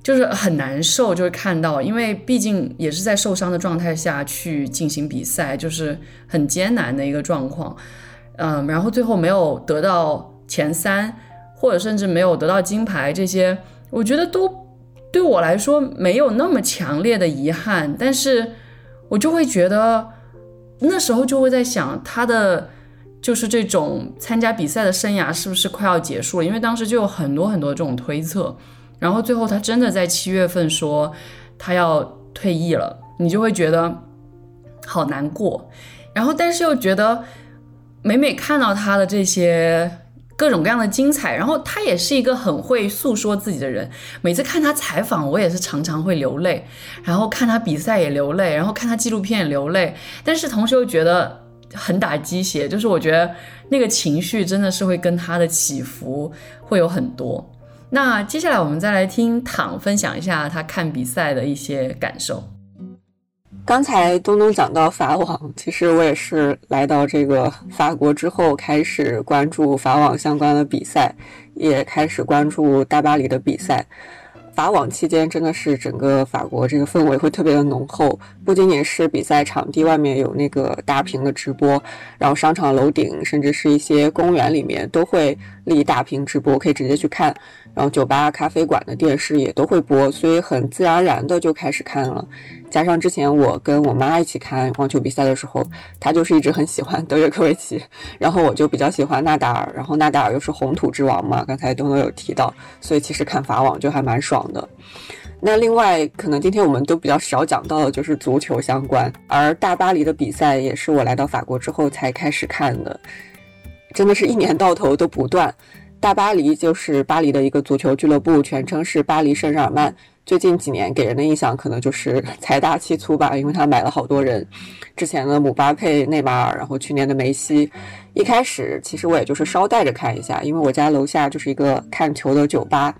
就是很难受，就是看到，因为毕竟也是在受伤的状态下去进行比赛，就是很艰难的一个状况。嗯，然后最后没有得到前三，或者甚至没有得到金牌，这些我觉得都。对我来说没有那么强烈的遗憾，但是我就会觉得那时候就会在想他的就是这种参加比赛的生涯是不是快要结束了？因为当时就有很多很多这种推测，然后最后他真的在七月份说他要退役了，你就会觉得好难过，然后但是又觉得每每看到他的这些。各种各样的精彩，然后他也是一个很会诉说自己的人。每次看他采访，我也是常常会流泪，然后看他比赛也流泪，然后看他纪录片也流泪。但是同时又觉得很打鸡血，就是我觉得那个情绪真的是会跟他的起伏会有很多。那接下来我们再来听躺分享一下他看比赛的一些感受。刚才东东讲到法网，其实我也是来到这个法国之后，开始关注法网相关的比赛，也开始关注大巴黎的比赛。法网期间真的是整个法国这个氛围会特别的浓厚，不仅仅是比赛场地外面有那个大屏的直播，然后商场楼顶甚至是一些公园里面都会立大屏直播，可以直接去看。然后酒吧、咖啡馆的电视也都会播，所以很自然而然的就开始看了。加上之前我跟我妈一起看网球比赛的时候，她就是一直很喜欢德约科维奇，然后我就比较喜欢纳达尔，然后纳达尔又是红土之王嘛，刚才东东有提到，所以其实看法网就还蛮爽的。那另外，可能今天我们都比较少讲到的就是足球相关，而大巴黎的比赛也是我来到法国之后才开始看的，真的是一年到头都不断。大巴黎就是巴黎的一个足球俱乐部，全称是巴黎圣日耳曼。最近几年给人的印象可能就是财大气粗吧，因为他买了好多人，之前的姆巴佩、内马尔，然后去年的梅西。一开始其实我也就是捎带着看一下，因为我家楼下就是一个看球的酒吧，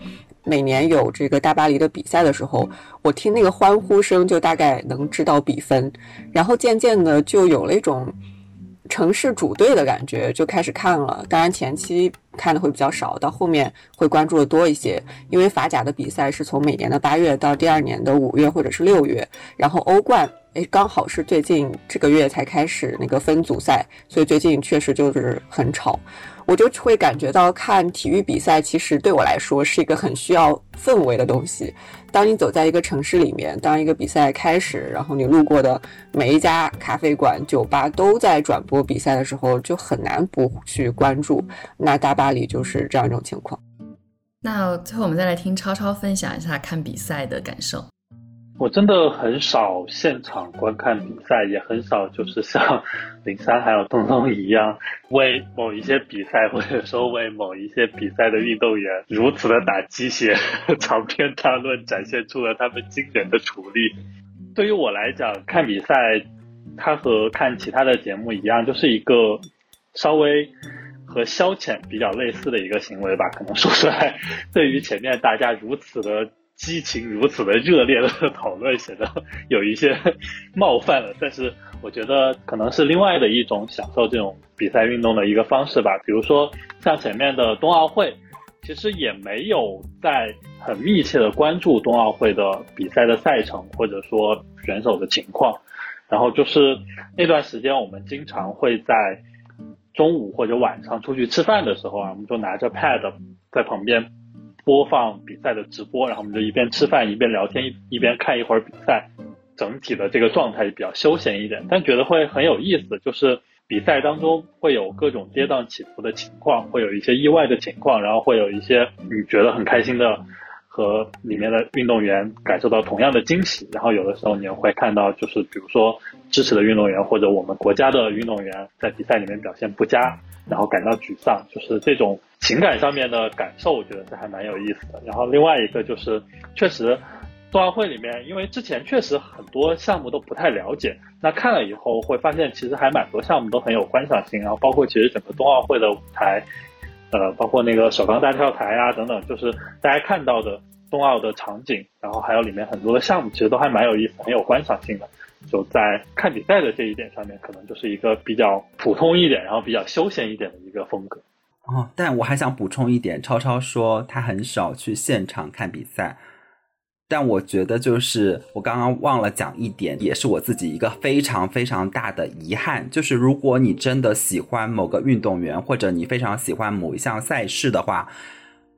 每年有这个大巴黎的比赛的时候，我听那个欢呼声就大概能知道比分，然后渐渐的就有了一种。城市主队的感觉就开始看了，当然前期看的会比较少，到后面会关注的多一些。因为法甲的比赛是从每年的八月到第二年的五月或者是六月，然后欧冠，诶，刚好是最近这个月才开始那个分组赛，所以最近确实就是很吵。我就会感觉到看体育比赛，其实对我来说是一个很需要氛围的东西。当你走在一个城市里面，当一个比赛开始，然后你路过的每一家咖啡馆、酒吧都在转播比赛的时候，就很难不去关注。那大巴黎就是这样一种情况。那最后我们再来听超超分享一下看比赛的感受。我真的很少现场观看比赛，也很少就是像 林珊还有东东一样，为某一些比赛或者说为某一些比赛的运动员如此的打鸡血，长篇大论展现出了他们惊人的厨力。对于我来讲，看比赛，它和看其他的节目一样，就是一个稍微和消遣比较类似的一个行为吧。可能说出来，对于前面大家如此的。激情如此的热烈的讨论，显得有一些冒犯了。但是我觉得可能是另外的一种享受这种比赛运动的一个方式吧。比如说像前面的冬奥会，其实也没有在很密切的关注冬奥会的比赛的赛程或者说选手的情况。然后就是那段时间，我们经常会在中午或者晚上出去吃饭的时候啊，我们就拿着 pad 在旁边播放比赛的直播，然后我们就一边吃饭一边聊天，一边看一会儿比赛。整体的这个状态比较休闲一点，但觉得会很有意思。就是比赛当中会有各种跌宕起伏的情况，会有一些意外的情况，然后会有一些你觉得很开心的，和里面的运动员感受到同样的惊喜。然后有的时候你也会看到，就是比如说支持的运动员或者我们国家的运动员在比赛里面表现不佳，然后感到沮丧。就是这种情感上面的感受，我觉得是还蛮有意思的。然后另外一个就是确实。冬奥会里面，因为之前确实很多项目都不太了解，那看了以后会发现，其实还蛮多项目都很有观赏性。然后包括其实整个冬奥会的舞台，呃，包括那个首钢大跳台啊等等，就是大家看到的冬奥的场景，然后还有里面很多的项目，其实都还蛮有意思、很有观赏性的。就在看比赛的这一点上面，可能就是一个比较普通一点，然后比较休闲一点的一个风格。哦，但我还想补充一点，超超说他很少去现场看比赛。但我觉得，就是我刚刚忘了讲一点，也是我自己一个非常非常大的遗憾，就是如果你真的喜欢某个运动员，或者你非常喜欢某一项赛事的话，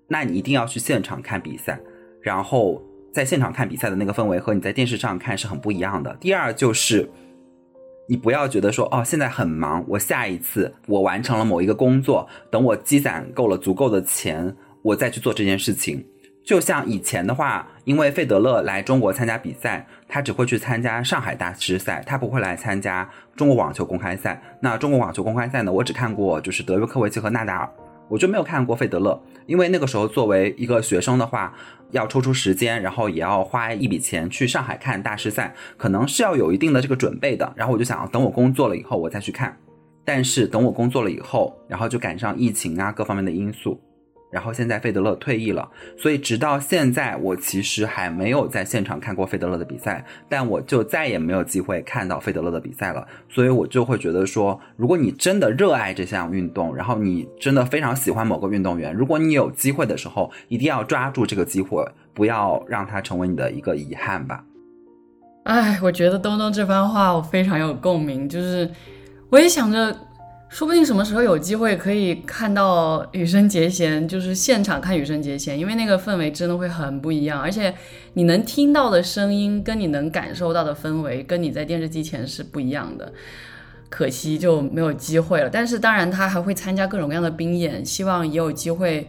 那你一定要去现场看比赛。然后在现场看比赛的那个氛围和你在电视上看是很不一样的。第二就是，你不要觉得说哦，现在很忙，我下一次我完成了某一个工作，等我积攒够了足够的钱，我再去做这件事情。就像以前的话，因为费德勒来中国参加比赛，他只会去参加上海大师赛，他不会来参加中国网球公开赛。那中国网球公开赛呢，我只看过就是德约科维奇和纳达尔，我就没有看过费德勒。因为那个时候作为一个学生的话，要抽出时间，然后也要花一笔钱去上海看大师赛，可能是要有一定的这个准备的。然后我就想等我工作了以后我再去看，但是等我工作了以后，然后就赶上疫情啊各方面的因素。然后现在费德勒退役了，所以直到现在我其实还没有在现场看过费德勒的比赛，但我就再也没有机会看到费德勒的比赛了。所以我就会觉得说，如果你真的热爱这项运动，然后你真的非常喜欢某个运动员，如果你有机会的时候，一定要抓住这个机会，不要让它成为你的一个遗憾吧。哎，我觉得东东这番话我非常有共鸣，就是我也想着。说不定什么时候有机会可以看到羽生结弦，就是现场看羽生结弦，因为那个氛围真的会很不一样，而且你能听到的声音跟你能感受到的氛围，跟你在电视机前是不一样的。可惜就没有机会了。但是当然他还会参加各种各样的冰演，希望也有机会，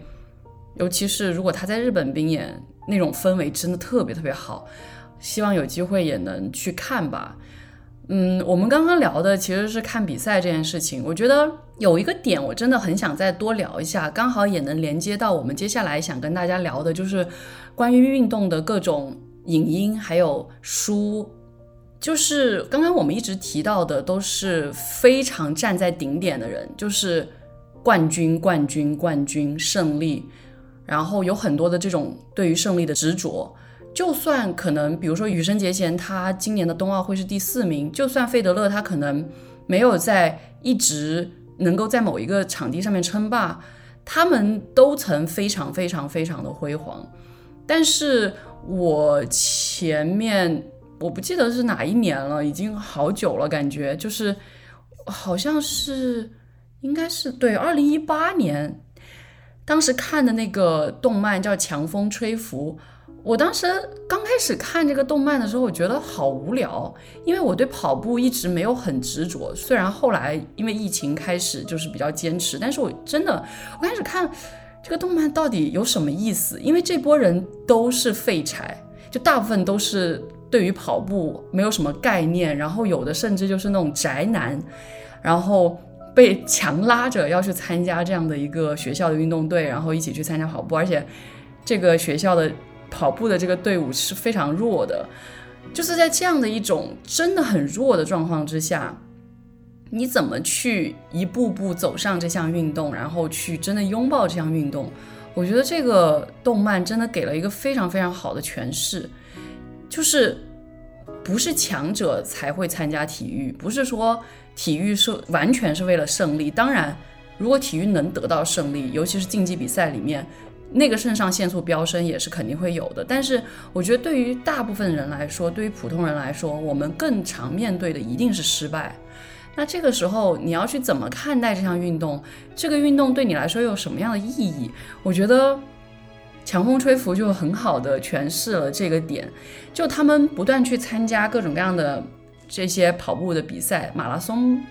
尤其是如果他在日本冰演，那种氛围真的特别特别好，希望有机会也能去看吧。嗯，我们刚刚聊的其实是看比赛这件事情。我觉得有一个点，我真的很想再多聊一下，刚好也能连接到我们接下来想跟大家聊的，就是关于运动的各种影音还有书。就是刚刚我们一直提到的，都是非常站在顶点的人，就是冠军、冠军、冠军、胜利，然后有很多的这种对于胜利的执着。就算可能，比如说羽生结弦，他今年的冬奥会是第四名。就算费德勒他可能没有在一直能够在某一个场地上面称霸，他们都曾非常非常非常的辉煌。但是我前面我不记得是哪一年了，已经好久了，感觉就是好像是应该是对二零一八年，当时看的那个动漫叫《强风吹拂》。我当时刚开始看这个动漫的时候，我觉得好无聊，因为我对跑步一直没有很执着。虽然后来因为疫情开始就是比较坚持，但是我真的我开始看这个动漫到底有什么意思？因为这波人都是废柴，就大部分都是对于跑步没有什么概念，然后有的甚至就是那种宅男，然后被强拉着要去参加这样的一个学校的运动队，然后一起去参加跑步，而且这个学校的。跑步的这个队伍是非常弱的，就是在这样的一种真的很弱的状况之下，你怎么去一步步走上这项运动，然后去真的拥抱这项运动？我觉得这个动漫真的给了一个非常非常好的诠释，就是不是强者才会参加体育，不是说体育是完全是为了胜利。当然，如果体育能得到胜利，尤其是竞技比赛里面。那个肾上腺素飙升也是肯定会有的。但是我觉得对于大部分人来说，对于普通人来说，我们更常面对的一定是失败。那这个时候你要去怎么看待这项运动？这个运动对你来说有什么样的意义？我觉得强风吹拂就很好的诠释了这个点。就他们不断去参加各种各样的这些跑步的比赛、马拉松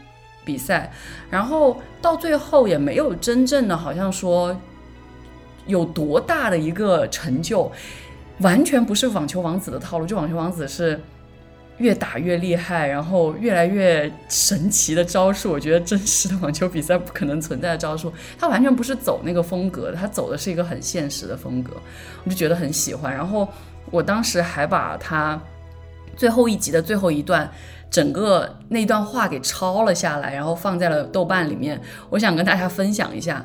比赛，然后到最后也没有真正的好像说有多大的一个成就，完全不是网球王子的套路。就网球王子是。越打越厉害，然后越来越神奇的招数，我觉得真实的网球比赛不可能存在的招数，他完全不是走那个风格的，他走的是一个很现实的风格，我就觉得很喜欢。然后我当时还把他最后一集的最后一段整个那段话给抄了下来，然后放在了豆瓣里面，我想跟大家分享一下。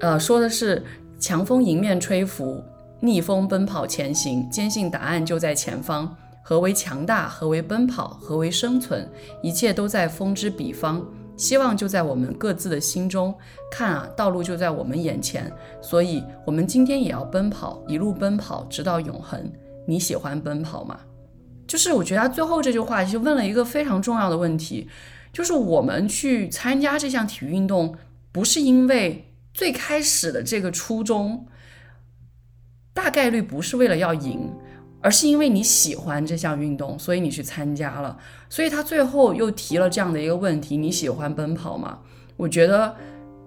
呃，说的是强风迎面吹拂，逆风奔跑前行，坚信答案就在前方。何为强大？何为奔跑？何为生存？一切都在风之彼方，希望就在我们各自的心中。看啊，道路就在我们眼前，所以我们今天也要奔跑，一路奔跑，直到永恒。你喜欢奔跑吗？就是我觉得他最后这句话其实问了一个非常重要的问题，就是我们去参加这项体育运动，不是因为最开始的这个初衷，大概率不是为了要赢。而是因为你喜欢这项运动，所以你去参加了。所以他最后又提了这样的一个问题：你喜欢奔跑吗？我觉得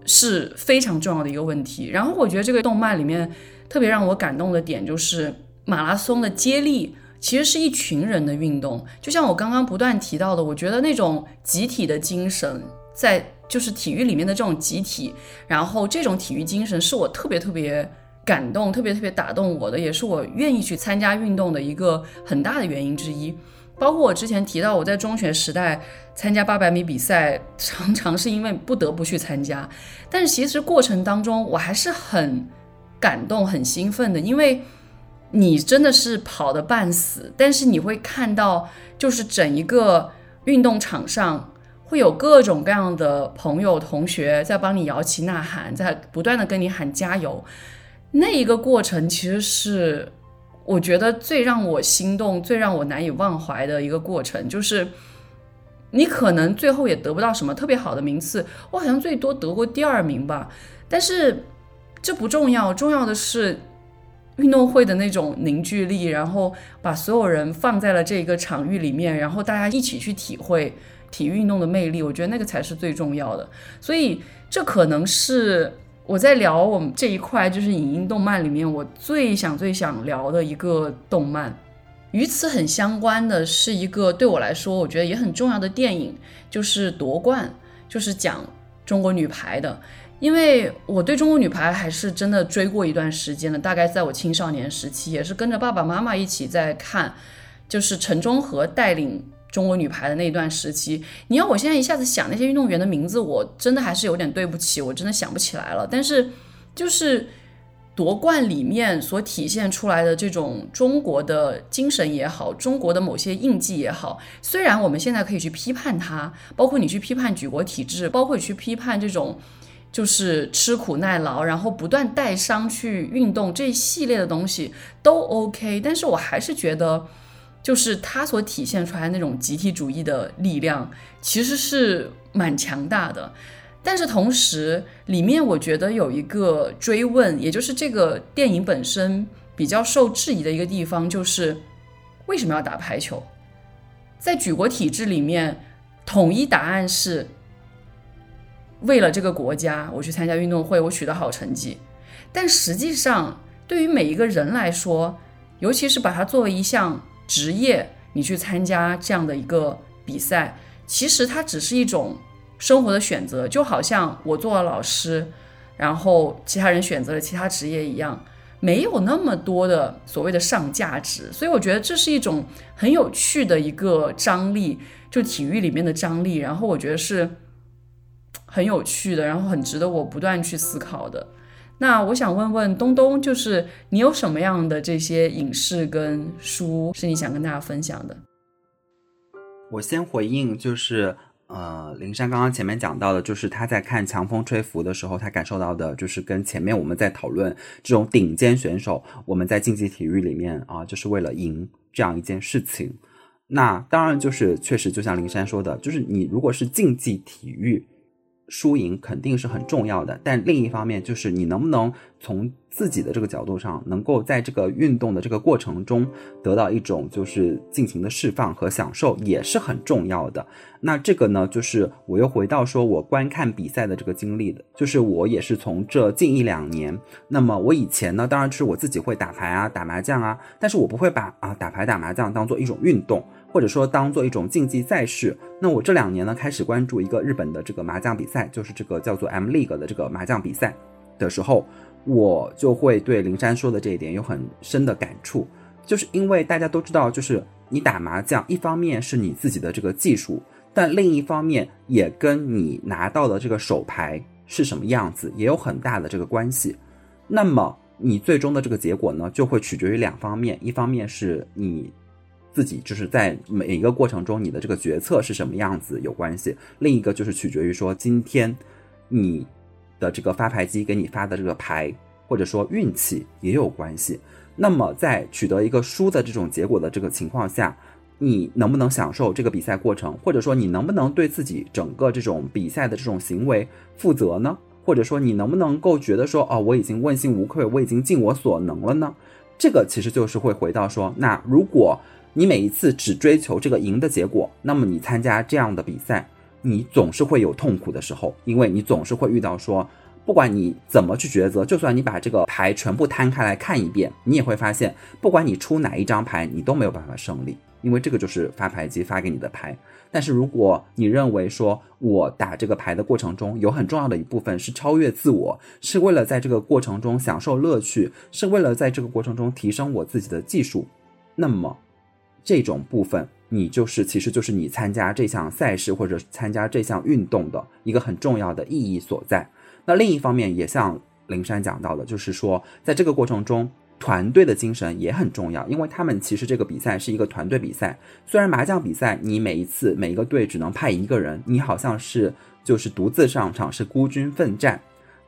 是非常重要的一个问题。然后我觉得这个动漫里面特别让我感动的点就是马拉松的接力其实是一群人的运动，就像我刚刚不断提到的，我觉得那种集体的精神，在就是体育里面的这种集体，然后这种体育精神是我特别特别。感动特别特别打动我的，也是我愿意去参加运动的一个很大的原因之一。包括我之前提到，我在中学时代参加八百米比赛，常常是因为不得不去参加。但是其实过程当中，我还是很感动、很兴奋的，因为你真的是跑得半死，但是你会看到，就是整一个运动场上会有各种各样的朋友、同学在帮你摇旗呐喊，在不断的跟你喊加油。那一个过程其实是我觉得最让我心动、最让我难以忘怀的一个过程，就是你可能最后也得不到什么特别好的名次，我好像最多得过第二名吧。但是这不重要，重要的是运动会的那种凝聚力，然后把所有人放在了这个场域里面，然后大家一起去体会体育运动的魅力，我觉得那个才是最重要的。所以这可能是。我在聊我们这一块，就是影音动漫里面我最想最想聊的一个动漫。与此很相关的是一个对我来说我觉得也很重要的电影，就是《夺冠》，就是讲中国女排的。因为我对中国女排还是真的追过一段时间的，大概在我青少年时期，也是跟着爸爸妈妈一起在看，就是陈忠和带领。中国女排的那一段时期，你要我现在一下子想那些运动员的名字，我真的还是有点对不起，我真的想不起来了。但是，就是夺冠里面所体现出来的这种中国的精神也好，中国的某些印记也好，虽然我们现在可以去批判它，包括你去批判举国体制，包括你去批判这种就是吃苦耐劳，然后不断带伤去运动这一系列的东西都 OK，但是我还是觉得。就是它所体现出来那种集体主义的力量，其实是蛮强大的。但是同时，里面我觉得有一个追问，也就是这个电影本身比较受质疑的一个地方，就是为什么要打排球？在举国体制里面，统一答案是为了这个国家，我去参加运动会，我取得好成绩。但实际上，对于每一个人来说，尤其是把它作为一项。职业，你去参加这样的一个比赛，其实它只是一种生活的选择，就好像我做了老师，然后其他人选择了其他职业一样，没有那么多的所谓的上价值。所以我觉得这是一种很有趣的一个张力，就体育里面的张力，然后我觉得是很有趣的，然后很值得我不断去思考的。那我想问问东东，就是你有什么样的这些影视跟书是你想跟大家分享的？我先回应，就是呃，林珊刚刚前面讲到的，就是他在看强风吹拂的时候，他感受到的，就是跟前面我们在讨论这种顶尖选手，我们在竞技体育里面啊，就是为了赢这样一件事情。那当然就是确实，就像林珊说的，就是你如果是竞技体育。输赢肯定是很重要的，但另一方面就是你能不能从自己的这个角度上，能够在这个运动的这个过程中得到一种就是尽情的释放和享受，也是很重要的。那这个呢，就是我又回到说我观看比赛的这个经历的，就是我也是从这近一两年，那么我以前呢，当然是我自己会打牌啊、打麻将啊，但是我不会把啊打牌打麻将当做一种运动。或者说当做一种竞技赛事，那我这两年呢开始关注一个日本的这个麻将比赛，就是这个叫做 M League 的这个麻将比赛的时候，我就会对灵山说的这一点有很深的感触，就是因为大家都知道，就是你打麻将，一方面是你自己的这个技术，但另一方面也跟你拿到的这个手牌是什么样子也有很大的这个关系。那么你最终的这个结果呢，就会取决于两方面，一方面是你。自己就是在每一个过程中，你的这个决策是什么样子有关系。另一个就是取决于说，今天你的这个发牌机给你发的这个牌，或者说运气也有关系。那么在取得一个输的这种结果的这个情况下，你能不能享受这个比赛过程，或者说你能不能对自己整个这种比赛的这种行为负责呢？或者说你能不能够觉得说，哦，我已经问心无愧，我已经尽我所能了呢？这个其实就是会回到说，那如果。你每一次只追求这个赢的结果，那么你参加这样的比赛，你总是会有痛苦的时候，因为你总是会遇到说，不管你怎么去抉择，就算你把这个牌全部摊开来看一遍，你也会发现，不管你出哪一张牌，你都没有办法胜利，因为这个就是发牌机发给你的牌。但是如果你认为说我打这个牌的过程中有很重要的一部分是超越自我，是为了在这个过程中享受乐趣，是为了在这个过程中提升我自己的技术，那么。这种部分，你就是其实就是你参加这项赛事或者参加这项运动的一个很重要的意义所在。那另一方面，也像灵山讲到的，就是说，在这个过程中，团队的精神也很重要，因为他们其实这个比赛是一个团队比赛。虽然麻将比赛，你每一次每一个队只能派一个人，你好像是就是独自上场，是孤军奋战。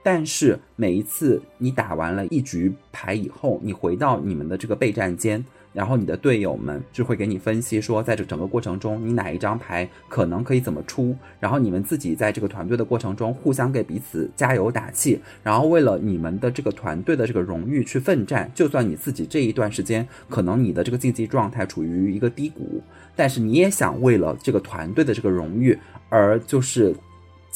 但是每一次你打完了一局牌以后，你回到你们的这个备战间。然后你的队友们就会给你分析说，在这整个过程中，你哪一张牌可能可以怎么出。然后你们自己在这个团队的过程中，互相给彼此加油打气。然后为了你们的这个团队的这个荣誉去奋战。就算你自己这一段时间可能你的这个竞技状态处于一个低谷，但是你也想为了这个团队的这个荣誉而就是。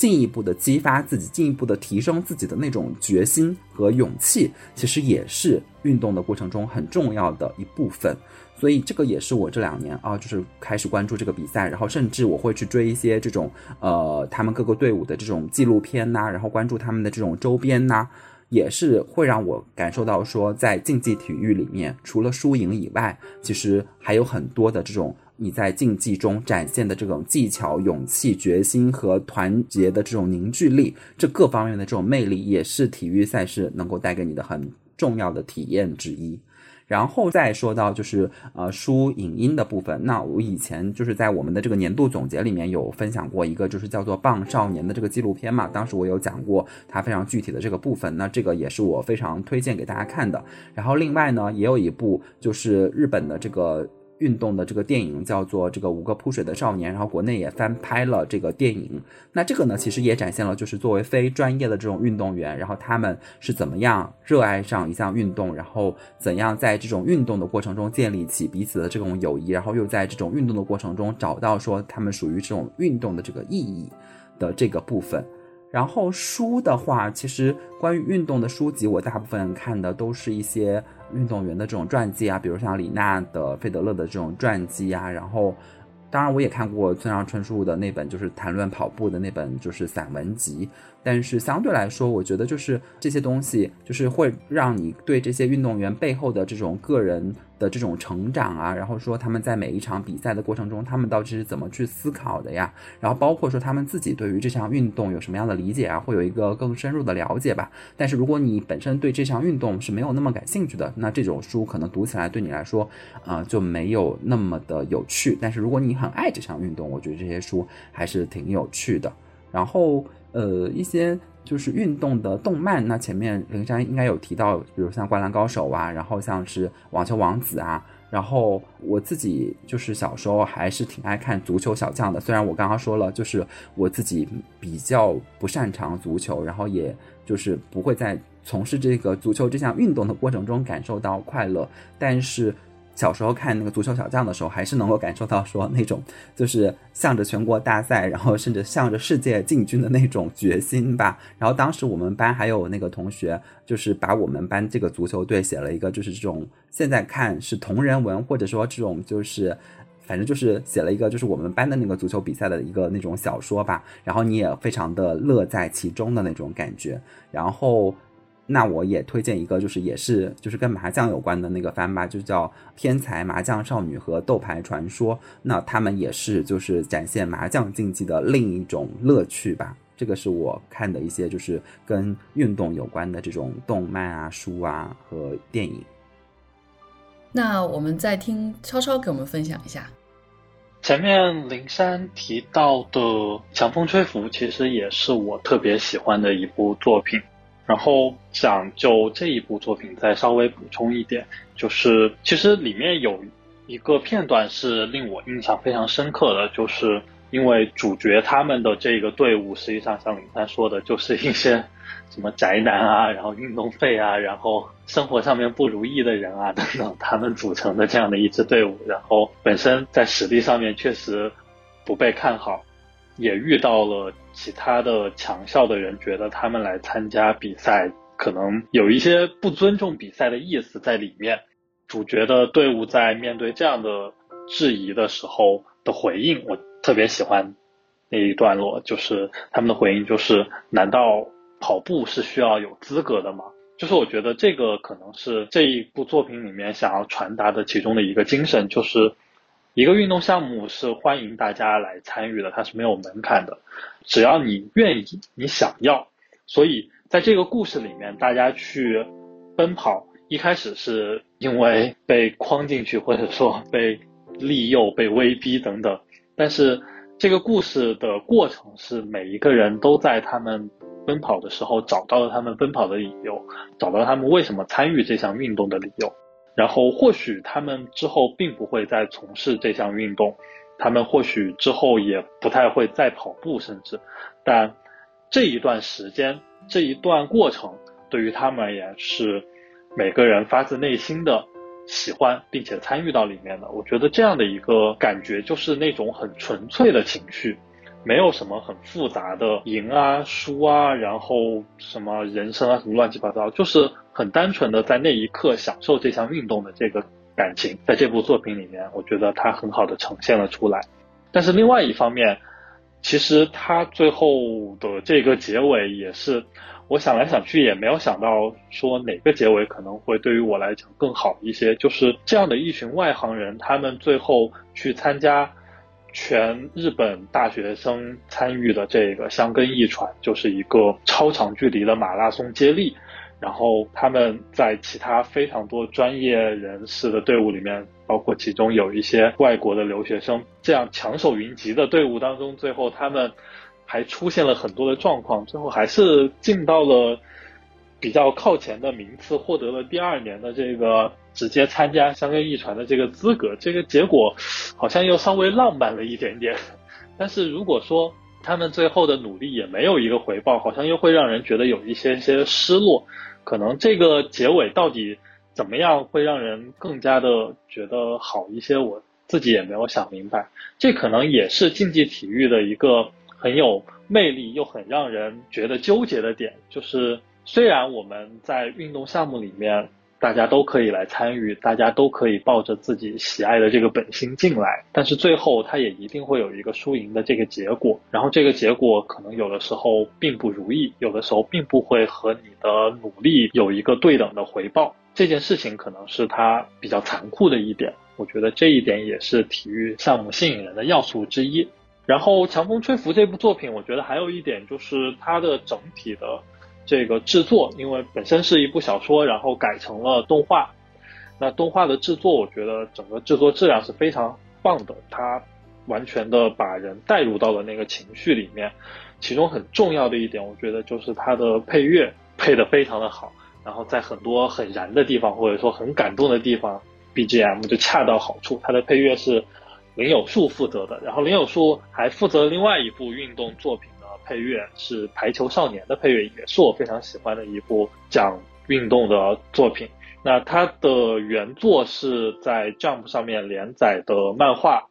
进一步的激发自己，进一步的提升自己的那种决心和勇气，其实也是运动的过程中很重要的一部分。所以这个也是我这两年啊，就是开始关注这个比赛，然后甚至我会去追一些这种呃他们各个队伍的这种纪录片呐，然后关注他们的这种周边呐，也是会让我感受到说，在竞技体育里面，除了输赢以外，其实还有很多的这种。你在竞技中展现的这种技巧、勇气、决心和团结的这种凝聚力，这各方面的这种魅力，也是体育赛事能够带给你的很重要的体验之一。然后再说到就是呃输影音的部分，那我以前就是在我们的这个年度总结里面有分享过一个就是叫做《棒少年》的这个纪录片嘛，当时我有讲过它非常具体的这个部分，那这个也是我非常推荐给大家看的。然后另外呢，也有一部就是日本的这个。运动的这个电影叫做《这个五个扑水的少年》，然后国内也翻拍了这个电影。那这个呢，其实也展现了就是作为非专业的这种运动员，然后他们是怎么样热爱上一项运动，然后怎样在这种运动的过程中建立起彼此的这种友谊，然后又在这种运动的过程中找到说他们属于这种运动的这个意义的这个部分。然后书的话，其实关于运动的书籍，我大部分看的都是一些。运动员的这种传记啊，比如像李娜的、费德勒的这种传记啊，然后，当然我也看过村上春树的那本，就是谈论跑步的那本，就是散文集。但是相对来说，我觉得就是这些东西，就是会让你对这些运动员背后的这种个人的这种成长啊，然后说他们在每一场比赛的过程中，他们到底是怎么去思考的呀？然后包括说他们自己对于这项运动有什么样的理解啊，会有一个更深入的了解吧。但是如果你本身对这项运动是没有那么感兴趣的，那这种书可能读起来对你来说，啊就没有那么的有趣。但是如果你很很爱这项运动，我觉得这些书还是挺有趣的。然后呃一些就是运动的动漫，那前面灵山应该有提到，比如像《灌篮高手》啊，然后像是《网球王子》啊。然后我自己就是小时候还是挺爱看足球小将的，虽然我刚刚说了，就是我自己比较不擅长足球，然后也就是不会在从事这个足球这项运动的过程中感受到快乐，但是。小时候看那个足球小将的时候，还是能够感受到说那种就是向着全国大赛，然后甚至向着世界进军的那种决心吧。然后当时我们班还有那个同学，就是把我们班这个足球队写了一个，就是这种现在看是同人文，或者说这种就是反正就是写了一个就是我们班的那个足球比赛的一个那种小说吧。然后你也非常的乐在其中的那种感觉。然后。那我也推荐一个，就是也是就是跟麻将有关的那个番吧，就叫《天才麻将少女》和《斗牌传说》。那他们也是就是展现麻将竞技的另一种乐趣吧。这个是我看的一些就是跟运动有关的这种动漫啊、书啊和电影。那我们再听超超给我们分享一下。前面灵山提到的《强风吹拂》，其实也是我特别喜欢的一部作品。然后想就这一部作品再稍微补充一点，就是其实里面有一个片段是令我印象非常深刻的，就是因为主角他们的这个队伍实际上像林丹说的，就是一些什么宅男啊，然后运动废啊，然后生活上面不如意的人啊等等，他们组成的这样的一支队伍，然后本身在实力上面确实不被看好。也遇到了其他的强校的人，觉得他们来参加比赛可能有一些不尊重比赛的意思在里面。主角的队伍在面对这样的质疑的时候的回应，我特别喜欢那一段落，就是他们的回应就是：难道跑步是需要有资格的吗？就是我觉得这个可能是这一部作品里面想要传达的其中的一个精神，就是。一个运动项目是欢迎大家来参与的，它是没有门槛的，只要你愿意，你想要。所以在这个故事里面，大家去奔跑，一开始是因为被框进去，或者说 被利诱、被威逼等等。但是这个故事的过程是每一个人都在他们奔跑的时候找到了他们奔跑的理由，找到他们为什么参与这项运动的理由。然后或许他们之后并不会再从事这项运动，他们或许之后也不太会再跑步，甚至，但这一段时间这一段过程对于他们而言是每个人发自内心的喜欢并且参与到里面的。我觉得这样的一个感觉就是那种很纯粹的情绪。没有什么很复杂的赢啊输啊，然后什么人生啊什么乱七八糟，就是很单纯的在那一刻享受这项运动的这个感情，在这部作品里面，我觉得它很好的呈现了出来。但是另外一方面，其实它最后的这个结尾也是，我想来想去也没有想到说哪个结尾可能会对于我来讲更好一些，就是这样的一群外行人，他们最后去参加。全日本大学生参与的这个香根一传，就是一个超长距离的马拉松接力。然后他们在其他非常多专业人士的队伍里面，包括其中有一些外国的留学生，这样强手云集的队伍当中，最后他们还出现了很多的状况，最后还是进到了比较靠前的名次，获得了第二年的这个。直接参加相约一传的这个资格，这个结果好像又稍微浪漫了一点点。但是如果说他们最后的努力也没有一个回报，好像又会让人觉得有一些些失落。可能这个结尾到底怎么样会让人更加的觉得好一些，我自己也没有想明白。这可能也是竞技体育的一个很有魅力又很让人觉得纠结的点，就是虽然我们在运动项目里面。大家都可以来参与，大家都可以抱着自己喜爱的这个本心进来，但是最后他也一定会有一个输赢的这个结果，然后这个结果可能有的时候并不如意，有的时候并不会和你的努力有一个对等的回报，这件事情可能是它比较残酷的一点，我觉得这一点也是体育项目吸引人的要素之一。然后《强风吹拂》这部作品，我觉得还有一点就是它的整体的。这个制作，因为本身是一部小说，然后改成了动画。那动画的制作，我觉得整个制作质量是非常棒的。它完全的把人带入到了那个情绪里面。其中很重要的一点，我觉得就是它的配乐配得非常的好，然后在很多很燃的地方或者说很感动的地方，BGM 就恰到好处。它的配乐是林有树负责的，然后林有树还负责另外一部运动作品配乐，是《排球少年》的配乐，也是我非常喜欢的一部讲运动的作品。那它的原作是在 Jump 上面连载的漫画，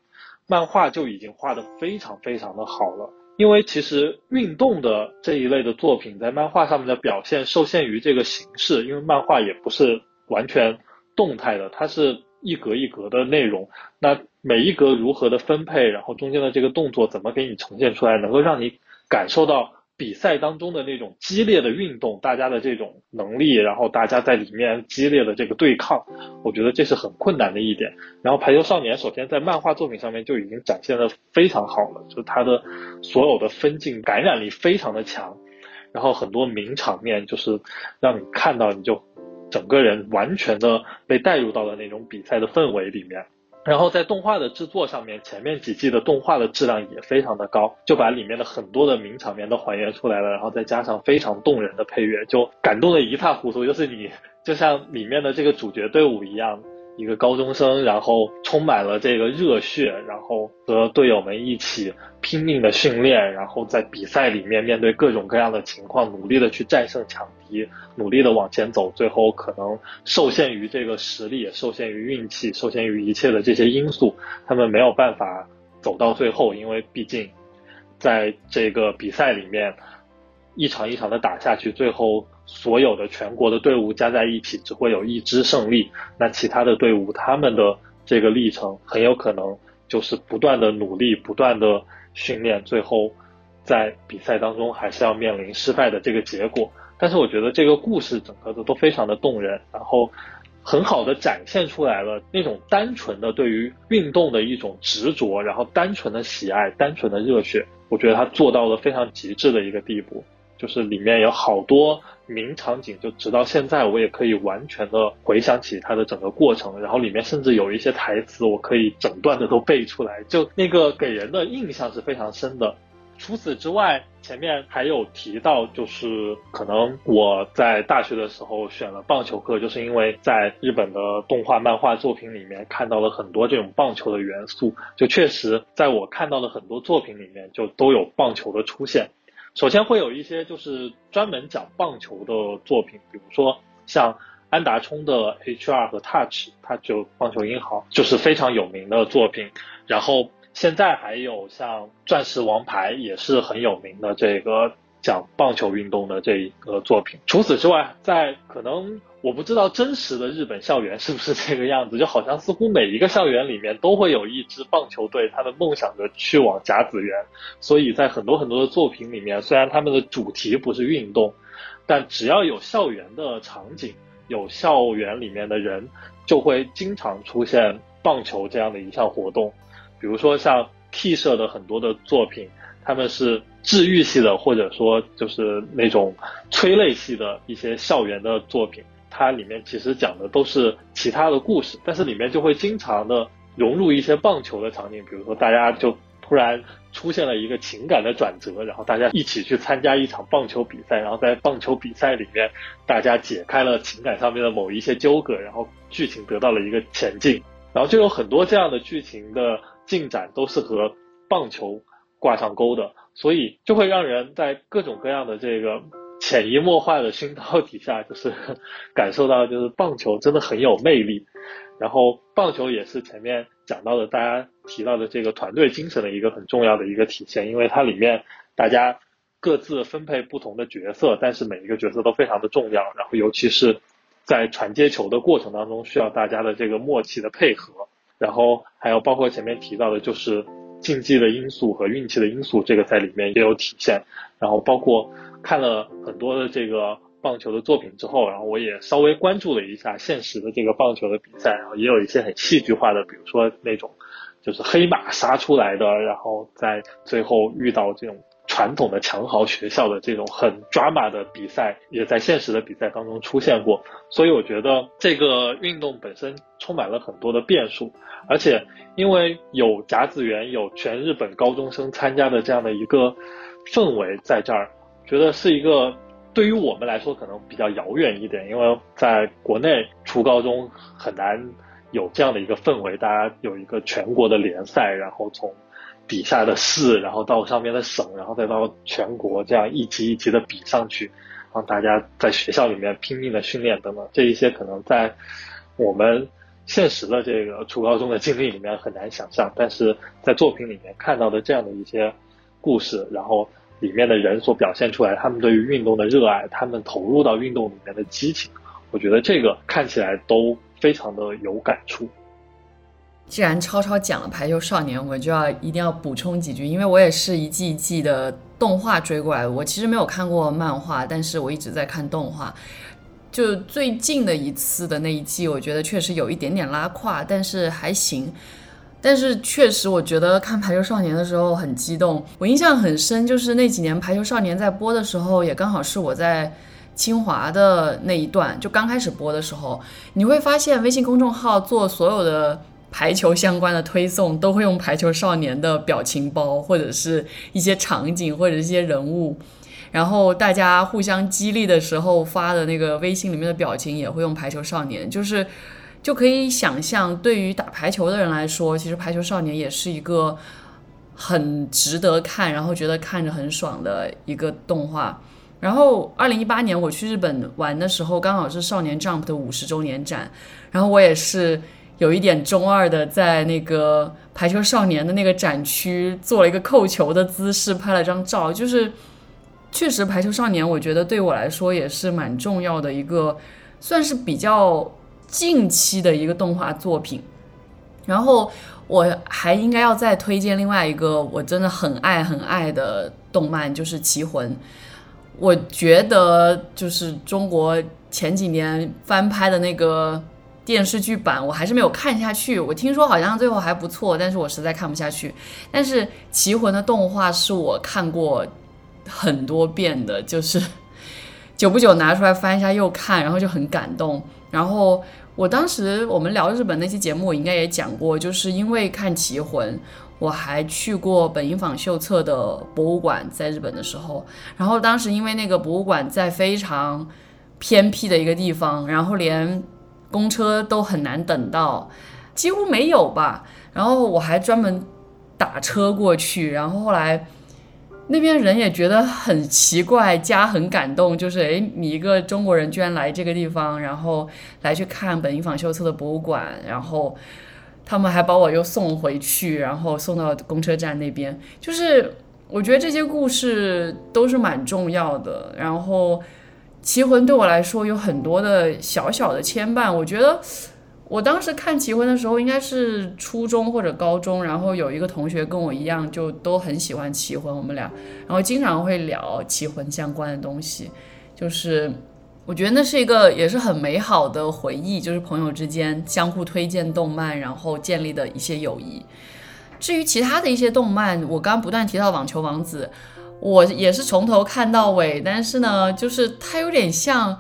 漫画就已经画得非常非常的好了。因为其实运动的这一类的作品在漫画上面的表现受限于这个形式，因为漫画也不是完全动态的，它是一格一格的内容，那每一格如何的分配，然后中间的这个动作怎么给你呈现出来，能够让你感受到。比赛当中的那种激烈的运动，大家的这种能力，然后大家在里面激烈的这个对抗，我觉得这是很困难的一点。然后《排球少年》首先在漫画作品上面就已经展现的非常好了，就他的所有的分镜感染力非常的强，然后很多名场面就是让你看到你就整个人完全的被带入到了那种比赛的氛围里面。然后在动画的制作上面，前面几季的动画的质量也非常的高，就把里面的很多的名场面都还原出来了，然后再加上非常动人的配乐，就感动的一塌糊涂。就是你就像里面的这个主角队伍一样。一个高中生，然后充满了这个热血，然后和队友们一起拼命的训练，然后在比赛里面面对各种各样的情况，努力的去战胜强敌，努力的往前走，最后可能受限于这个实力，受限于运气，受限于一切的这些因素，他们没有办法走到最后，因为毕竟在这个比赛里面一场一场的打下去，最后。所有的全国的队伍加在一起，只会有一支胜利。那其他的队伍，他们的这个历程很有可能就是不断的努力，不断的训练，最后在比赛当中还是要面临失败的这个结果。但是我觉得这个故事整个的都非常的动人，然后很好的展现出来了那种单纯的对于运动的一种执着，然后单纯的喜爱，单纯的热血。我觉得他做到了非常极致的一个地步。就是里面有好多名场景，就直到现在我也可以完全的回想起它的整个过程，然后里面甚至有一些台词，我可以整段的都背出来，就那个给人的印象是非常深的。除此之外，前面还有提到，就是可能我在大学的时候选了棒球课，就是因为在日本的动画、漫画作品里面看到了很多这种棒球的元素，就确实在我看到的很多作品里面就都有棒球的出现。首先会有一些就是专门讲棒球的作品，比如说像安达充的 HR 和 Touch，它就棒球英豪就是非常有名的作品。然后现在还有像钻石王牌也是很有名的这个讲棒球运动的这一个作品。除此之外，在可能。我不知道真实的日本校园是不是这个样子，就好像似乎每一个校园里面都会有一支棒球队，他们梦想着去往甲子园。所以在很多很多的作品里面，虽然他们的主题不是运动，但只要有校园的场景，有校园里面的人，就会经常出现棒球这样的一项活动。比如说像 T 社的很多的作品，他们是治愈系的，或者说就是那种催泪系的一些校园的作品。它里面其实讲的都是其他的故事，但是里面就会经常的融入一些棒球的场景，比如说大家就突然出现了一个情感的转折，然后大家一起去参加一场棒球比赛，然后在棒球比赛里面，大家解开了情感上面的某一些纠葛，然后剧情得到了一个前进，然后就有很多这样的剧情的进展都是和棒球挂上钩的，所以就会让人在各种各样的这个。潜移默化的熏陶底下，就是 感受到，就是棒球真的很有魅力。然后，棒球也是前面讲到的，大家提到的这个团队精神的一个很重要的一个体现，因为它里面大家各自分配不同的角色，但是每一个角色都非常的重要。然后，尤其是在传接球的过程当中，需要大家的这个默契的配合。然后，还有包括前面提到的，就是竞技的因素和运气的因素，这个在里面也有体现。然后，包括。看了很多的这个棒球的作品之后，然后我也稍微关注了一下现实的这个棒球的比赛，然后也有一些很戏剧化的，比如说那种就是黑马杀出来的，然后在最后遇到这种传统的强豪学校的这种很 drama 的比赛，也在现实的比赛当中出现过。所以我觉得这个运动本身充满了很多的变数，而且因为有甲子园，有全日本高中生参加的这样的一个氛围在这儿，觉得是一个。对于我们来说可能比较遥远一点，因为在国内初高中很难有这样的一个氛围，大家有一个全国的联赛，然后从底下的市，然后到上面的省，然后再到全国，这样一级一级的比上去，让大家在学校里面拼命的训练等等，这一些可能在我们现实的这个初高中的经历里面很难想象，但是在作品里面看到的这样的一些故事，然后。里面的人所表现出来，他们对于运动的热爱，他们投入到运动里面的激情，我觉得这个看起来都非常的有感触。既然超超讲了《排球少年》，我就要一定要补充几句，因为我也是一季一季的动画追过来的。我其实没有看过漫画，但是我一直在看动画。就最近的一次的那一季，我觉得确实有一点点拉胯，但是还行。但是确实，我觉得看《排球少年》的时候很激动。我印象很深，就是那几年《排球少年》在播的时候，也刚好是我在清华的那一段，就刚开始播的时候，你会发现微信公众号做所有的排球相关的推送，都会用《排球少年》的表情包，或者是一些场景，或者一些人物，然后大家互相激励的时候发的那个微信里面的表情，也会用《排球少年》，就是。就可以想象，对于打排球的人来说，其实《排球少年》也是一个很值得看，然后觉得看着很爽的一个动画。然后，二零一八年我去日本玩的时候，刚好是《少年 Jump》的五十周年展，然后我也是有一点中二的，在那个《排球少年》的那个展区做了一个扣球的姿势，拍了张照。就是确实，《排球少年》我觉得对我来说也是蛮重要的一个，算是比较。近期的一个动画作品，然后我还应该要再推荐另外一个我真的很爱很爱的动漫，就是《棋魂》。我觉得就是中国前几年翻拍的那个电视剧版，我还是没有看下去。我听说好像最后还不错，但是我实在看不下去。但是《棋魂》的动画是我看过很多遍的，就是 久不久拿出来翻一下又看，然后就很感动，然后。我当时我们聊日本那期节目，我应该也讲过，就是因为看《棋魂》，我还去过本因坊秀策的博物馆，在日本的时候。然后当时因为那个博物馆在非常偏僻的一个地方，然后连公车都很难等到，几乎没有吧。然后我还专门打车过去，然后后来。那边人也觉得很奇怪，家很感动，就是诶，你一个中国人居然来这个地方，然后来去看本因坊秀策的博物馆，然后他们还把我又送回去，然后送到公车站那边，就是我觉得这些故事都是蛮重要的。然后棋魂对我来说有很多的小小的牵绊，我觉得。我当时看《棋魂》的时候，应该是初中或者高中，然后有一个同学跟我一样，就都很喜欢《棋魂》，我们俩，然后经常会聊《棋魂》相关的东西，就是我觉得那是一个也是很美好的回忆，就是朋友之间相互推荐动漫，然后建立的一些友谊。至于其他的一些动漫，我刚不断提到《网球王子》，我也是从头看到尾，但是呢，就是它有点像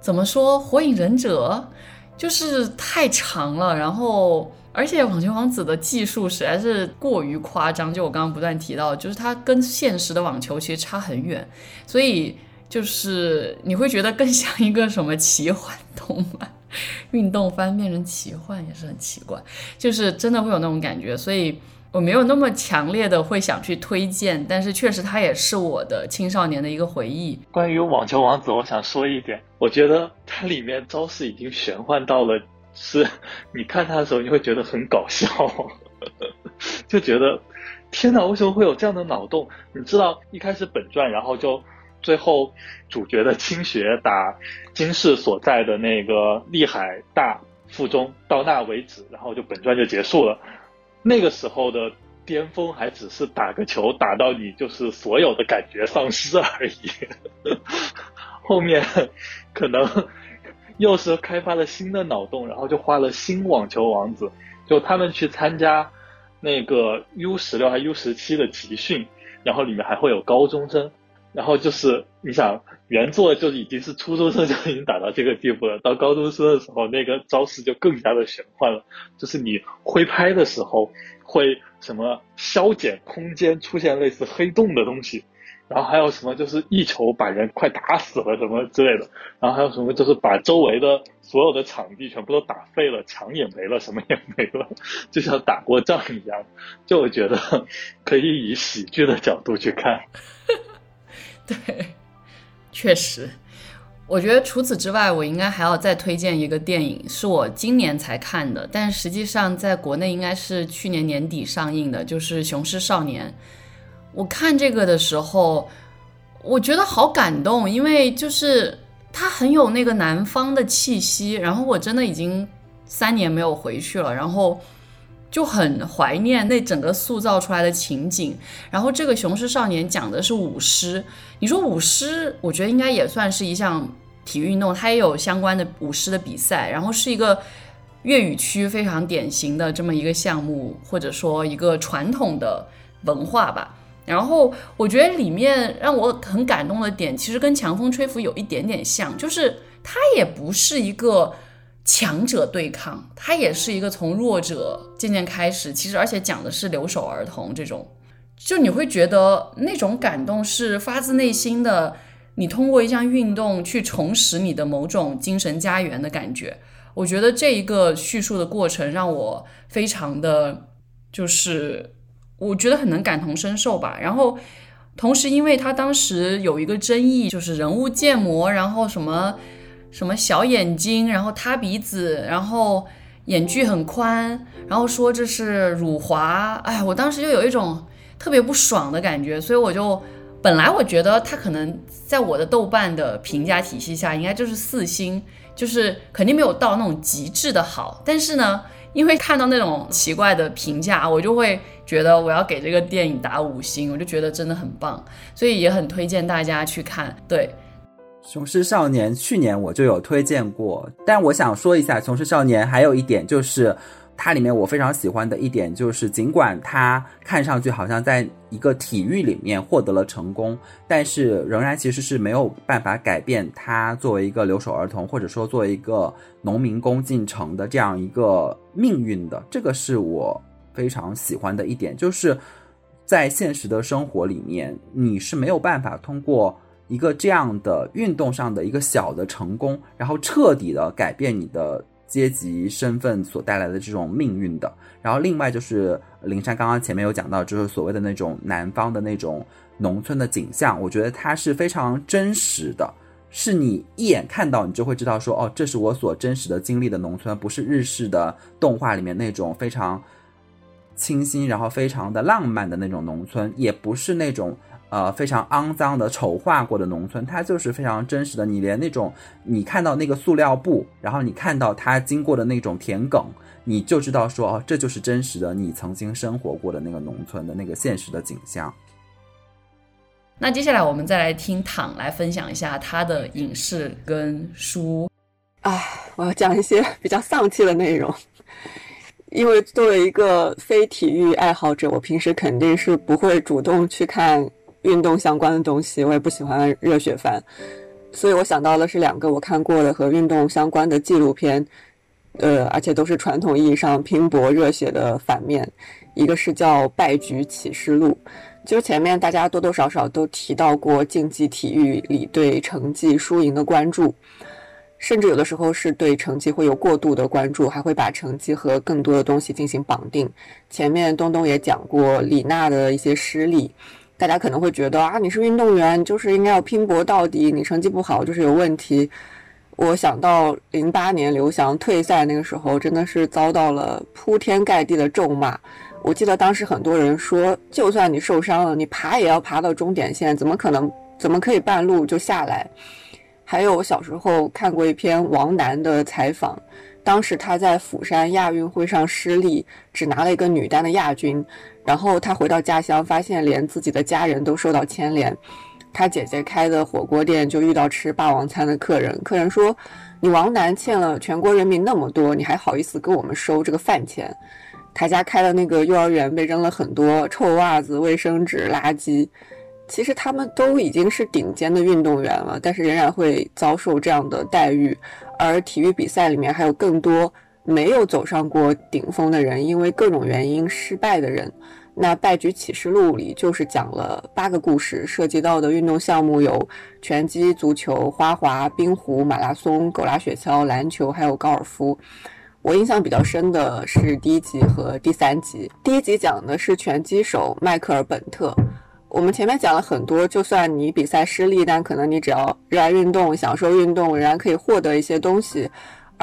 怎么说《火影忍者》。就是太长了，然后而且网球王子的技术实在是过于夸张，就我刚刚不断提到，就是它跟现实的网球其实差很远，所以就是你会觉得更像一个什么奇幻动漫，运动番变成奇幻也是很奇怪，就是真的会有那种感觉，所以。我没有那么强烈的会想去推荐，但是确实它也是我的青少年的一个回忆。关于网球王子，我想说一点，我觉得它里面招式已经玄幻到了，是你看它的时候你会觉得很搞笑，就觉得天哪，为什么会有这样的脑洞？你知道一开始本传，然后就最后主角的青学打金世所在的那个利海大附中到那为止，然后就本传就结束了。那个时候的巅峰还只是打个球打到你就是所有的感觉丧失而已，后面可能又是开发了新的脑洞，然后就画了新网球王子，就他们去参加那个 U 十六还 U 十七的集训，然后里面还会有高中生，然后就是你想原作就已经是初中生就已经打到这个地步了，到高中生的时候那个招式就更加的玄幻了，就是你挥拍的时候会什么消减空间出现类似黑洞的东西。然后还有什么就是一球把人快打死了什么之类的，然后还有什么就是把周围的所有的场地全部都打废了，墙也没了，什么也没了，就像打过仗一样。就我觉得可以以喜剧的角度去看。对，确实，我觉得除此之外，我应该还要再推荐一个电影，是我今年才看的，但实际上在国内应该是去年年底上映的，就是《雄狮少年》。我看这个的时候，我觉得好感动，因为就是它很有那个南方的气息。然后我真的已经三年没有回去了，然后就很怀念那整个塑造出来的情景。然后这个《雄狮少年》讲的是舞狮，你说舞狮，我觉得应该也算是一项体育运动，它也有相关的舞狮的比赛，然后是一个粤语区非常典型的这么一个项目，或者说一个传统的文化吧。然后我觉得里面让我很感动的点，其实跟强风吹拂有一点点像，就是它也不是一个强者对抗，它也是一个从弱者渐渐开始。其实而且讲的是留守儿童这种，就你会觉得那种感动是发自内心的，你通过一项运动去重拾你的某种精神家园的感觉。我觉得这一个叙述的过程让我非常的就是。我觉得很能感同身受吧，然后同时，因为他当时有一个争议，就是人物建模，然后什么什么小眼睛，然后塌鼻子，然后眼距很宽，然后说这是辱华，哎，我当时就有一种特别不爽的感觉，所以我就本来我觉得他可能在我的豆瓣的评价体系下应该就是四星，就是肯定没有到那种极致的好，但是呢。因为看到那种奇怪的评价，我就会觉得我要给这个电影打五星，我就觉得真的很棒，所以也很推荐大家去看。对，《雄狮少年》去年我就有推荐过，但我想说一下，《雄狮少年》还有一点就是。它里面我非常喜欢的一点就是，尽管它看上去好像在一个体育里面获得了成功，但是仍然其实是没有办法改变他作为一个留守儿童，或者说作为一个农民工进城的这样一个命运的。这个是我非常喜欢的一点，就是在现实的生活里面，你是没有办法通过一个这样的运动上的一个小的成功，然后彻底的改变你的。阶级身份所带来的这种命运的，然后另外就是林珊刚刚前面有讲到，就是所谓的那种南方的那种农村的景象，我觉得它是非常真实的，是你一眼看到你就会知道说，哦，这是我所真实的经历的农村，不是日式的动画里面那种非常清新，然后非常的浪漫的那种农村，也不是那种。呃，非常肮脏的丑化过的农村，它就是非常真实的。你连那种你看到那个塑料布，然后你看到它经过的那种田埂，你就知道说，哦，这就是真实的你曾经生活过的那个农村的那个现实的景象。那接下来我们再来听躺来分享一下他的影视跟书。唉，我要讲一些比较丧气的内容，因为作为一个非体育爱好者，我平时肯定是不会主动去看。运动相关的东西，我也不喜欢热血番，所以我想到的是两个我看过的和运动相关的纪录片，呃，而且都是传统意义上拼搏热血的反面。一个是叫《败局启示录》，就是前面大家多多少少都提到过竞技体育里对成绩输赢的关注，甚至有的时候是对成绩会有过度的关注，还会把成绩和更多的东西进行绑定。前面东东也讲过李娜的一些失利。大家可能会觉得啊，你是运动员，就是应该要拼搏到底。你成绩不好就是有问题。我想到零八年刘翔退赛那个时候，真的是遭到了铺天盖地的咒骂。我记得当时很多人说，就算你受伤了，你爬也要爬到终点线，怎么可能？怎么可以半路就下来？还有我小时候看过一篇王楠的采访。当时他在釜山亚运会上失利，只拿了一个女单的亚军。然后他回到家乡，发现连自己的家人都受到牵连。他姐姐开的火锅店就遇到吃霸王餐的客人，客人说：“你王楠欠了全国人民那么多，你还好意思跟我们收这个饭钱？”他家开的那个幼儿园被扔了很多臭袜子、卫生纸、垃圾。其实他们都已经是顶尖的运动员了，但是仍然会遭受这样的待遇。而体育比赛里面还有更多没有走上过顶峰的人，因为各种原因失败的人。那《败局启示录》里就是讲了八个故事，涉及到的运动项目有拳击、足球、花滑、冰壶、马拉松、狗拉雪橇、篮球，还有高尔夫。我印象比较深的是第一集和第三集。第一集讲的是拳击手迈克尔·本特。我们前面讲了很多，就算你比赛失利，但可能你只要热爱运动、享受运动，仍然可以获得一些东西。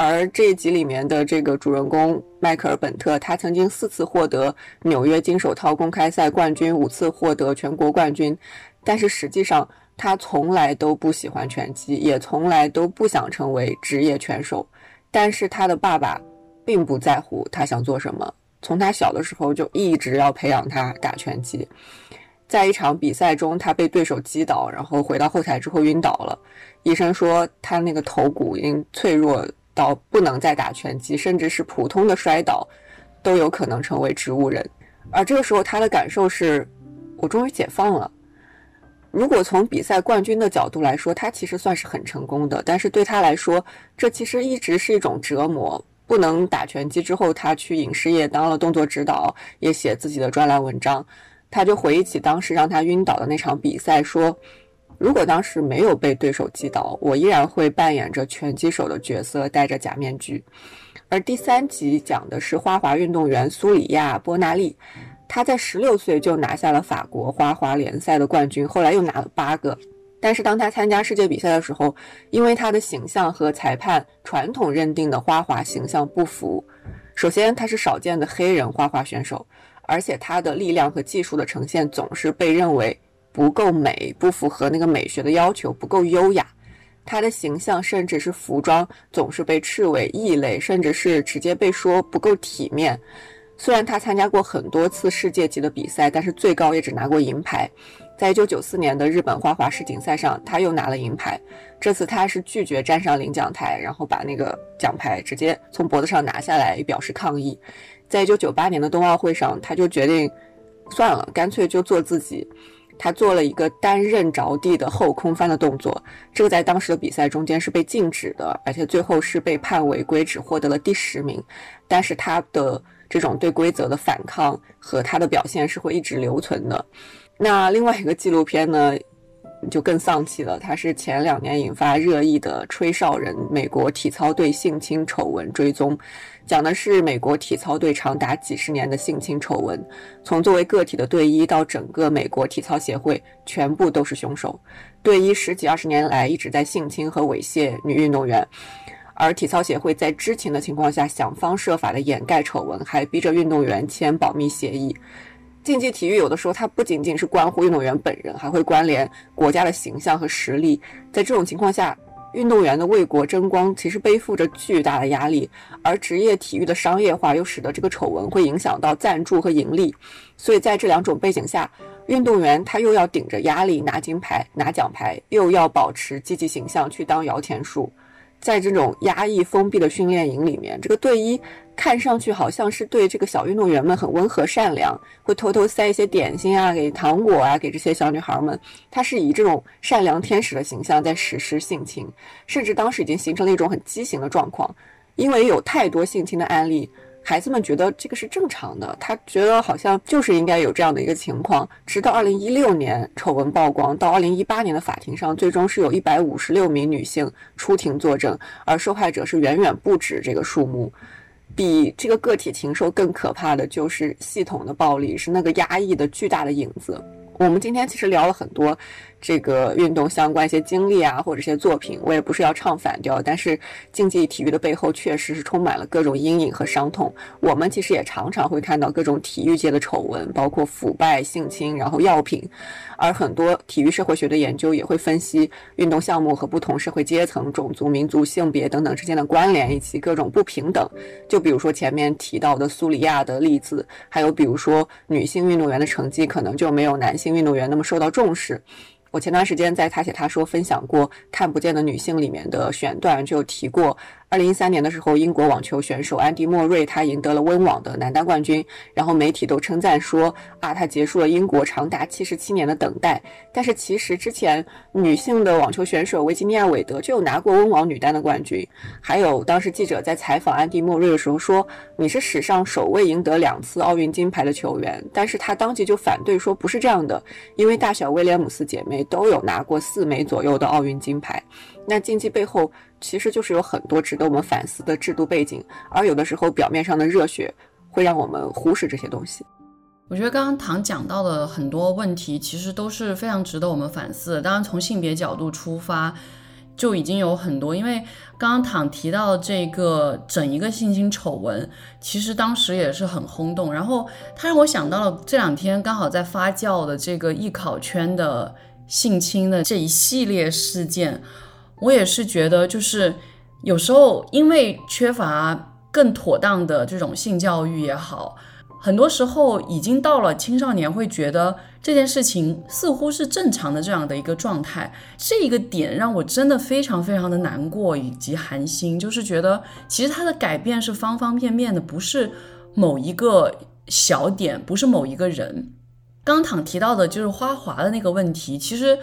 而这一集里面的这个主人公迈克尔·本特，他曾经四次获得纽约金手套公开赛冠军，五次获得全国冠军，但是实际上他从来都不喜欢拳击，也从来都不想成为职业拳手。但是他的爸爸并不在乎他想做什么，从他小的时候就一直要培养他打拳击。在一场比赛中，他被对手击倒，然后回到后台之后晕倒了。医生说他那个头骨已经脆弱。到不能再打拳击，甚至是普通的摔倒，都有可能成为植物人。而这个时候，他的感受是：我终于解放了。如果从比赛冠军的角度来说，他其实算是很成功的。但是对他来说，这其实一直是一种折磨。不能打拳击之后，他去影视业当了动作指导，也写自己的专栏文章。他就回忆起当时让他晕倒的那场比赛，说。如果当时没有被对手击倒，我依然会扮演着拳击手的角色，戴着假面具。而第三集讲的是花滑运动员苏里亚·波纳利，他在十六岁就拿下了法国花滑联赛的冠军，后来又拿了八个。但是当他参加世界比赛的时候，因为他的形象和裁判传统认定的花滑形象不符，首先他是少见的黑人花滑选手，而且他的力量和技术的呈现总是被认为。不够美，不符合那个美学的要求，不够优雅。他的形象甚至是服装总是被斥为异类，甚至是直接被说不够体面。虽然他参加过很多次世界级的比赛，但是最高也只拿过银牌。在一九九四年的日本花滑世锦赛上，他又拿了银牌。这次他是拒绝站上领奖台，然后把那个奖牌直接从脖子上拿下来，表示抗议。在一九九八年的冬奥会上，他就决定算了，干脆就做自己。他做了一个单刃着地的后空翻的动作，这个在当时的比赛中间是被禁止的，而且最后是被判违规，只获得了第十名。但是他的这种对规则的反抗和他的表现是会一直留存的。那另外一个纪录片呢？就更丧气了。他是前两年引发热议的吹哨人，美国体操队性侵丑闻追踪，讲的是美国体操队长达几十年的性侵丑闻，从作为个体的队医到整个美国体操协会，全部都是凶手。队医十几二十年来一直在性侵和猥亵女运动员，而体操协会在知情的情况下想方设法的掩盖丑闻，还逼着运动员签保密协议。竞技体育有的时候，它不仅仅是关乎运动员本人，还会关联国家的形象和实力。在这种情况下，运动员的为国争光其实背负着巨大的压力，而职业体育的商业化又使得这个丑闻会影响到赞助和盈利。所以在这两种背景下，运动员他又要顶着压力拿金牌、拿奖牌，又要保持积极形象去当摇钱树。在这种压抑封闭的训练营里面，这个队医看上去好像是对这个小运动员们很温和善良，会偷偷塞一些点心啊、给糖果啊给这些小女孩们。他是以这种善良天使的形象在实施性侵，甚至当时已经形成了一种很畸形的状况，因为有太多性侵的案例。孩子们觉得这个是正常的，他觉得好像就是应该有这样的一个情况。直到二零一六年丑闻曝光，到二零一八年的法庭上，最终是有一百五十六名女性出庭作证，而受害者是远远不止这个数目。比这个个体禽兽更可怕的就是系统的暴力，是那个压抑的巨大的影子。我们今天其实聊了很多。这个运动相关一些经历啊，或者一些作品，我也不是要唱反调，但是竞技体育的背后确实是充满了各种阴影和伤痛。我们其实也常常会看到各种体育界的丑闻，包括腐败、性侵，然后药品。而很多体育社会学的研究也会分析运动项目和不同社会阶层、种族、民族、性别等等之间的关联以及各种不平等。就比如说前面提到的苏里亚的例子，还有比如说女性运动员的成绩可能就没有男性运动员那么受到重视。我前段时间在他写他说分享过《看不见的女性》里面的选段，就提过二零一三年的时候，英国网球选手安迪莫瑞他赢得了温网的男单冠军，然后媒体都称赞说啊，他结束了英国长达七十七年的等待。但是其实之前女性的网球选手维吉尼亚韦德就有拿过温网女单的冠军。还有当时记者在采访安迪莫瑞的时候说，你是史上首位赢得两次奥运金牌的球员，但是他当即就反对说不是这样的，因为大小威廉姆斯姐妹都有拿过四枚左右的奥运金牌。那竞技背后其实就是有很多值得我们反思的制度背景，而有的时候表面上的热血会让我们忽视这些东西。我觉得刚刚唐讲到的很多问题，其实都是非常值得我们反思的。当然，从性别角度出发，就已经有很多。因为刚刚唐提到这个整一个性侵丑闻，其实当时也是很轰动。然后他让我想到了这两天刚好在发酵的这个艺考圈的性侵的这一系列事件。我也是觉得，就是有时候因为缺乏更妥当的这种性教育也好，很多时候已经到了青少年会觉得这件事情似乎是正常的这样的一个状态。这一个点让我真的非常非常的难过以及寒心，就是觉得其实它的改变是方方面面的，不是某一个小点，不是某一个人。刚躺提到的就是花滑的那个问题，其实。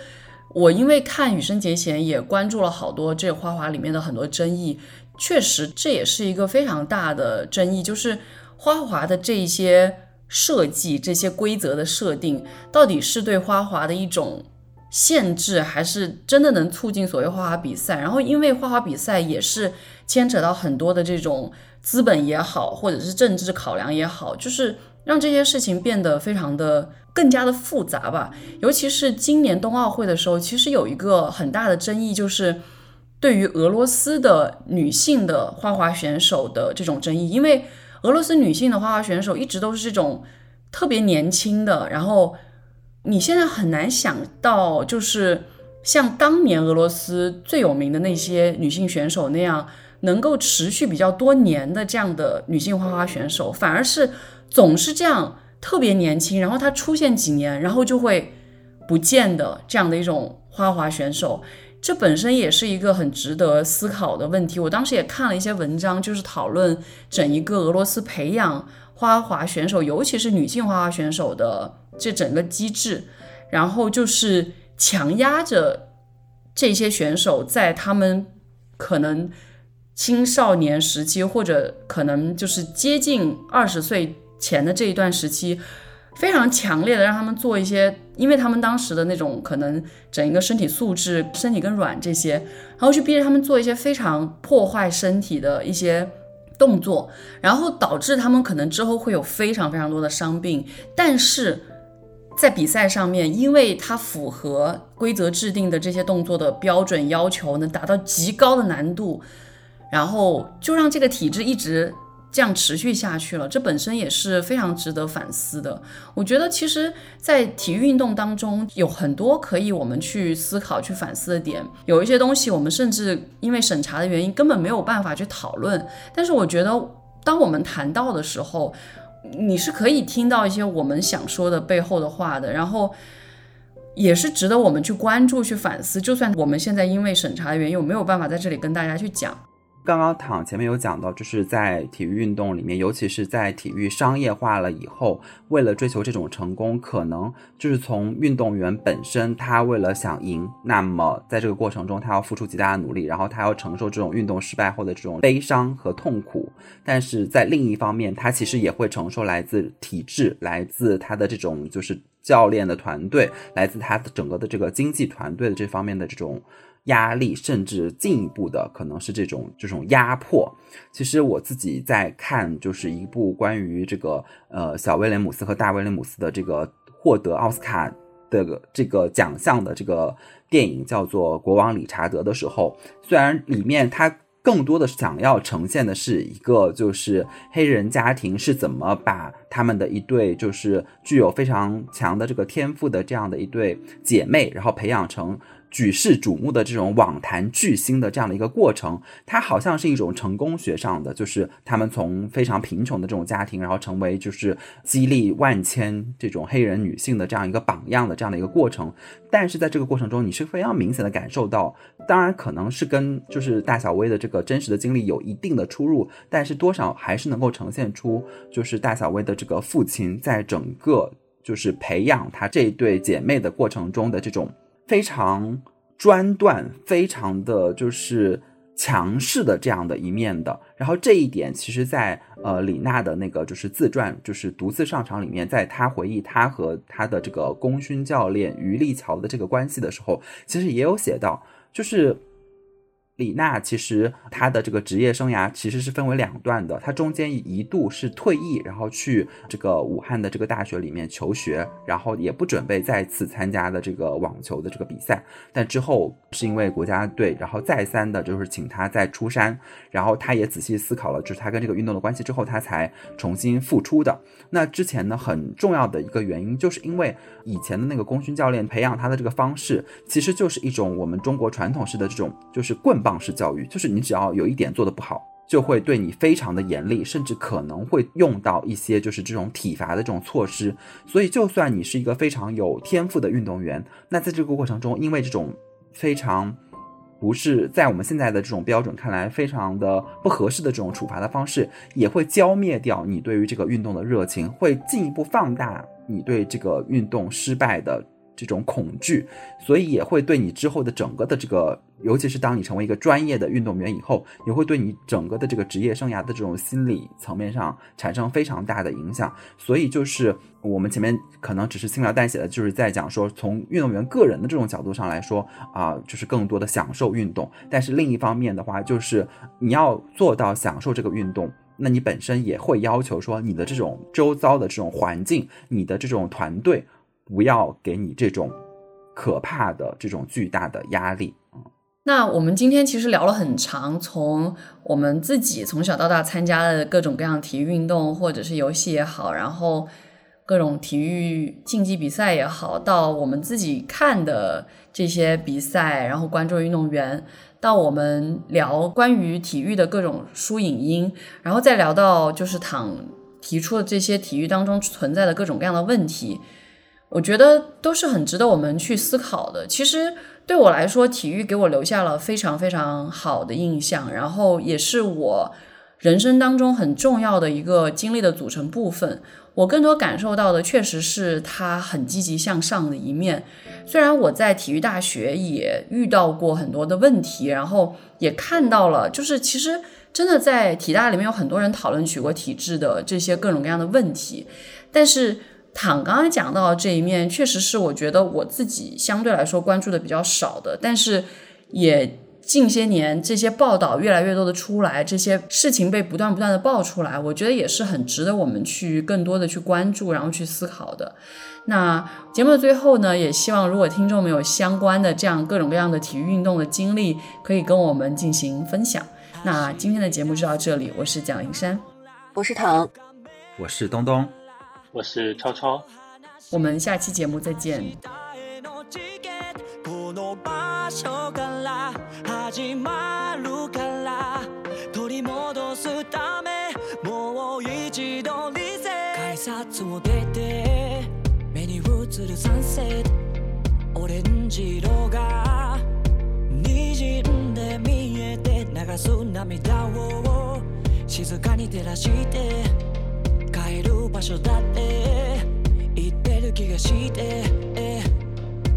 我因为看《羽生结弦》，也关注了好多这花滑里面的很多争议。确实，这也是一个非常大的争议，就是花滑的这些设计、这些规则的设定，到底是对花滑的一种限制，还是真的能促进所谓花滑比赛？然后，因为花滑比赛也是牵扯到很多的这种资本也好，或者是政治考量也好，就是让这些事情变得非常的。更加的复杂吧，尤其是今年冬奥会的时候，其实有一个很大的争议，就是对于俄罗斯的女性的花滑选手的这种争议，因为俄罗斯女性的花滑选手一直都是这种特别年轻的，然后你现在很难想到，就是像当年俄罗斯最有名的那些女性选手那样，能够持续比较多年的这样的女性花滑选手，反而是总是这样。特别年轻，然后他出现几年，然后就会不见的这样的一种花滑选手，这本身也是一个很值得思考的问题。我当时也看了一些文章，就是讨论整一个俄罗斯培养花滑选手，尤其是女性花滑选手的这整个机制，然后就是强压着这些选手在他们可能青少年时期，或者可能就是接近二十岁。前的这一段时期，非常强烈的让他们做一些，因为他们当时的那种可能整一个身体素质、身体更软这些，然后去逼着他们做一些非常破坏身体的一些动作，然后导致他们可能之后会有非常非常多的伤病。但是在比赛上面，因为它符合规则制定的这些动作的标准要求，能达到极高的难度，然后就让这个体制一直。这样持续下去了，这本身也是非常值得反思的。我觉得，其实，在体育运动当中，有很多可以我们去思考、去反思的点。有一些东西，我们甚至因为审查的原因，根本没有办法去讨论。但是，我觉得，当我们谈到的时候，你是可以听到一些我们想说的背后的话的。然后，也是值得我们去关注、去反思。就算我们现在因为审查的原因，我没有办法在这里跟大家去讲。刚刚躺前面有讲到，就是在体育运动里面，尤其是在体育商业化了以后，为了追求这种成功，可能就是从运动员本身，他为了想赢，那么在这个过程中，他要付出极大的努力，然后他要承受这种运动失败后的这种悲伤和痛苦。但是在另一方面，他其实也会承受来自体制、来自他的这种就是教练的团队、来自他的整个的这个经济团队的这方面的这种。压力，甚至进一步的可能是这种这种压迫。其实我自己在看，就是一部关于这个呃小威廉姆斯和大威廉姆斯的这个获得奥斯卡的这个奖项的这个电影，叫做《国王理查德》的时候，虽然里面他。更多的想要呈现的是一个，就是黑人家庭是怎么把他们的一对，就是具有非常强的这个天赋的这样的一对姐妹，然后培养成举世瞩目的这种网坛巨星的这样的一个过程，它好像是一种成功学上的，就是他们从非常贫穷的这种家庭，然后成为就是激励万千这种黑人女性的这样一个榜样的这样的一个过程。但是在这个过程中，你是非常明显的感受到，当然可能是跟就是大小薇的这个真实的经历有一定的出入，但是多少还是能够呈现出，就是大小薇的这个父亲在整个就是培养她这对姐妹的过程中的这种。非常专断，非常的就是强势的这样的一面的。然后这一点，其实，在呃李娜的那个就是自传，就是独自上场里面，在她回忆她和她的这个功勋教练于立桥的这个关系的时候，其实也有写到，就是。李娜其实她的这个职业生涯其实是分为两段的，她中间一度是退役，然后去这个武汉的这个大学里面求学，然后也不准备再次参加的这个网球的这个比赛，但之后是因为国家队，然后再三的就是请他再出山，然后他也仔细思考了，就是他跟这个运动的关系之后，他才重新复出的。那之前呢，很重要的一个原因，就是因为以前的那个功勋教练培养他的这个方式，其实就是一种我们中国传统式的这种就是棍。棒式教育就是你只要有一点做的不好，就会对你非常的严厉，甚至可能会用到一些就是这种体罚的这种措施。所以，就算你是一个非常有天赋的运动员，那在这个过程中，因为这种非常不是在我们现在的这种标准看来非常的不合适的这种处罚的方式，也会浇灭掉你对于这个运动的热情，会进一步放大你对这个运动失败的。这种恐惧，所以也会对你之后的整个的这个，尤其是当你成为一个专业的运动员以后，也会对你整个的这个职业生涯的这种心理层面上产生非常大的影响。所以就是我们前面可能只是轻描淡写的，就是在讲说从运动员个人的这种角度上来说啊，就是更多的享受运动。但是另一方面的话，就是你要做到享受这个运动，那你本身也会要求说你的这种周遭的这种环境，你的这种团队。不要给你这种可怕的、这种巨大的压力那我们今天其实聊了很长，从我们自己从小到大参加的各种各样体育运动，或者是游戏也好，然后各种体育竞技比赛也好，到我们自己看的这些比赛，然后关注运动员，到我们聊关于体育的各种书影音，然后再聊到就是躺提出的这些体育当中存在的各种各样的问题。我觉得都是很值得我们去思考的。其实对我来说，体育给我留下了非常非常好的印象，然后也是我人生当中很重要的一个经历的组成部分。我更多感受到的，确实是他很积极向上的一面。虽然我在体育大学也遇到过很多的问题，然后也看到了，就是其实真的在体大里面有很多人讨论举国体制的这些各种各样的问题，但是。躺刚刚讲到的这一面，确实是我觉得我自己相对来说关注的比较少的，但是也近些年这些报道越来越多的出来，这些事情被不断不断的爆出来，我觉得也是很值得我们去更多的去关注，然后去思考的。那节目的最后呢，也希望如果听众们有相关的这样各种各样的体育运动的经历，可以跟我们进行分享。那今天的节目就到这里，我是蒋灵山，我是唐，我是东东。我是超超，我们下期节目再见。帰る場所だって。言ってる気がして。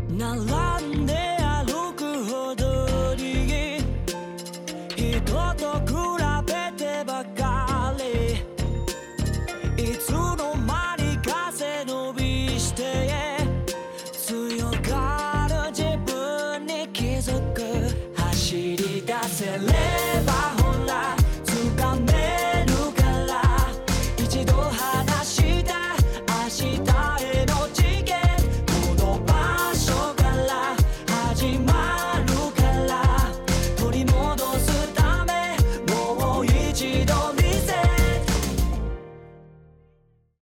並んで歩くほどに。人と比べてばかり。いつ